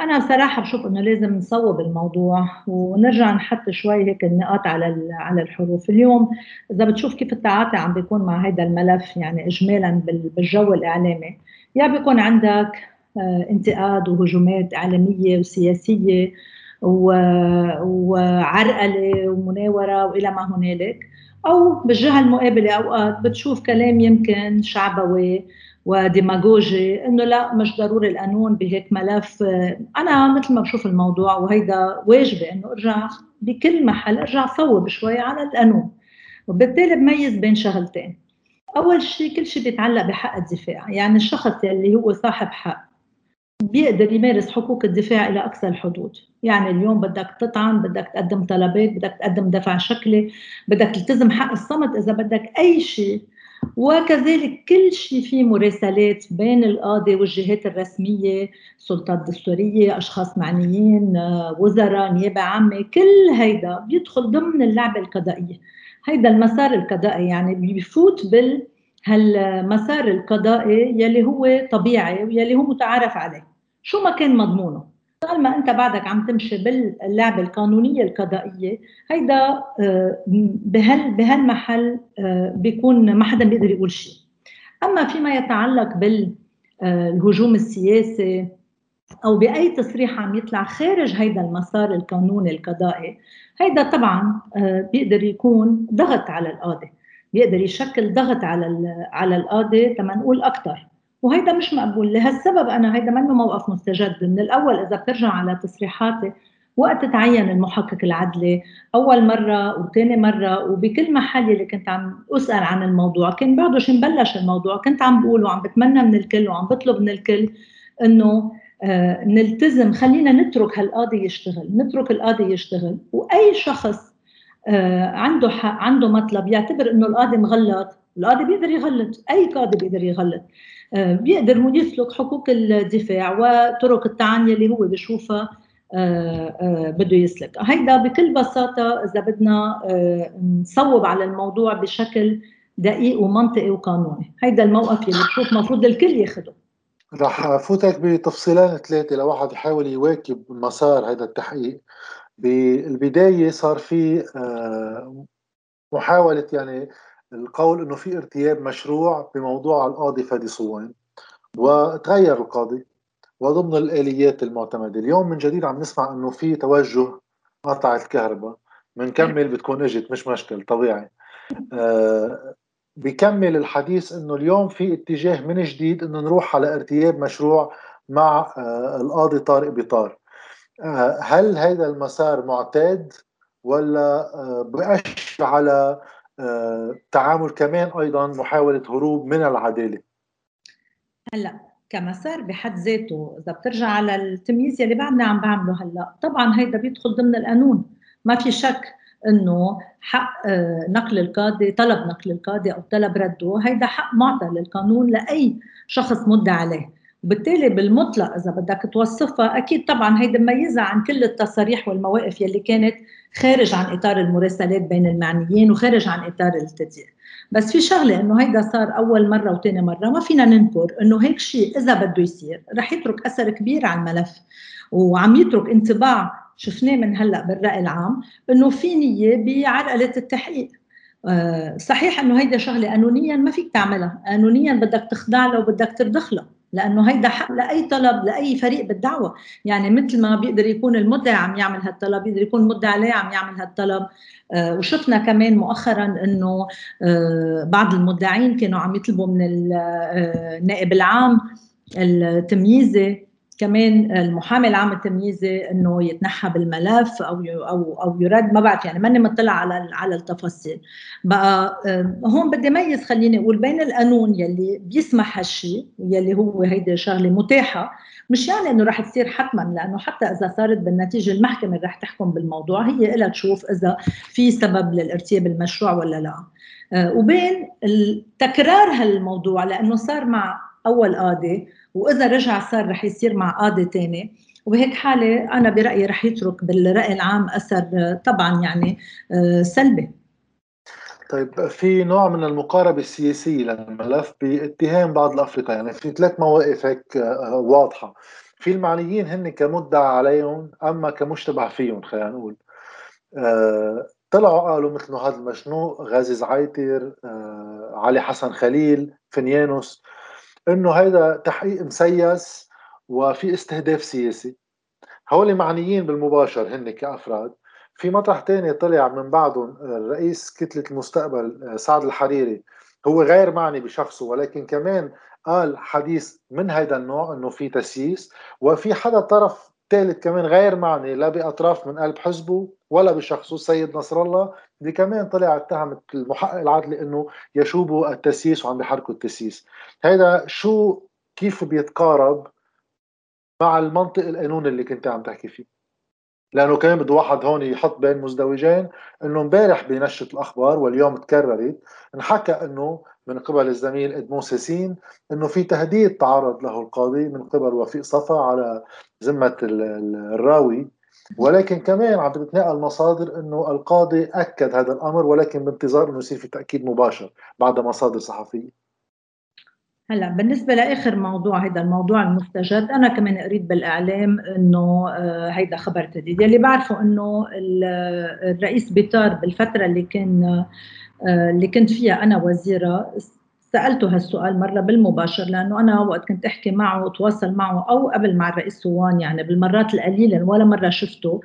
أنا بصراحة بشوف إنه لازم نصوب الموضوع ونرجع نحط شوي هيك النقاط على على الحروف. اليوم إذا بتشوف كيف التعاطي عم بيكون مع هذا الملف يعني اجمالا بالجو الإعلامي يا بيكون عندك آه، انتقاد وهجومات إعلامية وسياسية وعرقلة ومناورة وإلى ما هنالك. أو بالجهة المقابلة أوقات بتشوف كلام يمكن شعبوي وديماغوجي إنه لا مش ضروري القانون بهيك ملف. أنا مثل ما بشوف الموضوع وهيدا واجبي إنه أرجع بكل محل أرجع صوب شوي على القانون. وبالتالي بميز بين شغلتين. أول شيء كل شيء بيتعلق بحق الدفاع. يعني الشخص اللي هو صاحب حق بيقدر يمارس حقوق الدفاع إلى أقصى الحدود. يعني اليوم بدك تطعن بدك تقدم طلبات بدك تقدم دفع شكلي بدك تلتزم حق الصمت إذا بدك أي شيء. وكذلك كل شيء في مراسلات بين القاضي والجهات الرسمية سلطات دستورية أشخاص معنيين وزراء نيابة عامة كل هيدا بيدخل ضمن اللعبة القضائية. هيدا المسار القضائي يعني بيفوت بال هالمسار القضائي يلي هو طبيعي ويلي هو متعارف عليه. شو ما كان مضمونه. طالما أنت بعدك عم تمشي باللعبة القانونية القضائية هيدا آه، بهال بهالمحل آه، بيكون ما حدا بيقدر يقول شيء. أما فيما يتعلق بالهجوم السياسي أو بأي تصريح عم يطلع خارج هيدا المسار القانوني القضائي هيدا طبعا آه، بيقدر يكون ضغط على القاضي. بيقدر يشكل ضغط على على القاضي تما نقول أكثر وهيدا مش مقبول. لهالسبب أنا هيدا منه موقف مستجد. من الأول إذا بترجع على تصريحاتي وقت تعين المحقق العدلي أول مرة وثاني مرة وبكل محل اللي كنت عم أسأل عن الموضوع كان بعده مبلش الموضوع. كنت عم بقول وعم بتمنى من الكل وعم بطلب من الكل إنه آه نلتزم. خلينا نترك هالقاضي يشتغل. نترك القاضي يشتغل. وأي شخص آه عنده حق عنده مطلب يعتبر إنه القاضي مغلط القاضي بيقدر يغلط أي قاضي بيقدر يغلط. آه، بيقدر يسلك حقوق الدفاع وطرق التعني اللي هو بشوفها آه، آه، بده يسلك. هيدا بكل بساطة إذا بدنا نصوب على الموضوع بشكل دقيق ومنطقي وقانوني. هيدا الموقف اللي بشوف مفروض الكل ياخده. رح فوتك بتفصيلين ثلاثة لواحد يحاول يواكب مسار هذا التحقيق. بالبداية صار في محاولة يعني القول إنه في ارتياب مشروع بموضوع القاضي فادي صوان وتغير القاضي وضمن الآليات المعتمدة. اليوم من جديد عم نسمع إنه في توجه قطع الكهرباء. بنكمل بتكون إجت مش مشكل طبيعي. آه بكمل الحديث إنه اليوم في اتجاه من جديد إنه نروح على ارتياب مشروع مع آه القاضي طارق بطار آه هل هذا المسار معتاد ولا آه بأشر على تعامل كمان أيضا محاولة هروب من العدالة. هلأ كمسار بحد ذاته إذا بترجع على التمييز يلي بعدنا عم بعمله هلأ طبعا هيدا بيدخل ضمن القانون. ما في شك إنه حق آه، نقل القاضي طلب نقل القاضي أو طلب رده هيدا حق معطى للقانون لأي شخص مدعى عليه. وبالتالي بالمطلق إذا بدك توصفها أكيد طبعا هيدا مميزة عن كل التصاريح والمواقف يلي كانت خارج عن إطار المراسلات بين المعنيين وخارج عن إطار التدير بس في شغلة إنه هيدا صار أول مرة وثاني مرة ما فينا ننكر إنه هيك شيء إذا بده يصير رح يترك أثر كبير على الملف وعم يترك انطباع شفناه من هلأ بالرأي العام إنه في نية بعرقلة التحقيق. آه، صحيح إنه هيدا شغلة قانونيا ما فيك تعملها قانونيا بدك تخضع لها وبدك ترضخ لها لأنه هيدا حق لأي طلب لأي فريق بالدعوة. يعني مثل ما بيقدر يكون المدعي عم يعمل هالطلب بيقدر يكون المدعي عليه عم يعمل هالطلب. آه وشفنا كمان مؤخرا إنه آه بعض المدعين كانوا عم يطلبوا من آه، النائب العام التمييزي كمان المحامي العام التمييزي إنه يتنحى بالملف أو أو أو يرد ما بعرف يعني ماني مطلع على على التفاصيل. بقى هون بدي ميز خليني أقول بين القانون يلي بيسمح هالشيء يلي هو هيدي شغلة متاحة مش يعني إنه رح تصير حتما لأنه حتى إذا صارت بالنتيجة المحكمة رح تحكم بالموضوع. هي لها تشوف إذا في سبب للارتياب المشروع ولا لا. آه، وبين تكرار هالموضوع لأنه صار مع أول قاضي وإذا رجع صار رح يصير مع قاضي ثاني وبهيك حالة أنا برأيي رح يترك بالرأي العام أثر طبعا يعني آه، سلبي. طيب في نوع من المقاربة السياسية للملف باتهام بعض الأفرقاء يعني في ثلاث مواقف هيك آه، واضحة. في المعنيين هن كمدعى عليهم أما كمشتبه فيهم خلينا نقول. آه، طلعوا قالوا مثل هذا المشنوق غازي زعيتر علي حسن خليل فنيانوس. إنه هيدا تحقيق مسيس وفي استهداف سياسي. هول معنيين بالمباشر هن كأفراد. في مطرح تاني طلع من بعدهم رئيس كتلة المستقبل سعد الحريري. هو غير معني بشخصه ولكن كمان قال حديث من هذا النوع إنه في تسييس. وفي حدا طرف ثالث كمان غير معني لا بأطراف من قلب حزبه ولا بشخصه السيد نصر الله. اللي كمان طلع اتهم المحقق العدلي إنه يشوبوا التسييس وعم بيحركوا التسييس. هذا شو كيف بيتقارب مع المنطق القانوني اللي كنت عم تحكي فيه؟ لأنه كمان بده واحد هون يحط بين مزدوجين. إنه امبارح بنشره الأخبار واليوم تكررت انحكى إنه من قبل الزميل ادمون سيسين إنه في تهديد تعرض له القاضي من قبل وفيق صفا على ذمة الراوي. ولكن كمان عم بتتنقل مصادر إنه القاضي أكد هذا الأمر ولكن بانتظار إنه يصير في تأكيد مباشر بعد مصادر صحفية. هلا بالنسبة لآخر موضوع هذا الموضوع المستجد أنا كمان قريت بالإعلام إنه آه، هيدا خبر تهديد يلي بعرفه إنه الرئيس بيتار بالفترة اللي كان آه، اللي كنت فيها أنا وزيرة سألته هالسؤال مرة بالمباشر لأنه أنا وقت كنت أحكي معه وتواصل معه أو قبل مع الرئيس سوان يعني بالمرات القليلة ولا مرة شفته.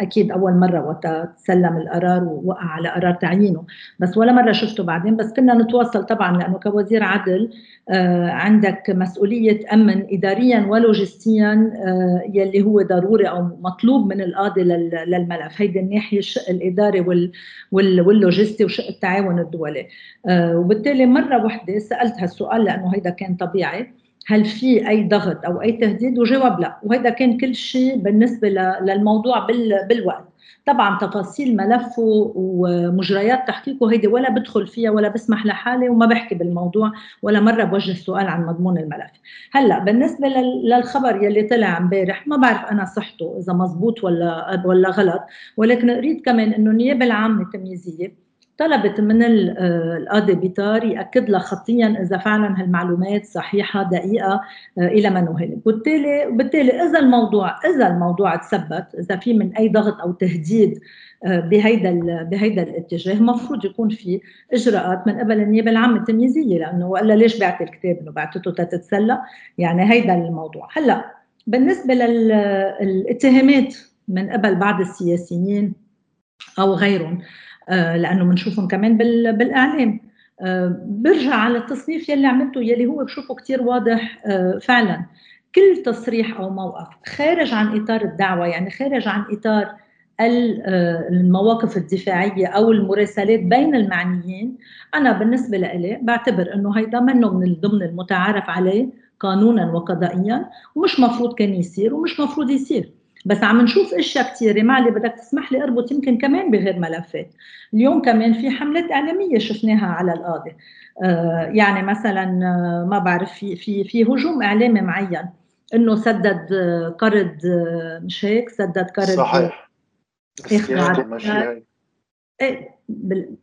أكيد أول مرة وقت تسلم القرار ووقع على قرار تعيينه بس ولا مرة شفته بعدين. بس كنا نتواصل طبعا لأنه كوزير عدل آه، عندك مسؤولية تامن اداريا ولوجستيا آه، يلي هو ضروري أو مطلوب من القاضي للملف. هيدي الناحية الشق الإداري واللوجستي وشق التعاون الدولي. آه، وبالتالي مرة واحدة سألت هالسؤال لأنه هيدا كان طبيعي. هل في أي ضغط أو أي تهديد؟ وجواب لا. وهذا كان كل شيء بالنسبة للموضوع بالوقت. طبعا تفاصيل ملفه ومجريات تحقيقه هيدي ولا بدخل فيها ولا بسمح لحالي وما بحكي بالموضوع ولا مرة بوجه سؤال عن مضمون الملف. هلأ بالنسبة للخبر يلي طلع امبارح ما بعرف أنا صحته إذا مزبوط ولا ولا غلط ولكن قريت كمان إنه النيابة العامة التمييزيه طلبت من آه، القاضي بيطار يأكد لها خطيا إذا فعلا هالمعلومات صحيحة دقيقة آه، إلى من وهلك وبالتالي وبالتالي إذا الموضوع إذا الموضوع تثبت إذا في من أي ضغط أو تهديد آه، بهيدا بهيدا الاتجاه المفروض يكون في إجراءات من قبل النيابة العامة التمييزية لأنه وإلا ليش بعت الكتاب إنه بعتته تتسلى؟ يعني هيدا الموضوع. هلأ بالنسبة للاتهامات من قبل بعض السياسيين أو غيرهم آه، لأنه بنشوفهم كمان بالإعلام. آه، برجع على التصنيف يلي عملته يلي هو بشوفه كتير واضح آه، فعلا. كل تصريح أو موقف خارج عن إطار الدعوة يعني خارج عن إطار المواقف الدفاعية أو المراسلات بين المعنيين أنا بالنسبة لي بعتبر إنه هيدا منه من ضمن المتعارف عليه قانونا وقضائيا ومش مفروض كان يصير ومش مفروض يصير. بس عم نشوف أشياء كثيره ما اللي بدك تسمح لي أربط يمكن كمان بغير ملفات. اليوم كمان في حملات إعلامية شفناها على القاضي. آه يعني مثلا آه ما بعرف في في في هجوم إعلامي معين إنه سدد آه، قرض آه، مش هيك؟ سدد قرض صحيح. إيه بال...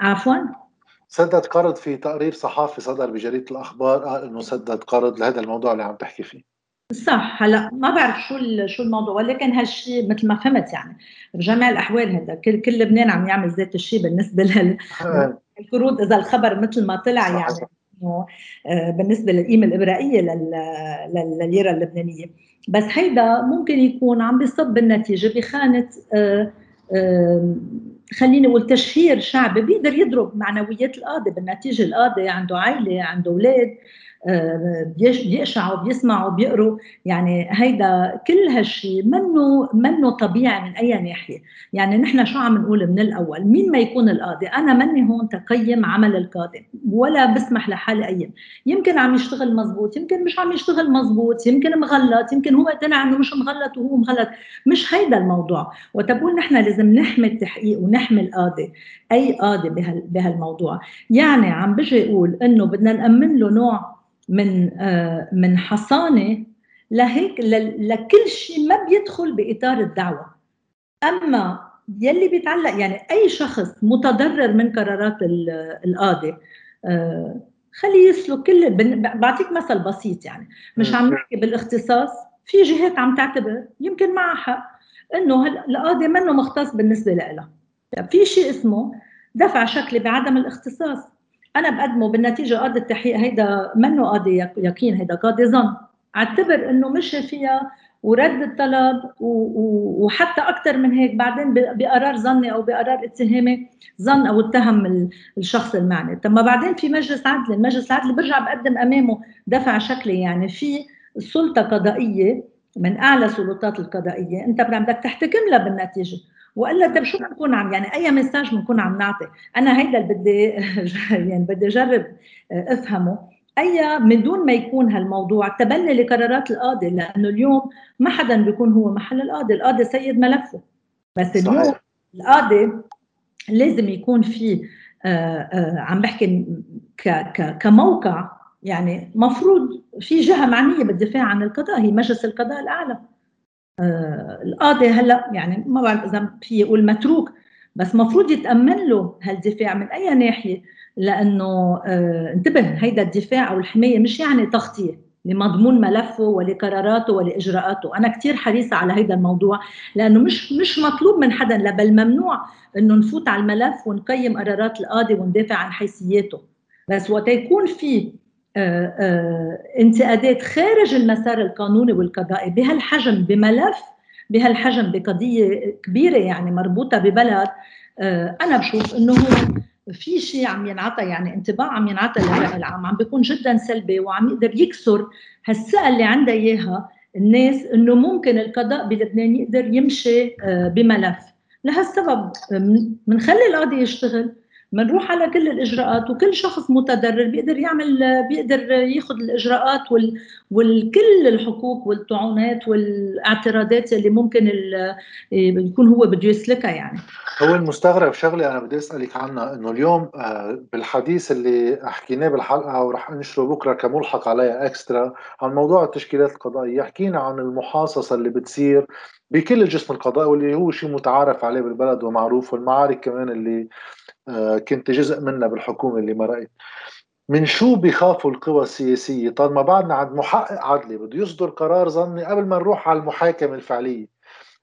عفوا؟ سدد قرض في تقرير صحافي صدر بجريدة الأخبار قال إنه سدد قرض لهذا الموضوع اللي عم تحكي فيه. صح. هلا ما بعرف شو شو الموضوع ولكن هالشيء مثل ما فهمت يعني بجميع الأحوال هذا كل كل لبنان عم يعمل ذات الشيء بالنسبة للقروض إذا الخبر مثل ما طلع صح يعني إنه آه، بالنسبة للقيمة الإبرائية للليره اللبنانية. بس هيدا ممكن يكون عم بيصب بالنتيجه بخانة آه، خليني أقول تشهير شعبي بيقدر يضرب معنويات القاضي بالنتيجة القاضي عنده عائله عنده أولاد. بيقشعوا بيسمعوا بيقروا. يعني هيدا كل هالشيء منه منه طبيعي من أي ناحية. يعني نحن شو عم نقول من الأول؟ مين ما يكون القاضي؟ أنا ماني هون تقيم عمل القاضي ولا بسمح لحالي أقيم. يمكن عم يشتغل مزبوط يمكن مش عم يشتغل مزبوط يمكن مغلط يمكن هو اقتنع إنه مش مغلط وهو مغلط. مش هيدا الموضوع. وتقول نحن لازم نحمي التحقيق ونحمي القاضي. أي قاضي بهالموضوع. يعني عم بجي أقول إنه بدنا نأمن له نوع من آه، من حصانة لهيك لكل شيء ما بيدخل بإطار الدعوة. أما يلي بيتعلق يعني أي شخص متضرر من قرارات القاضي آه، خليه يسلك كل بعطيك مثل بسيط يعني. مش عم نحكي بالاختصاص في جهات عم تعتبر يمكن معها حق انه القاضي منه مختص بالنسبة لها في شيء اسمه دفع شكلي بعدم الاختصاص. أنا بقدمه بالنتيجة قاضي التحقيق هيدا منه قاضي يقين هيدا قاضي ظن. أعتبر إنه مشي فيها ورد الطلب وحتى أكثر من هيك بعدين بقرار ظني أو بقرار اتهامي ظن أو اتهم الشخص المعني. طب بعدين في مجلس عدل المجلس العدل برجع بقدم أمامه دفع شكلي. يعني في سلطة قضائية من أعلى سلطات القضائية أنت بدك تحتكم لها بالنتيجة. والا طيب شو بنكون عم يعني أي مساج بنكون عم نعطي. أنا هيدا اللي بدي يعني بدي أجرب أفهمه. أي من دون ما يكون هالموضوع تبني لقرارات القاضي لأنه اليوم ما حدا بيكون هو محل القاضي. القاضي سيد ملفه. بس اليوم صحيح. القاضي لازم يكون في آه، آه، عم بحكي كموقع. يعني مفروض في جهة معنية بالدفاع عن القضاء. هي مجلس القضاء الأعلى. آه القاضي هلا يعني ما بعرف إذا في يقول متروك بس مفروض يتأمن له هالدفاع من أي ناحية؟ لأنه آه انتبه هيدا الدفاع أو الحماية مش يعني تغطية لمضمون ملفه ولقراراته ولإجراءاته، أنا كثير حريصة على هيدا الموضوع لأنه مش مش مطلوب من حدا لا بل ممنوع إنه نفوت على الملف ونقيم قرارات القاضي وندافع عن حيثياته، بس وقت يكون في آه، آه، انتقادات خارج المسار القانوني والقضائي بهالحجم بملف بهالحجم بقضية كبيرة يعني مربوطة ببلد. آه، أنا بشوف إنه في شيء عم ينعطى يعني انطباع عم ينعطى للرأي العام. عم بيكون جدا سلبي وعم يقدر يكسر هالثقه اللي عندها إياها الناس إنه ممكن القضاء بلبنان يقدر يمشي بملف. لهالسبب بنخلي القاضي يشتغل بنروح على كل الإجراءات وكل شخص متضرر بيقدر يعمل بيقدر ياخذ الإجراءات وال والكل الحقوق والطعونات والاعتراضات اللي ممكن يكون هو بده يسلكها يعني. هو المستغرب شغلة أنا بدي أسألك عنها إنه اليوم آه، بالحديث اللي حكيناه بالحلقة ورح أنشره بكرة كملحق عليها إكسترا عن موضوع التشكيلات القضائية حكينا عن المحاصصة اللي بتصير بكل الجسم القضائي واللي هو شيء متعارف عليه بالبلد ومعروف والمعارك كمان اللي كنت جزء منها بالحكومة اللي مرقت من شو بيخافوا القوى السياسية؟ طالما بعدنا عند محقق عدلي بده يصدر قرار ظني قبل ما نروح على المحاكمة الفعلية.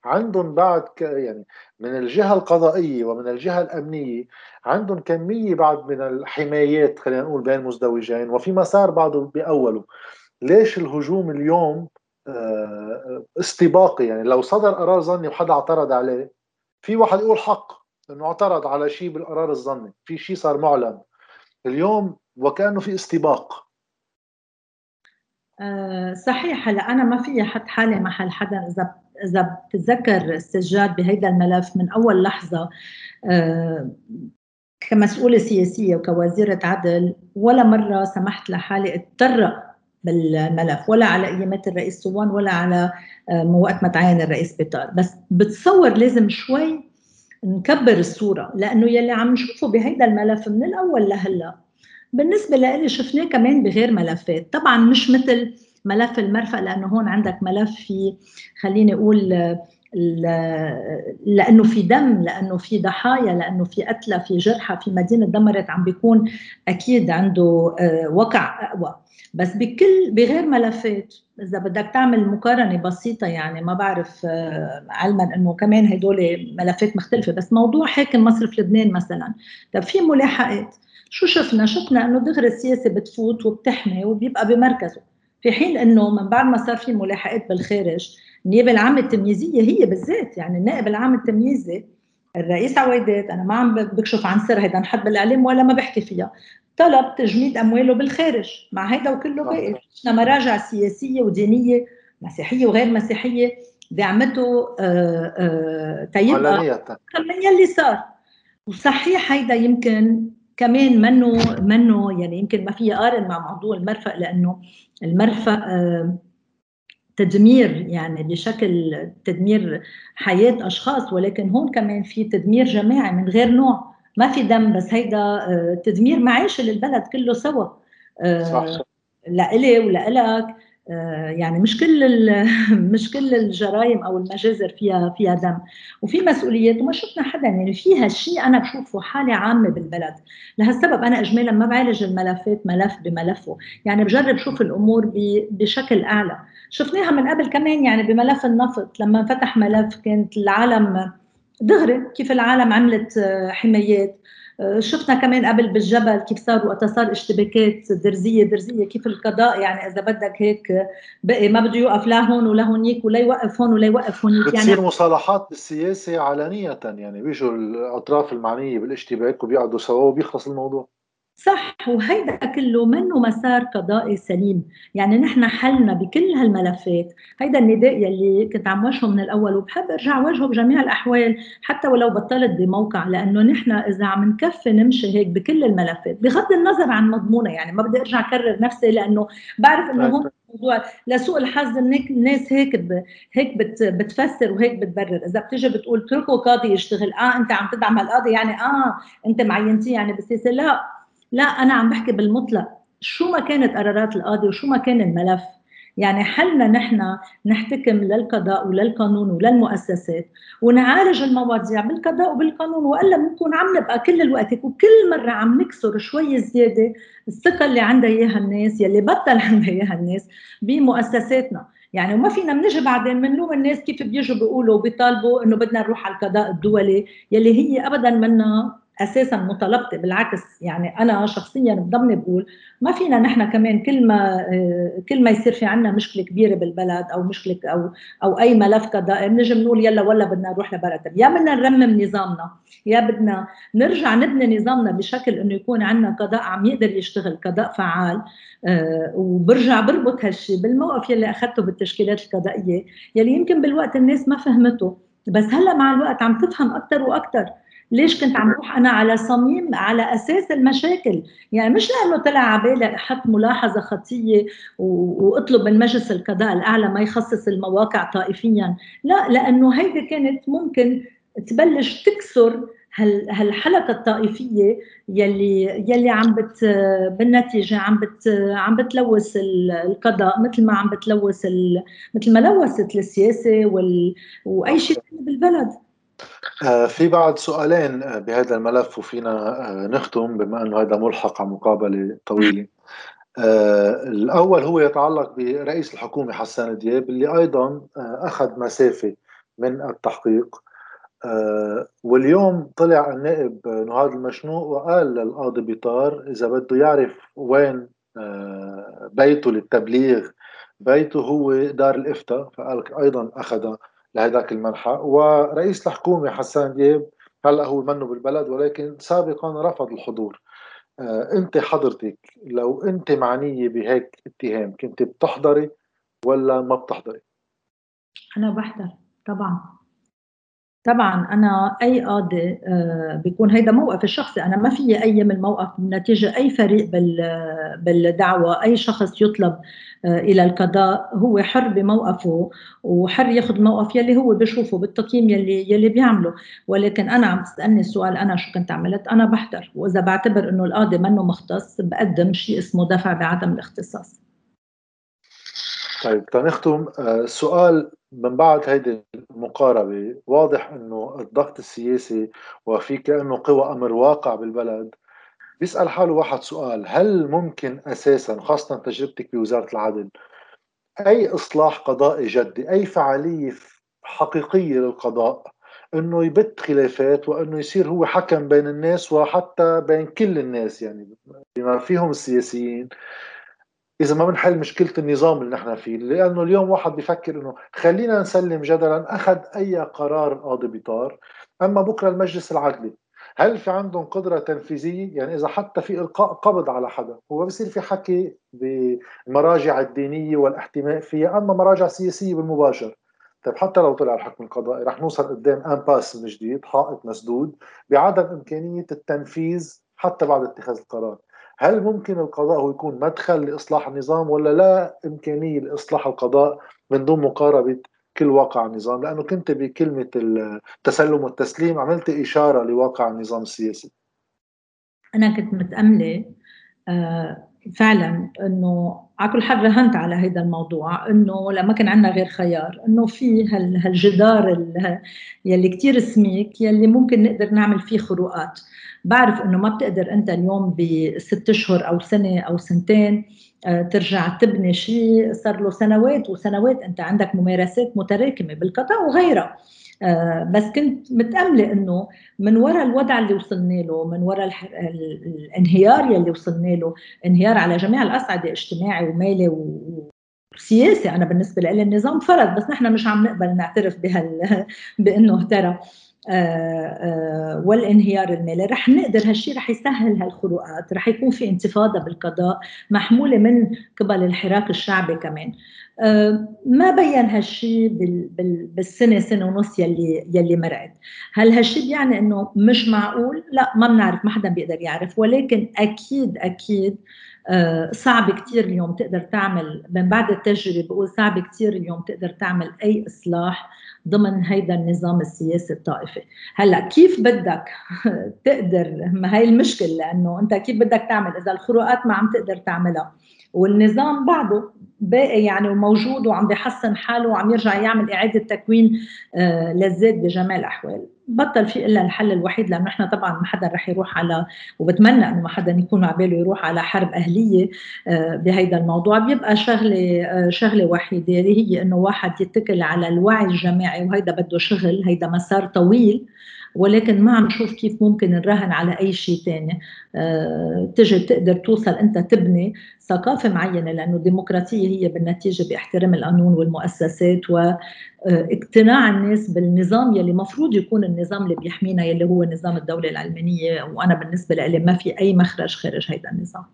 عندهم بعد ك يعني من الجهة القضائية ومن الجهة الأمنية عندهم كمية بعد من الحمايات خلينا نقول بين مزدوجين وفي مسار بعضه بأوله. ليش الهجوم اليوم آه، استباقي؟ يعني لو صدر قرار ظني وحدا اعترض عليه في واحد يقول حق. إنه اعترض على شيء بالقرار الظني في شيء صار معلن. اليوم وكأنه في استباق. أه صحيح هلا أنا ما في أحط حالي محل حدا إذا إذا بتتذكر السجاد بهيدا الملف من أول لحظة أه كمسؤولة سياسية وكوزيرة عدل ولا مرة سمحت لحالي أتطرق بالملف ولا على أيامات الرئيس صوان ولا على آه، وقت ما تعين الرئيس بيطار. بس بتصور لازم شوي نكبر الصورة لأنه يلي عم نشوفه بهيدا الملف من الأول لهلأ. بالنسبة لي شفناه كمان بغير ملفات. طبعا مش مثل ملف المرفأ لأنه هون عندك ملف في خليني أقول لأنه في دم لأنه في ضحايا لأنه في قتلى في جرحى في مدينة دمرت عم بيكون أكيد عنده آه، وقع أقوى. بس بكل بغير ملفات. إذا بدك تعمل مقارنة بسيطة يعني ما بعرف آه، علما إنه كمان هدول ملفات مختلفة. بس موضوع حاكم مصرف لبنان مثلا. طب في ملاحقات. شو شفنا؟ شفنا إنه دغري السياسة بتفوت وبتحمي وبيبقى بمركزه. في حين إنه من بعد ما صار في ملاحقات بالخارج النيابة العامة التمييزية هي بالذات يعني النائب العام التمييزي الرئيس عويدات أنا ما عم بكشف عن سر هيدا نحط بالإعلام ولا ما بحكي فيها. طلب تجميد أمواله بالخارج مع هيدا وكله باقي. شفنا مراجع سياسية ودينية مسيحية وغير مسيحية دعمته آه، آه، تيبقى من يلي صار. وصحيح هيدا يمكن كمان منه منه يعني يمكن ما في قارن مع موضوع المرفق لأنه المرفق آه، تدمير يعني بشكل تدمير حياة أشخاص ولكن هون كمان في تدمير جماعي من غير نوع. ما في دم بس هيدا آه، تدمير معيشه للبلد كله سوا. آه، صح. لإلي ولإلك. يعني مش كل مش كل الجرائم أو المجازر فيها فيها دم. وفي مسؤوليات وما شفنا حدا يعني في هالشيء أنا بشوفه حالة عامة بالبلد. لهالسبب أنا اجمالا ما بعالج الملفات ملف بملفه. يعني بجرب شوف الأمور بشكل أعلى. شفناها من قبل كمان يعني بملف النفط. لما فتح ملف كانت العالم دغري كيف العالم عملت آه، حمايات. آه، شفنا كمان قبل بالجبل كيف صار وقت صار اشتباكات درزية درزية كيف القضاء يعني إذا بدك هيك بقي ما بده يوقف لا هون ولا هونيك ولا يوقف هون ولا يوقف هونيك يعني بتصير مصالحات بالسياسة علنية يعني بيجوا الأطراف المعنية بالاشتباك وبيقعدوا سوا وبيخلص الموضوع. صح وهيدا كله منه مسار قضائي سليم. يعني نحن حلنا بكل هالملفات. هيدا النداء يلي كنت عم وجهه من الأول وبحب أرجع وجهه بجميع الأحوال حتى ولو بطلت بموقع لأنه نحن إذا عم نكفي نمشي هيك بكل الملفات. بغض النظر عن مضمونة يعني ما بدي أرجع أكرر نفسي لأنه بعرف إنه هون موضوع لسوء الحظ الناس هيك ب... هيك بت... بتفسر وهيك بتبرر. إذا بتيجي بتقول اتركوا قاضي يشتغل. آه أنت عم تدعم القاضي يعني آه أنت معينتيه يعني بالسياسة. لا. لا أنا عم بحكي بالمطلق. شو ما كانت قرارات القاضي وشو ما كان الملف؟ يعني حلنا نحن نحتكم للقضاء وللقانون وللمؤسسات ونعالج المواضيع بالقضاء وبالقانون وإلا بنكون عم نبقى كل الوقت وكل مرة عم نكسر شوي زياده الثقة اللي عندها إياها الناس يلي بطل عندها إياها الناس بمؤسساتنا. يعني وما فينا بنجي بعدين بنلوم الناس كيف بيجوا بيقولوا وبيطالبوا إنه بدنا نروح على القضاء الدولي يلي هي ابدا منا أساسا مطالبتي بالعكس يعني أنا شخصيا بضمني بقول ما فينا نحن كمان كل ما آه، كل ما يصير في عندنا مشكلة كبيرة بالبلد أو مشكلة أو أو أي ملف قضائي بنجي بنقول يلا ولا بدنا نروح لبرتب يا بدنا نرمم نظامنا يا بدنا نرجع نبني نظامنا بشكل إنه يكون عندنا قضاء عم يقدر يشتغل قضاء فعال. أه وبرجع بربط هالشيء بالموقف يلي أخذته بالتشكيلات القضائية يلي يمكن بالوقت الناس ما فهمته. بس هلأ مع الوقت عم تفهم أكثر وأكثر ليش كنت عم روح أنا على صميم على أساس المشاكل؟ يعني مش لأنه طلع على بالي أحط ملاحظة خطية وأطلب من مجلس القضاء الأعلى ما يخصص المواقع طائفيا. لا لأنه هيدي كانت ممكن تبلش تكسر هالحلقة الطائفية يلي يلي عم بت بالنتيجة عم بت عم بتلوث القضاء مثل ما عم بتلوث مثل ما لوثت السياسة وال وأي شيء بالبلد. في بعد سؤالين آه، بهذا الملف وفينا آه، نختم بما أنه هذا ملحق على مقابلة طويلة. الأول هو يتعلق برئيس الحكومة حسان دياب اللي أيضا أخذ مسافة من التحقيق واليوم طلع النائب نهاد المشنوق وقال للقاضي بيطار إذا بده يعرف وين بيته للتبليغ بيته هو دار الإفتاء فقال أيضا أخذ لهذاك المنحى ورئيس الحكومة حسان دياب هلأ هو منه بالبلد ولكن سابقا رفض الحضور. آه أنت حضرتك لو أنت معنية بهيك اتهام كنت بتحضري ولا ما بتحضري؟ أنا بحضر طبعا. طبعا أنا أي قاضي آه، بيكون هيدا موقف الشخصي. أنا ما في أي من الموقف نتيجة أي فريق بالدعوة أي شخص يطلب آه، إلى القضاء هو حر بموقفه وحر ياخذ موقف يلي هو بشوفه بالتقييم يلي يلي بيعمله. ولكن أنا عم تسألني السؤال أنا شو كنت عملت؟ أنا بحضر. وإذا بعتبر إنه القاضي منه مختص بقدم شيء اسمه دفع بعدم الاختصاص. طيب تنختم آه، سؤال من بعد هيدي المقاربة. واضح إنه الضغط السياسي وفي كأنه قوى أمر واقع بالبلد. بيسأل حاله واحد سؤال. هل ممكن أساسا خاصة تجربتك بوزارة العدل أي إصلاح قضائي جدي أي فعالية حقيقية للقضاء إنه يبت خلافات وإنه يصير هو حكم بين الناس وحتى بين كل الناس؟ يعني بما فيهم السياسيين إذا ما بنحل مشكلة النظام اللي نحن فيه لأنه اليوم واحد بيفكر إنه خلينا نسلم جدلا أخذ أي قرار قاضي بيطار. أما بكرة المجلس العدلي هل في عندهم قدرة تنفيذية؟ يعني إذا حتى في إلقاء قبض على حدا هو بصير في حكي بالمراجع الدينية والاحتماء فيها أما مراجع سياسية بالمباشر. طيب حتى لو طلع الحكم القضائي رح نوصل قدام ان باس من جديد حائط مسدود بعدم إمكانية التنفيذ حتى بعد اتخاذ القرار. هل ممكن القضاء هو يكون مدخل لإصلاح النظام ولا لا إمكانية لإصلاح القضاء من دون مقاربة كل واقع النظام لأنه كنت بكلمة التسلم والتسليم عملت إشارة لواقع النظام السياسي أنا كنت متأملة آه، فعلا إنه على كل حال رهنت على هذا الموضوع إنه لما كان عندنا غير خيار إنه في هالجدار يلي كثير سميك يلي ممكن نقدر نعمل فيه خروقات. بعرف إنه ما بتقدر أنت اليوم بست أشهر أو سنة أو سنتين آه، ترجع تبني شيء صار له سنوات وسنوات أنت عندك ممارسات متراكمة بالقطاع وغيرها. بس كنت متأملة إنه من وراء الوضع اللي وصلنا له من وراء الانهيار يلي وصلنا له انهيار على جميع الأصعدة اجتماعي ومالي وسياسي. أنا بالنسبة لي النظام فرض بس نحن مش عم نقبل نعترف بهال بأنه ترى آه، آه، والانهيار المالي. رح نقدر هالشيء رح يسهل هالخروقات رح يكون في انتفاضة بالقضاء محمولة من قبل الحراك الشعبي كمان. آه، ما بين هالشيء بالسنة سنة ونص يلي يلي مرقت. هل هالشيء بيعني إنه مش معقول؟ لا ما بنعرف ما حدا بيقدر يعرف. ولكن أكيد أكيد صعب كثير اليوم تقدر تعمل من بعد التجربة بقول صعب كثير اليوم تقدر تعمل أي إصلاح ضمن هيدا النظام السياسي الطائفي. هلأ كيف بدك تقدر؟ ما هي المشكلة لأنه أنت كيف بدك تعمل؟ إذا الخروقات ما عم تقدر تعملها والنظام بعده باقي يعني وموجود وعم بيحسن حاله وعم يرجع يعمل إعادة تكوين آه للذات بجميع الاحوال بطل في إلا الحل الوحيد لأنه إحنا طبعا ما حدا رح يروح على وبتمنى إنه ما حدا يكون على باله يروح على حرب أهلية آه بهيدا الموضوع. بيبقى شغلة آه شغلة وحيدة اللي هي إنه واحد يتكل على الوعي الجماعي وهيدا بده شغل هيدا مسار طويل. ولكن ما عم نشوف كيف ممكن نراهن على أي شيء ثاني أه تجي تقدر توصل أنت تبني ثقافة معينة لأنه الديمقراطية هي بالنتيجة باحترام القانون والمؤسسات واقتناع الناس بالنظام يلي مفروض يكون النظام اللي بيحمينا يلي هو نظام الدولة العلمانية. وأنا بالنسبة لي ما في أي مخرج خارج هذا النظام.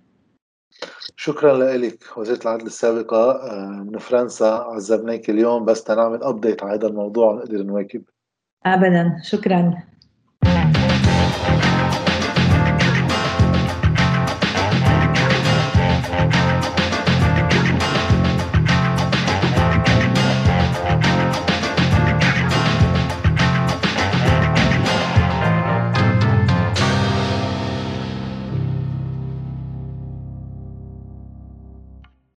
شكرا لك وزيرة العدل السابقة آه، من فرنسا عذبناك اليوم. بس تنعمل ابديت على هذا الموضوع ونقدر نواكب. ابدا. شكرا.